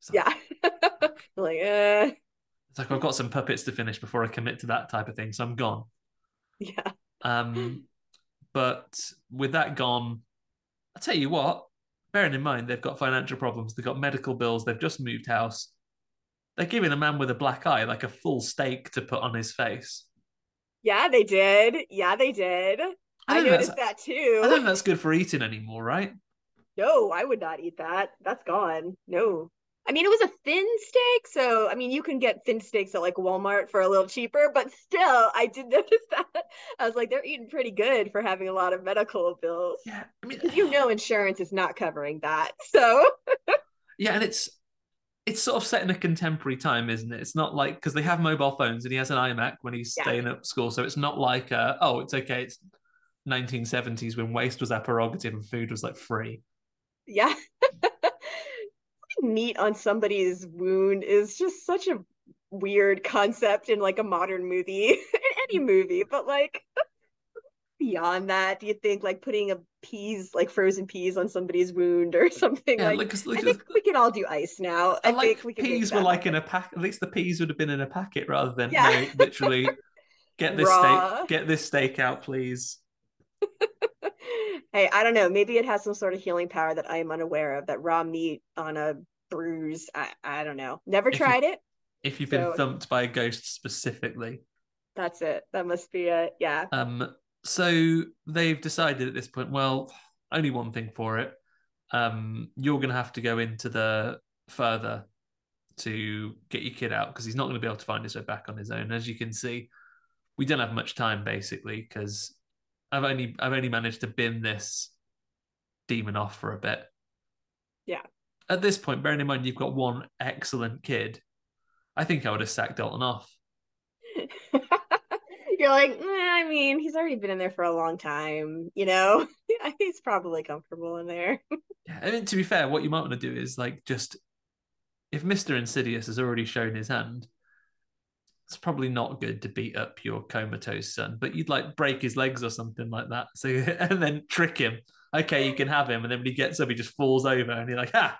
Speaker 1: So
Speaker 2: yeah. like, uh,
Speaker 1: it's like I've got some puppets to finish before I commit to that type of thing, so I'm gone.
Speaker 2: yeah.
Speaker 1: Um, but with that gone, I tell you what, bearing in mind they've got financial problems, they've got medical bills, they've just moved house. They're giving a man with a black eye like a full steak to put on his face.
Speaker 2: Yeah, they did. Yeah, they did.
Speaker 1: I
Speaker 2: I, noticed that too.
Speaker 1: I don't think that's good for eating anymore, right?
Speaker 2: No, I would not eat that. That's gone. No. I mean, it was a thin steak, so I mean, you can get thin steaks at like Walmart for a little cheaper, but still, I did notice that. I was like, they're eating pretty good for having a lot of medical bills.
Speaker 1: Yeah, I mean,
Speaker 2: you know, insurance is not covering that. So,
Speaker 1: yeah, and it's it's sort of set in a contemporary time, isn't it? It's not like because they have mobile phones and he has an iMac when he's
Speaker 2: Yeah.
Speaker 1: staying at school, so it's not like uh, oh, it's okay, it's 1970s when waste was our prerogative and food was like free.
Speaker 2: yeah. Meat on somebody's wound is just such a weird concept in like a modern movie, in any movie, but like beyond that, do you think like putting a peas, like frozen peas on somebody's wound or something
Speaker 1: Yeah,
Speaker 2: like,
Speaker 1: like, 'cause- like,
Speaker 2: I think we can all do ice now. I
Speaker 1: And like
Speaker 2: think we
Speaker 1: peas were like in a pack. At least the peas would have been in a packet rather than
Speaker 2: Yeah.
Speaker 1: no, literally get this
Speaker 2: Raw.
Speaker 1: steak. Get this steak out, please.
Speaker 2: Hey, I don't know. Maybe it has some sort of healing power that I am unaware of. That raw meat on a bruise. I, I don't know. Never
Speaker 1: If you-
Speaker 2: tried it.
Speaker 1: If you've been thumped by a ghost specifically,
Speaker 2: That's it. That must be it. Yeah.
Speaker 1: um, so they've decided at this point. Well, only one thing for it. Um, you're going to have to go into the further to get your kid out because he's not going to be able to find his way back on his own. As you can see, we don't have much time basically because I've only I've only managed to bin this demon off for a bit.
Speaker 2: Yeah.
Speaker 1: At this point, bearing in mind you've got one excellent kid, I think I would have sacked Dalton off.
Speaker 2: You're like, "Eh, I mean, he's already been in there for a long time, you know? he's probably comfortable in there.
Speaker 1: Yeah, I mean, to be fair, what you might want to do is like just if Mister Insidious has already shown his hand, it's probably not good to beat up your comatose son, but you'd like break his legs or something like that. So and then trick him. Okay, you can have him, and then when he gets up, he just falls over, and you're like, ah,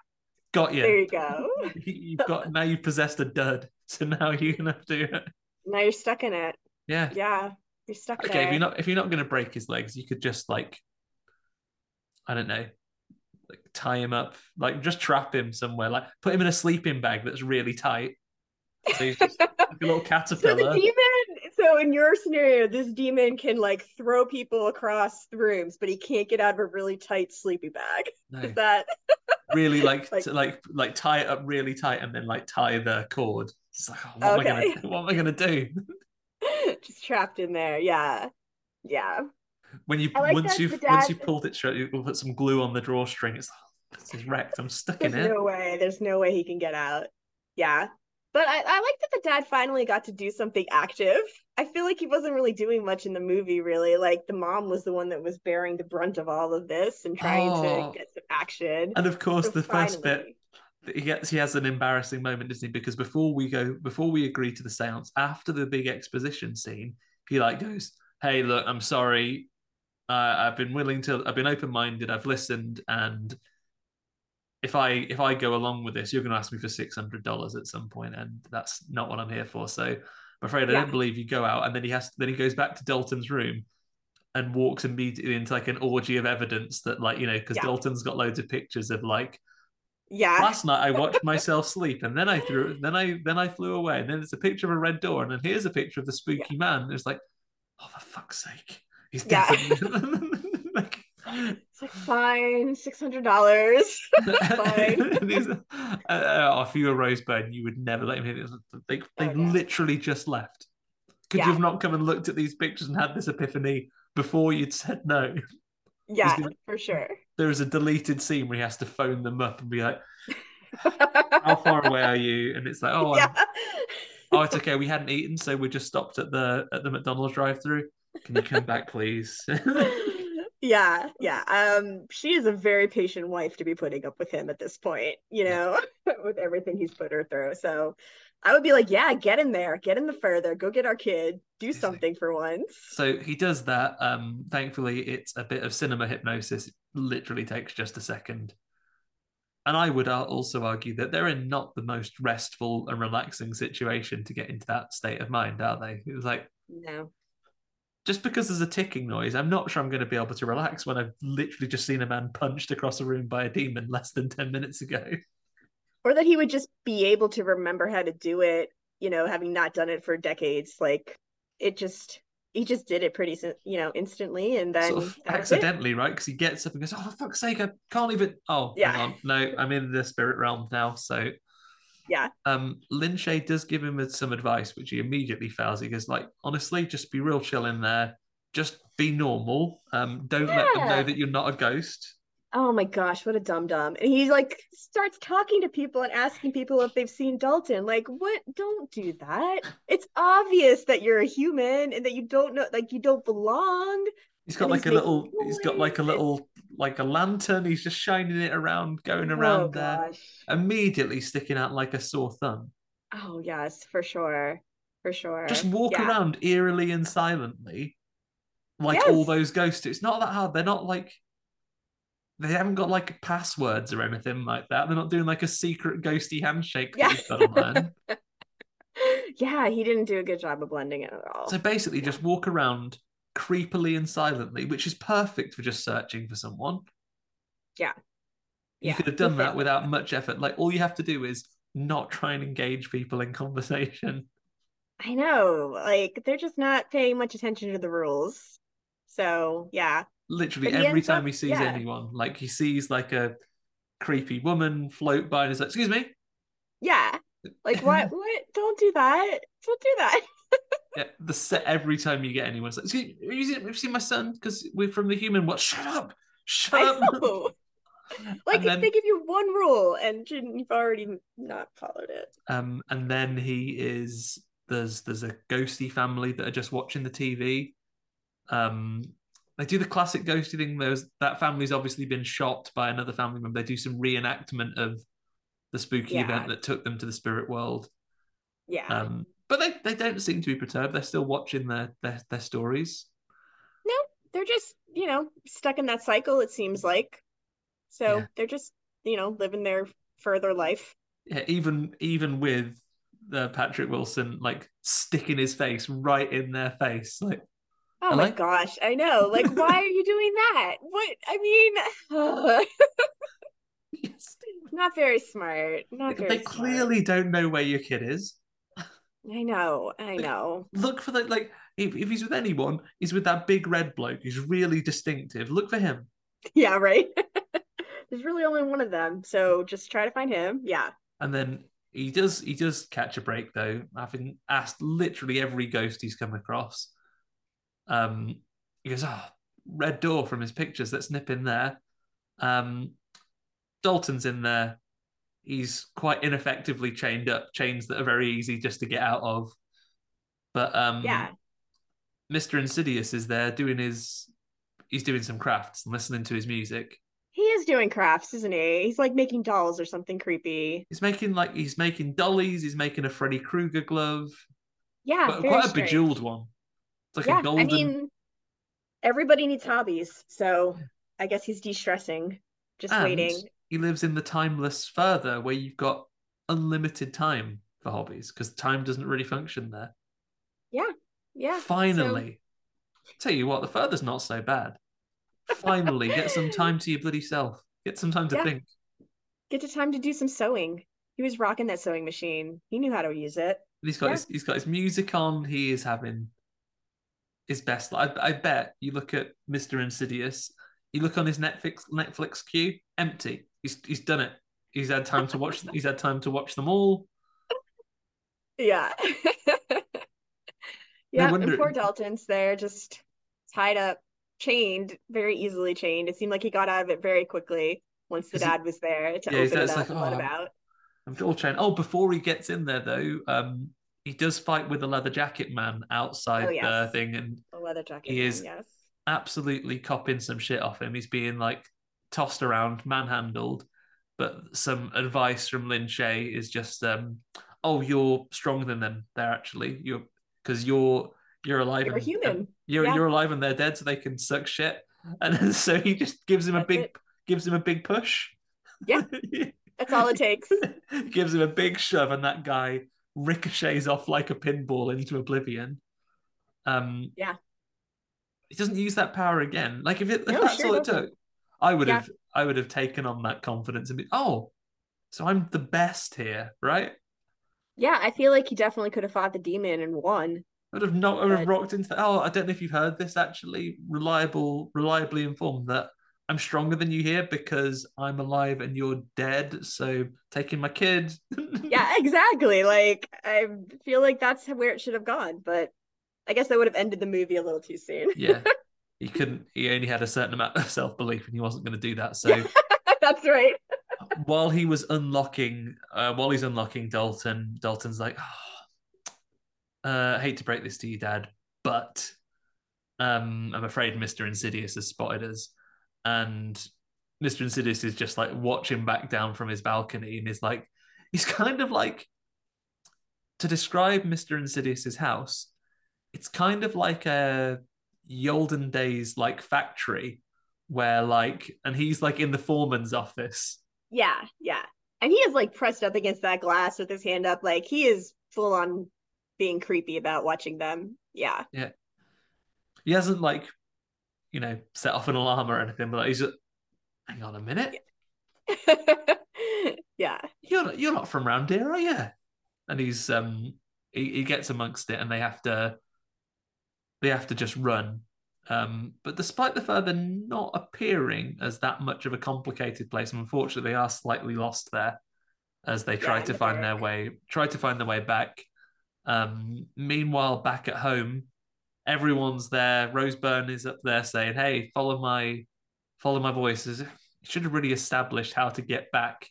Speaker 1: got you.
Speaker 2: There you go.
Speaker 1: You've got now you've possessed a dud, so now you're gonna have to.
Speaker 2: Now you're stuck in it.
Speaker 1: Yeah.
Speaker 2: Yeah. You're stuck
Speaker 1: Okay,
Speaker 2: there.
Speaker 1: if you're not if you're not gonna break his legs, you could just like, I don't know, like tie him up, like just trap him somewhere, like put him in a sleeping bag that's really tight, So he's just like a little
Speaker 2: So the
Speaker 1: caterpillar.
Speaker 2: demon, so in your scenario, this demon can like throw people across the rooms, but he can't get out of a really tight sleepy bag.
Speaker 1: No,
Speaker 2: Is that
Speaker 1: really like
Speaker 2: Like-
Speaker 1: to, like like tie it up really tight and then like tie the cord. It's like, oh, what am I
Speaker 2: Okay.
Speaker 1: gonna what am I gonna do?
Speaker 2: just trapped in there? Yeah. Yeah.
Speaker 1: When you
Speaker 2: like
Speaker 1: once you've once you pulled it straight, you put some glue on the drawstring. It's like, oh, this is wrecked. I'm stuck
Speaker 2: There's
Speaker 1: in it.
Speaker 2: no way. There's no way he can get out. Yeah. But I, I like that the dad finally got to do something active. I feel like he wasn't really doing much in the movie, really. Like the mom was the one that was bearing the brunt of all of this and trying
Speaker 1: Oh.
Speaker 2: to get some action.
Speaker 1: And of course,
Speaker 2: So
Speaker 1: the first bit
Speaker 2: finally-
Speaker 1: he gets he has an embarrassing moment, doesn't he? Because before we go, before we agree to the seance, after the big exposition scene, he like goes, "Hey, look, I'm sorry. Uh, I've been willing to. I've been open minded. I've listened, and if I if I go along with this, you're going to ask me for six hundred dollars at some point, and that's not what I'm here for. So I'm afraid I
Speaker 2: Yeah.
Speaker 1: don't believe you go out." And then he has then he goes back to Dalton's room. And walks immediately into like an orgy of evidence that, like, you know, because
Speaker 2: Yeah.
Speaker 1: Dalton's got loads of pictures of like
Speaker 2: Yeah.
Speaker 1: last night I watched myself sleep, and then I threw, then I then I flew away, and then it's a picture of a red door, and then here's a picture of the spooky man. It's like, oh for fuck's sake, he's
Speaker 2: Yeah.
Speaker 1: definitely like,
Speaker 2: It's like fine, six hundred dollars. Fine.
Speaker 1: he's, uh, uh, if you were Rose Byrne, you would never let him it. They they
Speaker 2: Oh, no.
Speaker 1: literally just left. Could
Speaker 2: Yeah.
Speaker 1: you have not come and looked at these pictures and had this epiphany before you'd said no?
Speaker 2: Yeah, for sure.
Speaker 1: There is a deleted scene where he has to phone them up and be like, "How far away are you?" And it's like, "Oh,
Speaker 2: yeah.
Speaker 1: oh, it's okay. We hadn't eaten, so we just stopped at the at the McDonald's drive-through. Can you come back, please?
Speaker 2: Yeah, yeah. Um, she is a very patient wife to be putting up with him at this point, you know, with everything he's put her through. So I would be like, yeah, get in there, get in the further, go get our kid, do something for once.
Speaker 1: so he does that. Um, thankfully, it's a bit of cinema hypnosis. It literally takes just a second. And I would also argue that they're in not the most restful and relaxing situation to get into that state of mind, are they? It was like
Speaker 2: No.
Speaker 1: Just because there's a ticking noise, I'm not sure I'm going to be able to relax when I've literally just seen a man punched across a room by a demon less than ten minutes ago.
Speaker 2: Or that he would just be able to remember how to do it, you know, having not done it for decades. Like it just, he just did it pretty, you know, instantly. And then
Speaker 1: sort of
Speaker 2: was it.
Speaker 1: accidentally, right? Because he gets up and goes, "Oh, for fuck's sake, I can't even." Oh,
Speaker 2: Yeah.
Speaker 1: no, I'm in the spirit realm now. So,
Speaker 2: Yeah.
Speaker 1: um, Lin Shaye does give him some advice, which he immediately fails. He goes, "Like, honestly, just be real chill in there. Just be normal. Um, don't let them know that you're not a ghost."
Speaker 2: Oh my gosh, what a dum dum. And he like starts talking to people and asking people if they've seen Dalton. Like, what? Don't do that. It's obvious that you're a human and that you don't know, like, you don't belong.
Speaker 1: He's got
Speaker 2: And
Speaker 1: like
Speaker 2: he's
Speaker 1: a little. He's got like a little, like a lantern. He's just shining it around, going
Speaker 2: Oh
Speaker 1: around there,
Speaker 2: gosh.
Speaker 1: immediately sticking out like a sore thumb.
Speaker 2: Oh, yes, for sure. For sure.
Speaker 1: just walk
Speaker 2: Yeah.
Speaker 1: around eerily and silently like
Speaker 2: Yes.
Speaker 1: all those ghosts. It's not that hard. They're not like they haven't got like passwords or anything like that. They're not doing like a secret ghosty handshake
Speaker 2: Yeah.
Speaker 1: that you've got to learn.
Speaker 2: Yeah, he didn't do a good job of blending it at all.
Speaker 1: so basically just walk around creepily and silently, which is perfect for just searching for someone.
Speaker 2: Yeah.
Speaker 1: You
Speaker 2: Yeah,
Speaker 1: could have done that without much effort. Like all you have to do is not try and engage people in conversation.
Speaker 2: I know, like they're just not paying much attention to the rules. So, yeah.
Speaker 1: literally
Speaker 2: But
Speaker 1: every time
Speaker 2: up-
Speaker 1: he sees
Speaker 2: yeah.
Speaker 1: anyone, like he sees like a creepy woman float by and he's like, "Excuse me."
Speaker 2: Yeah. Like what what? Don't do that. Don't do that.
Speaker 1: Yeah, the set every time you get anyone, Like, have you seen, have seen my son? Because we're from the human. What? Shut up! Shut
Speaker 2: I
Speaker 1: up!
Speaker 2: know. Like
Speaker 1: then-
Speaker 2: they give you one rule and you've already not followed it.
Speaker 1: Um, and then he is there's there's a ghosty family that are just watching the TV. Um, they do the classic ghosty thing. There's that family's obviously been shot by another family member. They do some reenactment of the spooky
Speaker 2: Yeah.
Speaker 1: event that took them to the spirit world.
Speaker 2: Yeah.
Speaker 1: Um, but they, they don't seem to be perturbed. They're still watching their their, their stories.
Speaker 2: no, they're just, you know, stuck in that cycle, it seems like. So
Speaker 1: Yeah.
Speaker 2: they're just, you know, living their further life.
Speaker 1: Yeah, even even with the Patrick Wilson like sticking his face right in their face, like
Speaker 2: Oh my gosh, I know. Like, why are you doing that? What? I mean,
Speaker 1: yes,
Speaker 2: not very smart. Not
Speaker 1: they
Speaker 2: very smart.
Speaker 1: clearly don't know where your kid is.
Speaker 2: I know, I know.
Speaker 1: Look for the like if, if he's with anyone, he's with that big red bloke. He's really distinctive. Look for him.
Speaker 2: Yeah, right. There's really only one of them, so just try to find him. Yeah.
Speaker 1: And then he does he does catch a break though, having asked literally every ghost he's come across. Um, he goes, "Ah, red door from his pictures. Let's nip in there." Um, Dalton's in there. He's quite ineffectively chained up, chains that are very easy just to get out of. But um,
Speaker 2: Yeah.
Speaker 1: Mr. Insidious is there doing his he's doing some crafts and listening to his music.
Speaker 2: He is doing crafts, isn't he? He's like making dolls or something creepy.
Speaker 1: He's making like he's making dollies, he's making a Freddy Krueger glove.
Speaker 2: Yeah,
Speaker 1: But quite a
Speaker 2: strange.
Speaker 1: bejeweled one. It's like
Speaker 2: yeah,
Speaker 1: a golden
Speaker 2: I mean, everybody needs hobbies, so I guess he's de-stressing, just
Speaker 1: and
Speaker 2: waiting.
Speaker 1: He lives in the timeless further where you've got unlimited time for hobbies because time doesn't really function there.
Speaker 2: Yeah, yeah. so-
Speaker 1: Finally. Tell you what, the further's not so bad. Finally, get some time to your bloody self. Get some time to
Speaker 2: Yeah.
Speaker 1: think.
Speaker 2: get to time to do some sewing. He was rocking that sewing machine. He knew how to use it.
Speaker 1: He's got
Speaker 2: Yeah.
Speaker 1: his he's got his music on. He is having his best. I, I bet you look at Mister Insidious. You look on his Netflix Netflix queue, empty. He's he's done it. He's had time to watch. he's had time to watch them all.
Speaker 2: Yeah. yeah,
Speaker 1: wonder-
Speaker 2: and poor Dalton's there, just tied up, chained, very easily chained. It seemed like he got out of it very quickly once the dad was there to
Speaker 1: Yeah,
Speaker 2: open it up
Speaker 1: it's
Speaker 2: and
Speaker 1: like,
Speaker 2: let
Speaker 1: "Oh,
Speaker 2: him out.
Speaker 1: I'm all trying. Oh, before he gets in there though, um, he does fight with the leather jacket man outside
Speaker 2: Oh,
Speaker 1: the thing, and
Speaker 2: The leather jacket.
Speaker 1: He
Speaker 2: man,
Speaker 1: is-
Speaker 2: yes.
Speaker 1: absolutely copping some shit off him. He's being like tossed around, manhandled. But some advice from Lin Shaye is just, um, oh, you're stronger than them. They're actually you're because you're you're alive.
Speaker 2: You're
Speaker 1: and,
Speaker 2: human.
Speaker 1: You're
Speaker 2: Yeah.
Speaker 1: you're alive and they're dead, so they can suck shit. And so he just gives him a big
Speaker 2: it.
Speaker 1: gives him a big push.
Speaker 2: Yeah. That's all it takes.
Speaker 1: gives him a big shove, and that guy ricochets off like a pinball into oblivion. Um,
Speaker 2: Yeah.
Speaker 1: he doesn't use that power again. Like if, it, if
Speaker 2: No,
Speaker 1: that's
Speaker 2: sure
Speaker 1: all it
Speaker 2: doesn't.
Speaker 1: took, I would
Speaker 2: Yeah.
Speaker 1: have, I would have taken on that confidence and be, oh, so I'm the best here, right?
Speaker 2: Yeah, I feel like he definitely could have fought the demon and won.
Speaker 1: I would have not, I would have rocked into that. Oh, I don't know if you've heard this actually. Reliable, reliably informed that I'm stronger than you here because I'm alive and you're dead. So taking my kid.
Speaker 2: Yeah, exactly. Like I feel like that's where it should have gone, but I guess that would have ended the movie a little too soon.
Speaker 1: yeah. He couldn't. He only had a certain amount of self belief, and he wasn't going to do that. So
Speaker 2: that's right.
Speaker 1: while he was unlocking, uh, while he's unlocking Dalton, Dalton's like, oh, uh, "Hate to break this to you, Dad, but um, I'm afraid Mister Insidious has spotted us." And Mister Insidious is just like watching back down from his balcony, and is like, he's kind of like to describe Mister Insidious's house. It's kind of like a the olden days like factory where like and he's like in the foreman's office
Speaker 2: Yeah, yeah. And he is like pressed up against that glass with his hand up, like he is full on being creepy about watching them. Yeah. Yeah.
Speaker 1: he hasn't like you know set off an alarm or anything but he's just, hang on a minute
Speaker 2: yeah.
Speaker 1: you're not, you're not from round here are you and he's um he, he gets amongst it and they have to they have to just run. Um but despite the further not appearing as that much of a complicated place and unfortunately they are slightly lost there as they try
Speaker 2: in
Speaker 1: to find their way try to find their way back. Um meanwhile back at home everyone's there. Rose Byrne is up there saying hey follow my follow my voices should have really established how to get back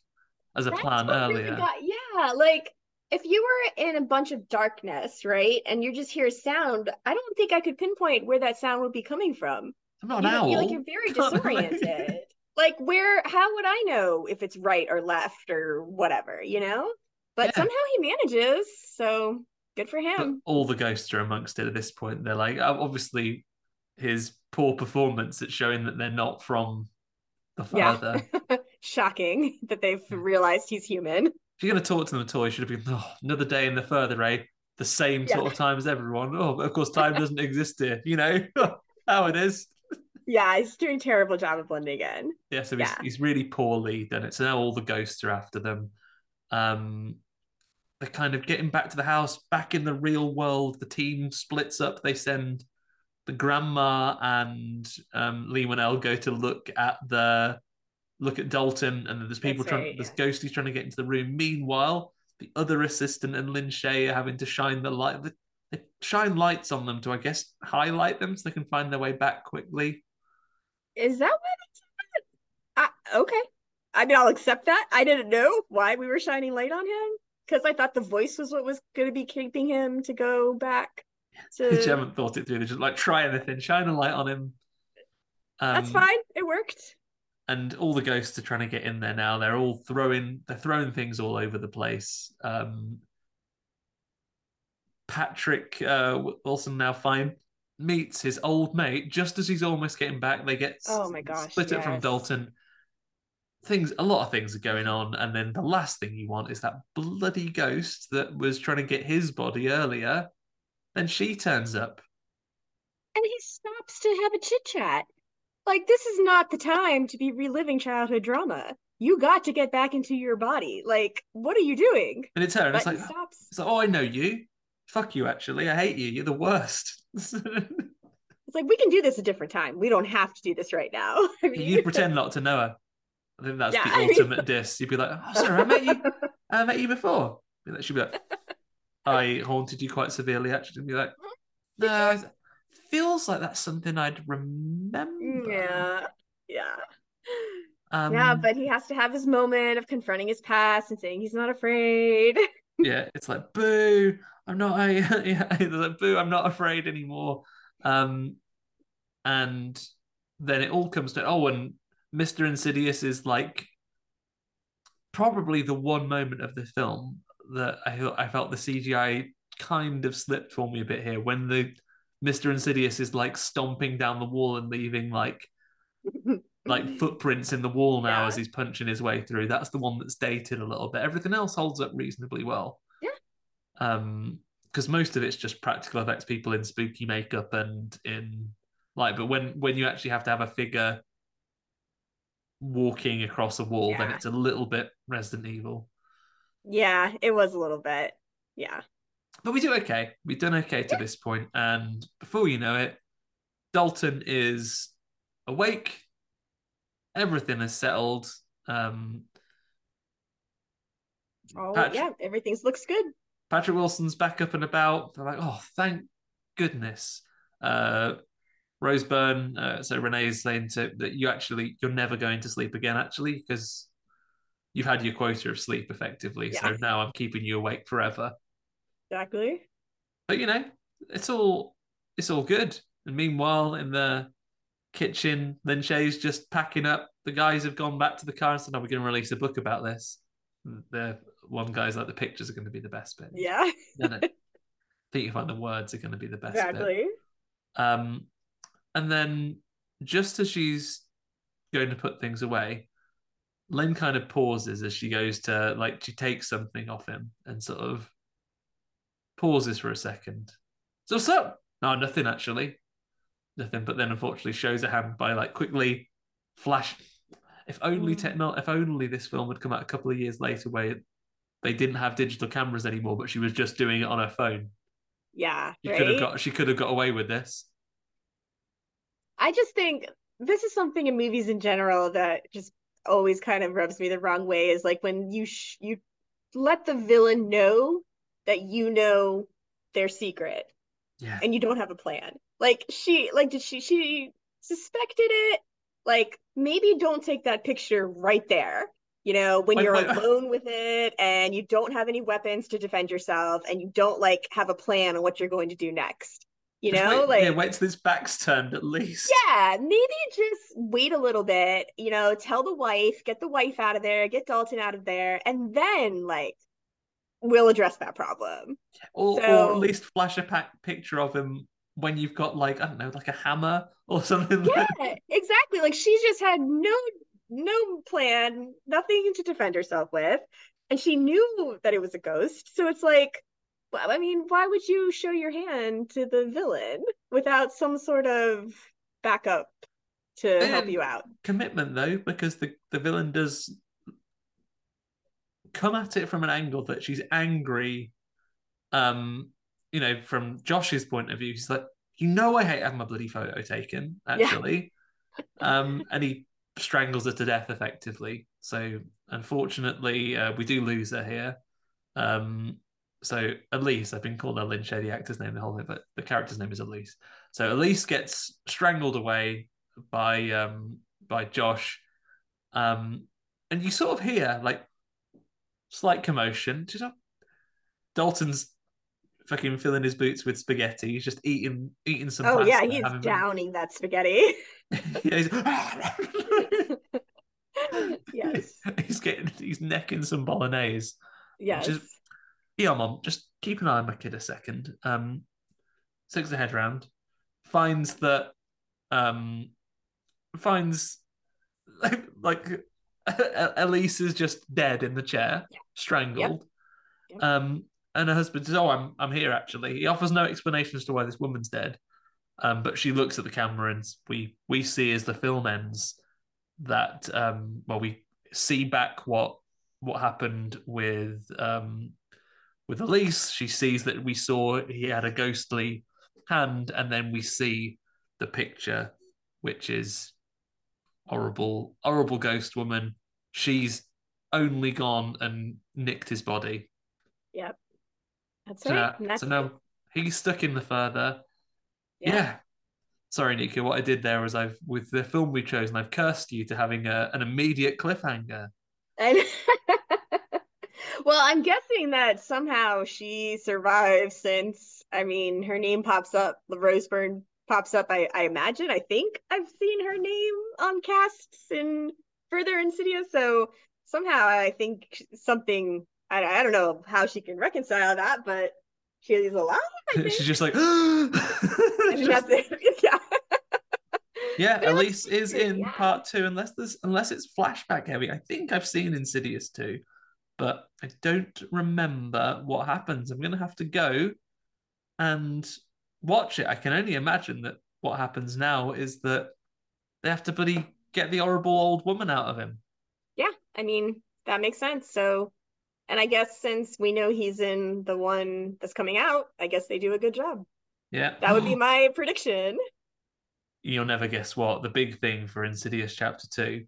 Speaker 1: as a
Speaker 2: That's
Speaker 1: plan
Speaker 2: really
Speaker 1: earlier.
Speaker 2: got- yeah, like if you were in a bunch of darkness, right, and you just hear a sound, I don't think I could pinpoint where that sound would be coming from.
Speaker 1: i'm not
Speaker 2: you
Speaker 1: an owl
Speaker 2: you're like you're very disoriented. like where how would I know if it's right or left or whatever, you know? But
Speaker 1: Yeah.
Speaker 2: somehow he manages, so good for
Speaker 1: but
Speaker 2: him.
Speaker 1: all the ghosts are amongst it at this point. They're like, obviously, his poor performance at showing that they're not from the
Speaker 2: Yeah.
Speaker 1: father.
Speaker 2: Shocking that they've hmm. realized he's human.
Speaker 1: If you're going to talk to them at all, you should have been, oh, another day in the further, eh? The same sort of time as everyone. Oh, but of course, time doesn't exist here, you know how it is.
Speaker 2: Yeah, he's doing a terrible job of blending in.
Speaker 1: Yeah, so he's,
Speaker 2: Yeah.
Speaker 1: he's really poorly done it. So now all the ghosts are after them. Um, they're kind of getting back to the house, back in the real world. The team splits up. They send the grandma and um, Leigh Whannell go to look at the look at Dalton, and there's people
Speaker 2: That's
Speaker 1: trying.
Speaker 2: right,
Speaker 1: There's
Speaker 2: yeah.
Speaker 1: ghosties trying to get into the room. Meanwhile, the other assistant and Lin Shaye are having to shine the light. They shine lights on them to, I guess, highlight them so they can find their way back quickly.
Speaker 2: Is that what it's I, okay. I mean, I'll accept that. I didn't know why we were shining light on him because I thought the voice was what was going to be keeping him to go back to.
Speaker 1: just haven't thought it through. They just like try anything, shine a light on him. Um,
Speaker 2: That's fine. It worked.
Speaker 1: And all the ghosts are trying to get in there now. They're all throwing they're throwing things all over the place. Um, Patrick uh, Wilson now fine meets his old mate just as he's almost getting back. They get
Speaker 2: Oh my gosh,
Speaker 1: split it from. Dalton. Things a lot of things are going on, and then the last thing you want is that bloody ghost that was trying to get his body earlier. Then she turns up.
Speaker 2: And he stops to have a chit chat. Like, this is not the time to be reliving childhood drama. You got to get back into your body. Like, what are you doing?
Speaker 1: And it's her, and it's like,
Speaker 2: stops.
Speaker 1: it's like, oh, I know you. Fuck you, actually. I hate you. You're the worst.
Speaker 2: It's like, we can do this a different time. We don't have to do this right now. I mean,
Speaker 1: You'd pretend not to know her. I think that's
Speaker 2: Yeah,
Speaker 1: the
Speaker 2: I mean-
Speaker 1: ultimate diss. You'd be like, oh, sorry, I met you. I met you before. She'd be like, I haunted you quite severely, actually. And be like, no, feels like that's something I'd remember.
Speaker 2: yeah. Yeah.
Speaker 1: Um,
Speaker 2: yeah, but he has to have his moment of confronting his past and saying he's not afraid.
Speaker 1: yeah, it's like boo. I'm not. I yeah, it's like boo. I'm not afraid anymore. Um, and then it all comes to oh, and Mister Insidious is like probably the one moment of the film that I felt I felt the CGI kind of slipped for me a bit here when the Mister Insidious is like stomping down the wall and leaving like like footprints in the wall now
Speaker 2: Yeah.
Speaker 1: as he's punching his way through. That's the one that's dated a little bit. Everything else holds up reasonably well.
Speaker 2: Yeah.
Speaker 1: Um, because most of it's just practical effects, people in spooky makeup and in like, but when when you actually have to have a figure walking across a wall, then it's a little bit Resident Evil.
Speaker 2: yeah, it was a little bit. Yeah.
Speaker 1: But we do okay. We've done okay to this point, and before you know it, Dalton is awake. Everything is settled. Um,
Speaker 2: Oh,
Speaker 1: Patch-
Speaker 2: yeah, everything looks good.
Speaker 1: Patrick Wilson's back up and about. They're like, oh, thank goodness. Uh, Rose Byrne, uh, so Renee is saying to, that you actually you're never going to sleep again, actually, because you've had your quota of sleep effectively. So now I'm keeping you awake forever.
Speaker 2: Exactly.
Speaker 1: But you know, it's all it's all good. And meanwhile, in the kitchen, Lin Shaye's just packing up. The guys have gone back to the car and said, "Oh, we're going to release a book about this." The one guy's like, "The pictures are going to be the best bit."
Speaker 2: Yeah,
Speaker 1: No, no. I think you find the words are going to be the best bit.
Speaker 2: exactly.
Speaker 1: Um, and then just as she's going to put things away, Lin kind of pauses as she goes to like she takes something off him and sort of pauses for a second. So so. No, nothing actually. Nothing, but then unfortunately shows a hand by like quickly flash. If only
Speaker 2: Mm.
Speaker 1: techno if only this film had come out a couple of years later where they didn't have digital cameras anymore, but she was just doing it on her phone.
Speaker 2: Yeah,
Speaker 1: She could have got she could have got away with this.
Speaker 2: I just think this is something in movies in general that just always kind of rubs me the wrong way is like when you sh you let the villain know that you know their secret
Speaker 1: Yeah.
Speaker 2: and you don't have a plan. Like she like did she she suspected it? Like maybe don't take that picture right there. You know, when
Speaker 1: Wait,
Speaker 2: you're
Speaker 1: wait.
Speaker 2: alone with it and you don't have any weapons to defend yourself and you don't like have a plan on what you're going to do next. You
Speaker 1: Just
Speaker 2: know,
Speaker 1: wait,
Speaker 2: like
Speaker 1: yeah, wait till his back's turned at least.
Speaker 2: yeah, maybe just wait a little bit, you know, tell the wife, get the wife out of there, get Dalton out of there, and then like we'll address that problem.
Speaker 1: Or, or at least flash a pack picture of him when you've got like I don't know, like a hammer or something.
Speaker 2: Yeah,
Speaker 1: like
Speaker 2: exactly. Like she's just had no no plan, nothing to defend herself with, and she knew that it was a ghost. So it's like, well, I mean, why would you show your hand to the villain without some sort of backup to help you out?
Speaker 1: commitment though, because the, the villain does come at it from an angle that she's angry. Um, you know, from Josh's point of view, he's like, you know, I hate having my bloody photo taken. Actually, yeah. um, and he strangles her to death effectively. So unfortunately, uh, we do lose her here. Um, so Elise, I've been called a Lynch the actor's name the whole thing, but the character's name is Elise. So Elise gets strangled away by um by Josh. Um and you sort of hear like slight commotion. Just Dalton's fucking filling his boots with spaghetti. He's just eating eating some.
Speaker 2: Oh yeah, he's downing been... that spaghetti.
Speaker 1: yeah, he's...
Speaker 2: yes.
Speaker 1: He's getting he's necking some bolognese.
Speaker 2: Yes. Just,
Speaker 1: yeah, mom, just keep an eye on my kid a second. Um, sticks the head round, finds that, um, finds like, like Elise is just dead in the chair, yeah. strangled. Um, and her husband says, "Oh, I'm I'm here actually." He offers no explanation as to why this woman's dead, um, but she looks at the camera and we we see as the film ends that um, well we see back what what happened with um, with Elise. She sees that we saw he had a ghostly hand, and then we see the picture, which is horrible, horrible ghost woman. She's only gone and nicked his body.
Speaker 2: Yep. That's
Speaker 1: so
Speaker 2: right.
Speaker 1: Now, so now he's stuck in the further. Yeah. yeah. Sorry, Nico. What I did there was I've with the film we chose, and I've cursed you to having a, an immediate cliffhanger.
Speaker 2: And well, I'm guessing that somehow she survives since I mean her name pops up, the Byrne pops up. I, I imagine. I think I've seen her name on casts in further Insidious. So somehow I think something. I, I don't know how she can reconcile that, but she's alive.
Speaker 1: She's just like. just... yeah. Yeah, Elise is in yeah. part two, unless there's unless it's flashback heavy. I think I've seen Insidious two, but I don't remember what happens. I'm gonna have to go and watch it. I can only imagine that what happens now is that they have to bloody get the horrible old woman out of him.
Speaker 2: Yeah, I mean that makes sense. So, and I guess since we know he's in the one that's coming out, I guess they do a good job.
Speaker 1: Yeah,
Speaker 2: that would be my prediction.
Speaker 1: You'll never guess what the big thing for Insidious Chapter Two.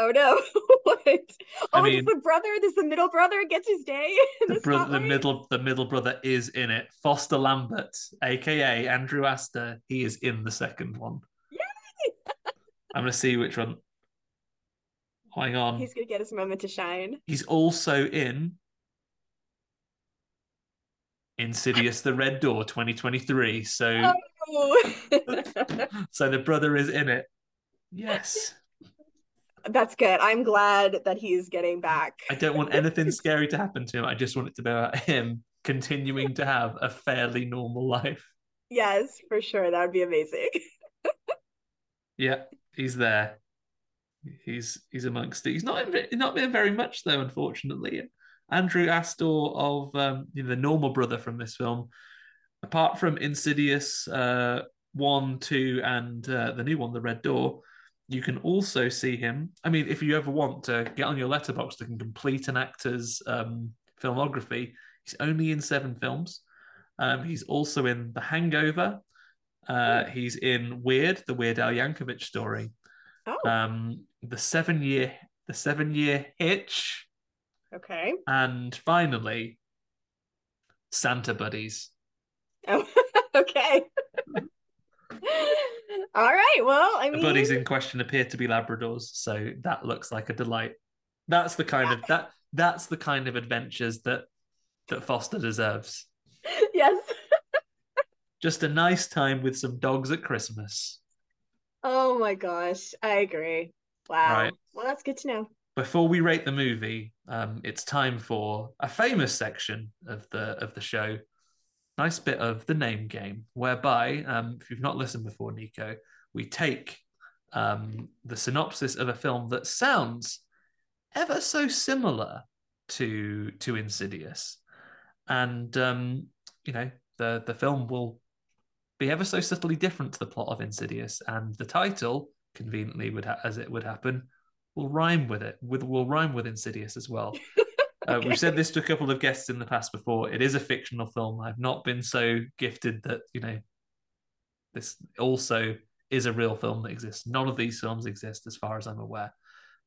Speaker 2: Oh no! what? Oh, I mean, does the brother? Does the middle brother gets his day?
Speaker 1: the, the, bro- the middle, the middle brother is in it. Foster Lambert, aka Andrew Astor, he is in the second one.
Speaker 2: Yay!
Speaker 1: I'm gonna see which one. Hang on.
Speaker 2: He's gonna get his moment to shine.
Speaker 1: He's also in Insidious: The Red Door 2023. So, oh. so the brother is in it. Yes.
Speaker 2: That's good. I'm glad that he's getting back.
Speaker 1: I don't want anything scary to happen to him. I just want it to be about him continuing to have a fairly normal life.
Speaker 2: Yes, for sure. That would be amazing.
Speaker 1: yeah, he's there. He's he's amongst it. He's not in, not been very much though, unfortunately. Andrew Astor of um, you know, the normal brother from this film, apart from Insidious uh, one, two, and uh, the new one, The Red Door you can also see him. I mean, if you ever want to get on your Letterboxd to complete an actor's um, filmography, he's only in seven films. Um, he's also in The Hangover. Uh, he's in Weird, the Weird Al Yankovic story.
Speaker 2: Oh.
Speaker 1: Um, the seven year, the seven year Hitch.
Speaker 2: Okay.
Speaker 1: And finally, Santa Buddies.
Speaker 2: Oh, okay. All right. Well, I mean,
Speaker 1: the buddies in question appear to be Labradors, so that looks like a delight. That's the kind of that that's the kind of adventures that that Foster deserves.
Speaker 2: Yes.
Speaker 1: Just a nice time with some dogs at Christmas.
Speaker 2: Oh my gosh, I agree. Wow. Right. Well, that's good to know.
Speaker 1: Before we rate the movie, um, it's time for a famous section of the of the show nice bit of the name game, whereby, um, if you've not listened before, Nico, we take um, the synopsis of a film that sounds ever so similar to to Insidious, and um, you know the the film will be ever so subtly different to the plot of Insidious, and the title, conveniently, would ha- as it would happen, will rhyme with it. With will rhyme with Insidious as well. Uh,
Speaker 2: Okay.
Speaker 1: We've said this to a couple of guests in the past before. It is a fictional film. I've not been so gifted that you know this also is a real film that exists. None of these films exist, as far as I'm aware.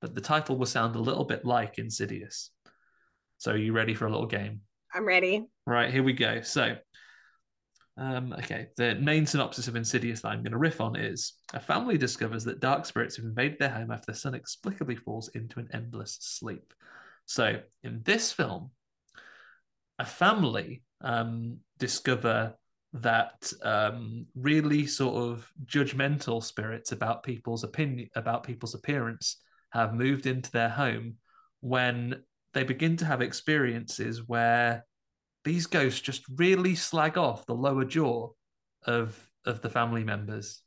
Speaker 1: But the title will sound a little bit like Insidious. So, are you ready for a little game?
Speaker 2: I'm ready.
Speaker 1: Right, here we go. So, um, okay, the main synopsis of Insidious that I'm going to riff on is a family discovers that dark spirits have invaded their home after their son inexplicably falls into an endless sleep. So, in this film, a family um, discover that um, really sort of judgmental spirits about people's opinion about people's appearance have moved into their home when they begin to have experiences where these ghosts just really slag off the lower jaw of of the family members.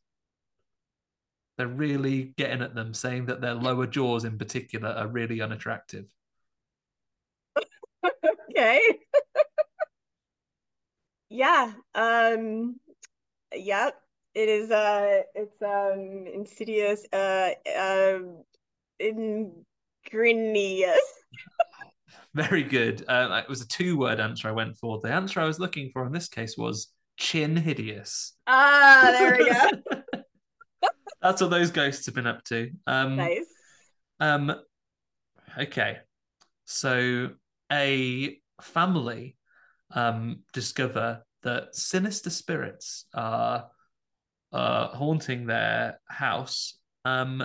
Speaker 1: They're really getting at them, saying that their lower jaws in particular are really unattractive.
Speaker 2: Okay. yeah. Um yep. It is uh it's um insidious uh um ingenious.
Speaker 1: Very good. Uh, it was a two-word answer I went for. The answer I was looking for in this case was chin hideous.
Speaker 2: Ah, there we go.
Speaker 1: That's what those ghosts have been up to. Um,
Speaker 2: Nice.
Speaker 1: Um, okay, so a family um, discover that sinister spirits are uh, haunting their house. Um,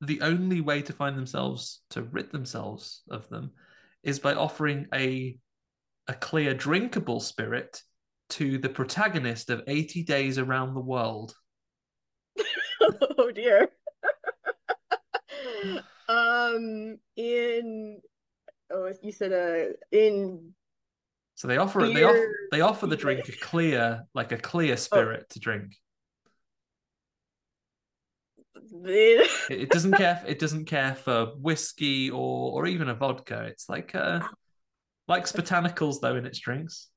Speaker 1: the only way to find themselves to rid themselves of them is by offering a a clear drinkable spirit to the protagonist of 80 Days Around the World.
Speaker 2: Oh dear. Um in oh you said uh in
Speaker 1: So they offer they offer they offer the drink a clear like a clear spirit to drink. It, it doesn't care it doesn't care for whiskey or or even a vodka. It's like uh likes botanicals though in its drinks.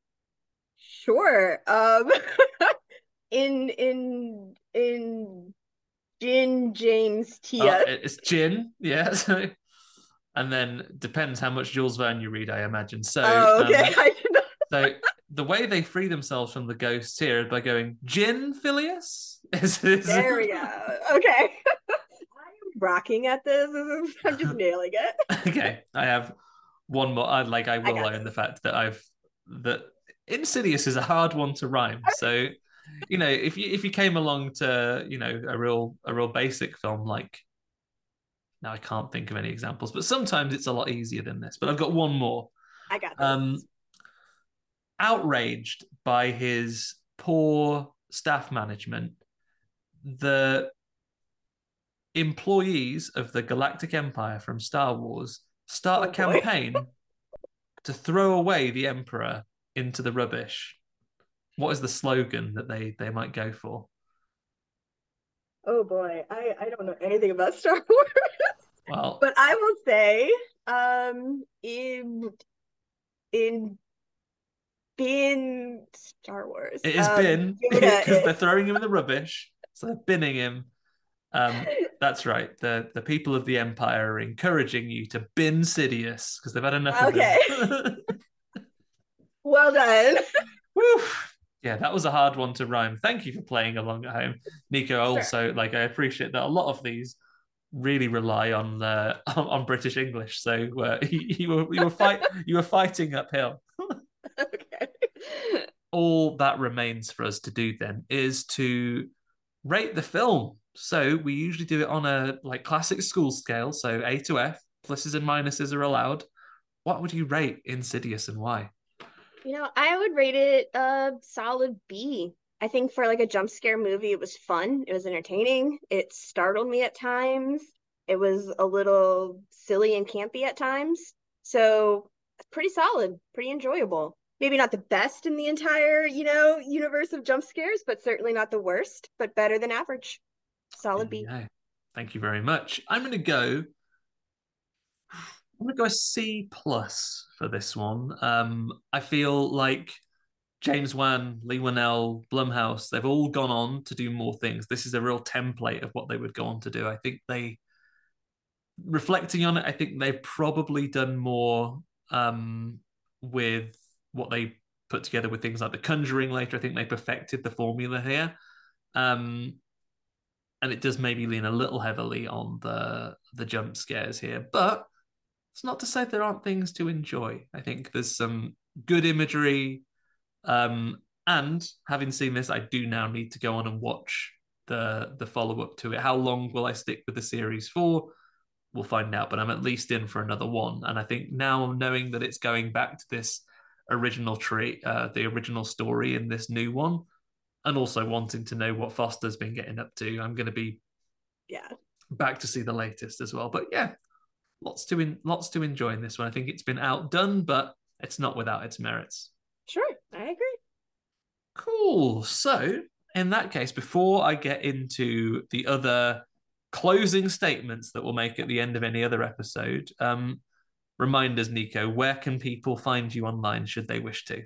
Speaker 2: Sure. Um in in in Gin James
Speaker 1: Oh,
Speaker 2: Tia.
Speaker 1: it- it's gin, yeah. So and then depends how much Jules Verne you read, I imagine. So
Speaker 2: Oh, okay.
Speaker 1: um,
Speaker 2: I
Speaker 1: so the way they free themselves from the ghosts here is by going gin Phileas. Is, is
Speaker 2: there we go. Okay. I'm rocking at this. I'm just nailing it.
Speaker 1: okay, I have one more. I like. I will
Speaker 2: got
Speaker 1: own the fact that I've that Insidious is a hard one to rhyme. So, you know, if you if you came along to you know a real a real basic film like. Now I can't think of any examples, but sometimes it's a lot easier than this. But I've got one more.
Speaker 2: I got this.
Speaker 1: Um, outraged by his poor staff management, the employees of the Galactic Empire from Star Wars start
Speaker 2: Oh,
Speaker 1: a campaign to throw away the Emperor into the rubbish. What is the slogan that they they might go for?
Speaker 2: Oh boy, I I don't know anything about Star Wars,
Speaker 1: Well,
Speaker 2: but I will say, um, in in bin Star Wars,
Speaker 1: it is
Speaker 2: um,
Speaker 1: bin because they're throwing him in the rubbish, so they're binning him. Um, That's right. The the people of the Empire are encouraging you to bin Sidious because they've had enough
Speaker 2: Okay. well done.
Speaker 1: Yeah, that was a hard one to rhyme. Thank you for playing along at home, Nico. Also, like I appreciate that a lot of these really rely on uh, on, on British English. So uh, you, you were you were fight you were fighting uphill.
Speaker 2: Okay.
Speaker 1: All that remains for us to do then is to rate the film. So we usually do it on a like classic school scale, so A to F. Pluses and minuses are allowed. What would you rate Insidious and why?
Speaker 2: You know, I would rate it a solid B. I think for like a jump scare movie, it was fun. It was entertaining. It startled me at times. It was a little silly and campy at times. So pretty solid, pretty enjoyable. Maybe not the best in the entire, you know, universe of jump scares, but certainly not the worst, but better than average. Solid B.
Speaker 1: Thank you very much. I'm going to go. I'm to go a C plus for this one. Um, I feel like James Wan, Leigh Whannell, Blumhouse, they've all gone on to do more things. This is a real template of what they would go on to do. I think they, reflecting on it, I think they've probably done more um, with what they put together with things like the Conjuring later. I think they perfected the formula here. Um, and it does maybe lean a little heavily on the the jump scares here, but it's not to say there aren't things to enjoy. I think there's some good imagery, um, and having seen this, I do now need to go on and watch the the follow up to it. How long will I stick with the series for? We'll find out, but I'm at least in for another one. And I think now knowing that it's going back to this original tree, uh, the original story in this new one, and also wanting to know what Foster's been getting up to, I'm going to be
Speaker 2: yeah
Speaker 1: back to see the latest as well. But yeah, lots to in, lots to enjoy in this one. I think it's been outdone, but it's not without its merits.
Speaker 2: Sure, I agree.
Speaker 1: Cool. So in that case, before I get into the other closing statements that we'll make at the end of any other episode, um, remind us, Nico, where can people find you online should they wish to?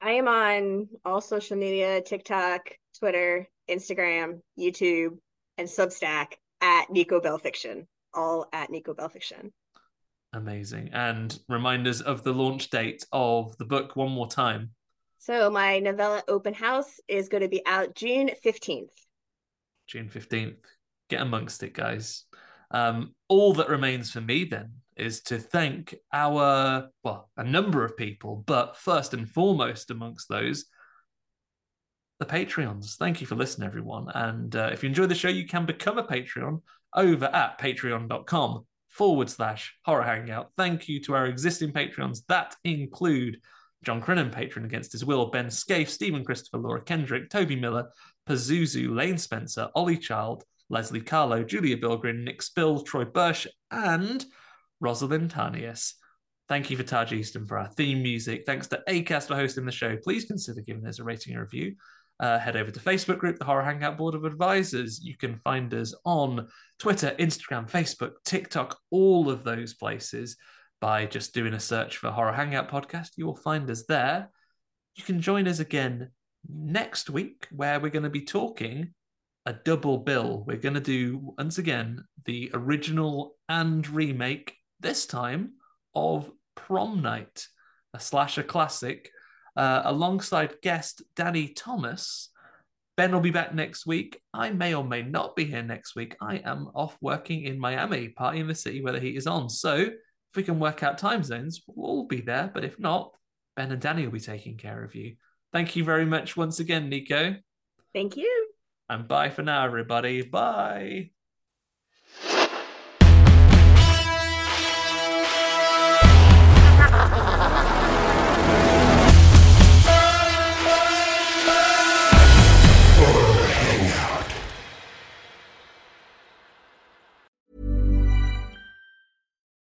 Speaker 2: I am on all social media TikTok, Twitter, Instagram, YouTube, and Substack at Nico Bell Fiction, all at Nico Bell Fiction.
Speaker 1: Amazing. And reminders of the launch date of the book one more time.
Speaker 2: So, my novella Open House is going to be out June 15th.
Speaker 1: June 15th. Get amongst it, guys. Um, all that remains for me then is to thank our, well, a number of people, but first and foremost amongst those, the Patreons. Thank you for listening, everyone. And uh, if you enjoy the show, you can become a Patreon over at patreon.com forward slash horror hangout. Thank you to our existing Patreons that include John Crinnan, patron against his will, Ben Scaife, Stephen Christopher, Laura Kendrick, Toby Miller, Pazuzu, Lane Spencer, Ollie Child, Leslie Carlo, Julia Bilgrin, Nick Spill, Troy Bursch, and Rosalind Tarnius. Thank you for Taj Easton for our theme music. Thanks to ACAST for hosting the show. Please consider giving us a rating and review. Uh, head over to Facebook group, the Horror Hangout Board of Advisors. You can find us on Twitter, Instagram, Facebook, TikTok, all of those places by just doing a search for Horror Hangout Podcast. You will find us there. You can join us again next week where we're going to be talking a double bill. We're going to do, once again, the original and remake, this time of Prom Night, a slasher classic, uh, alongside guest Danny Thomas. Ben will be back next week. I may or may not be here next week. I am off working in Miami, party in the city where the heat is on. So if we can work out time zones, we'll all be there. But if not, Ben and Danny will be taking care of you. Thank you very much once again, Nico.
Speaker 2: Thank you.
Speaker 1: And bye for now, everybody. Bye.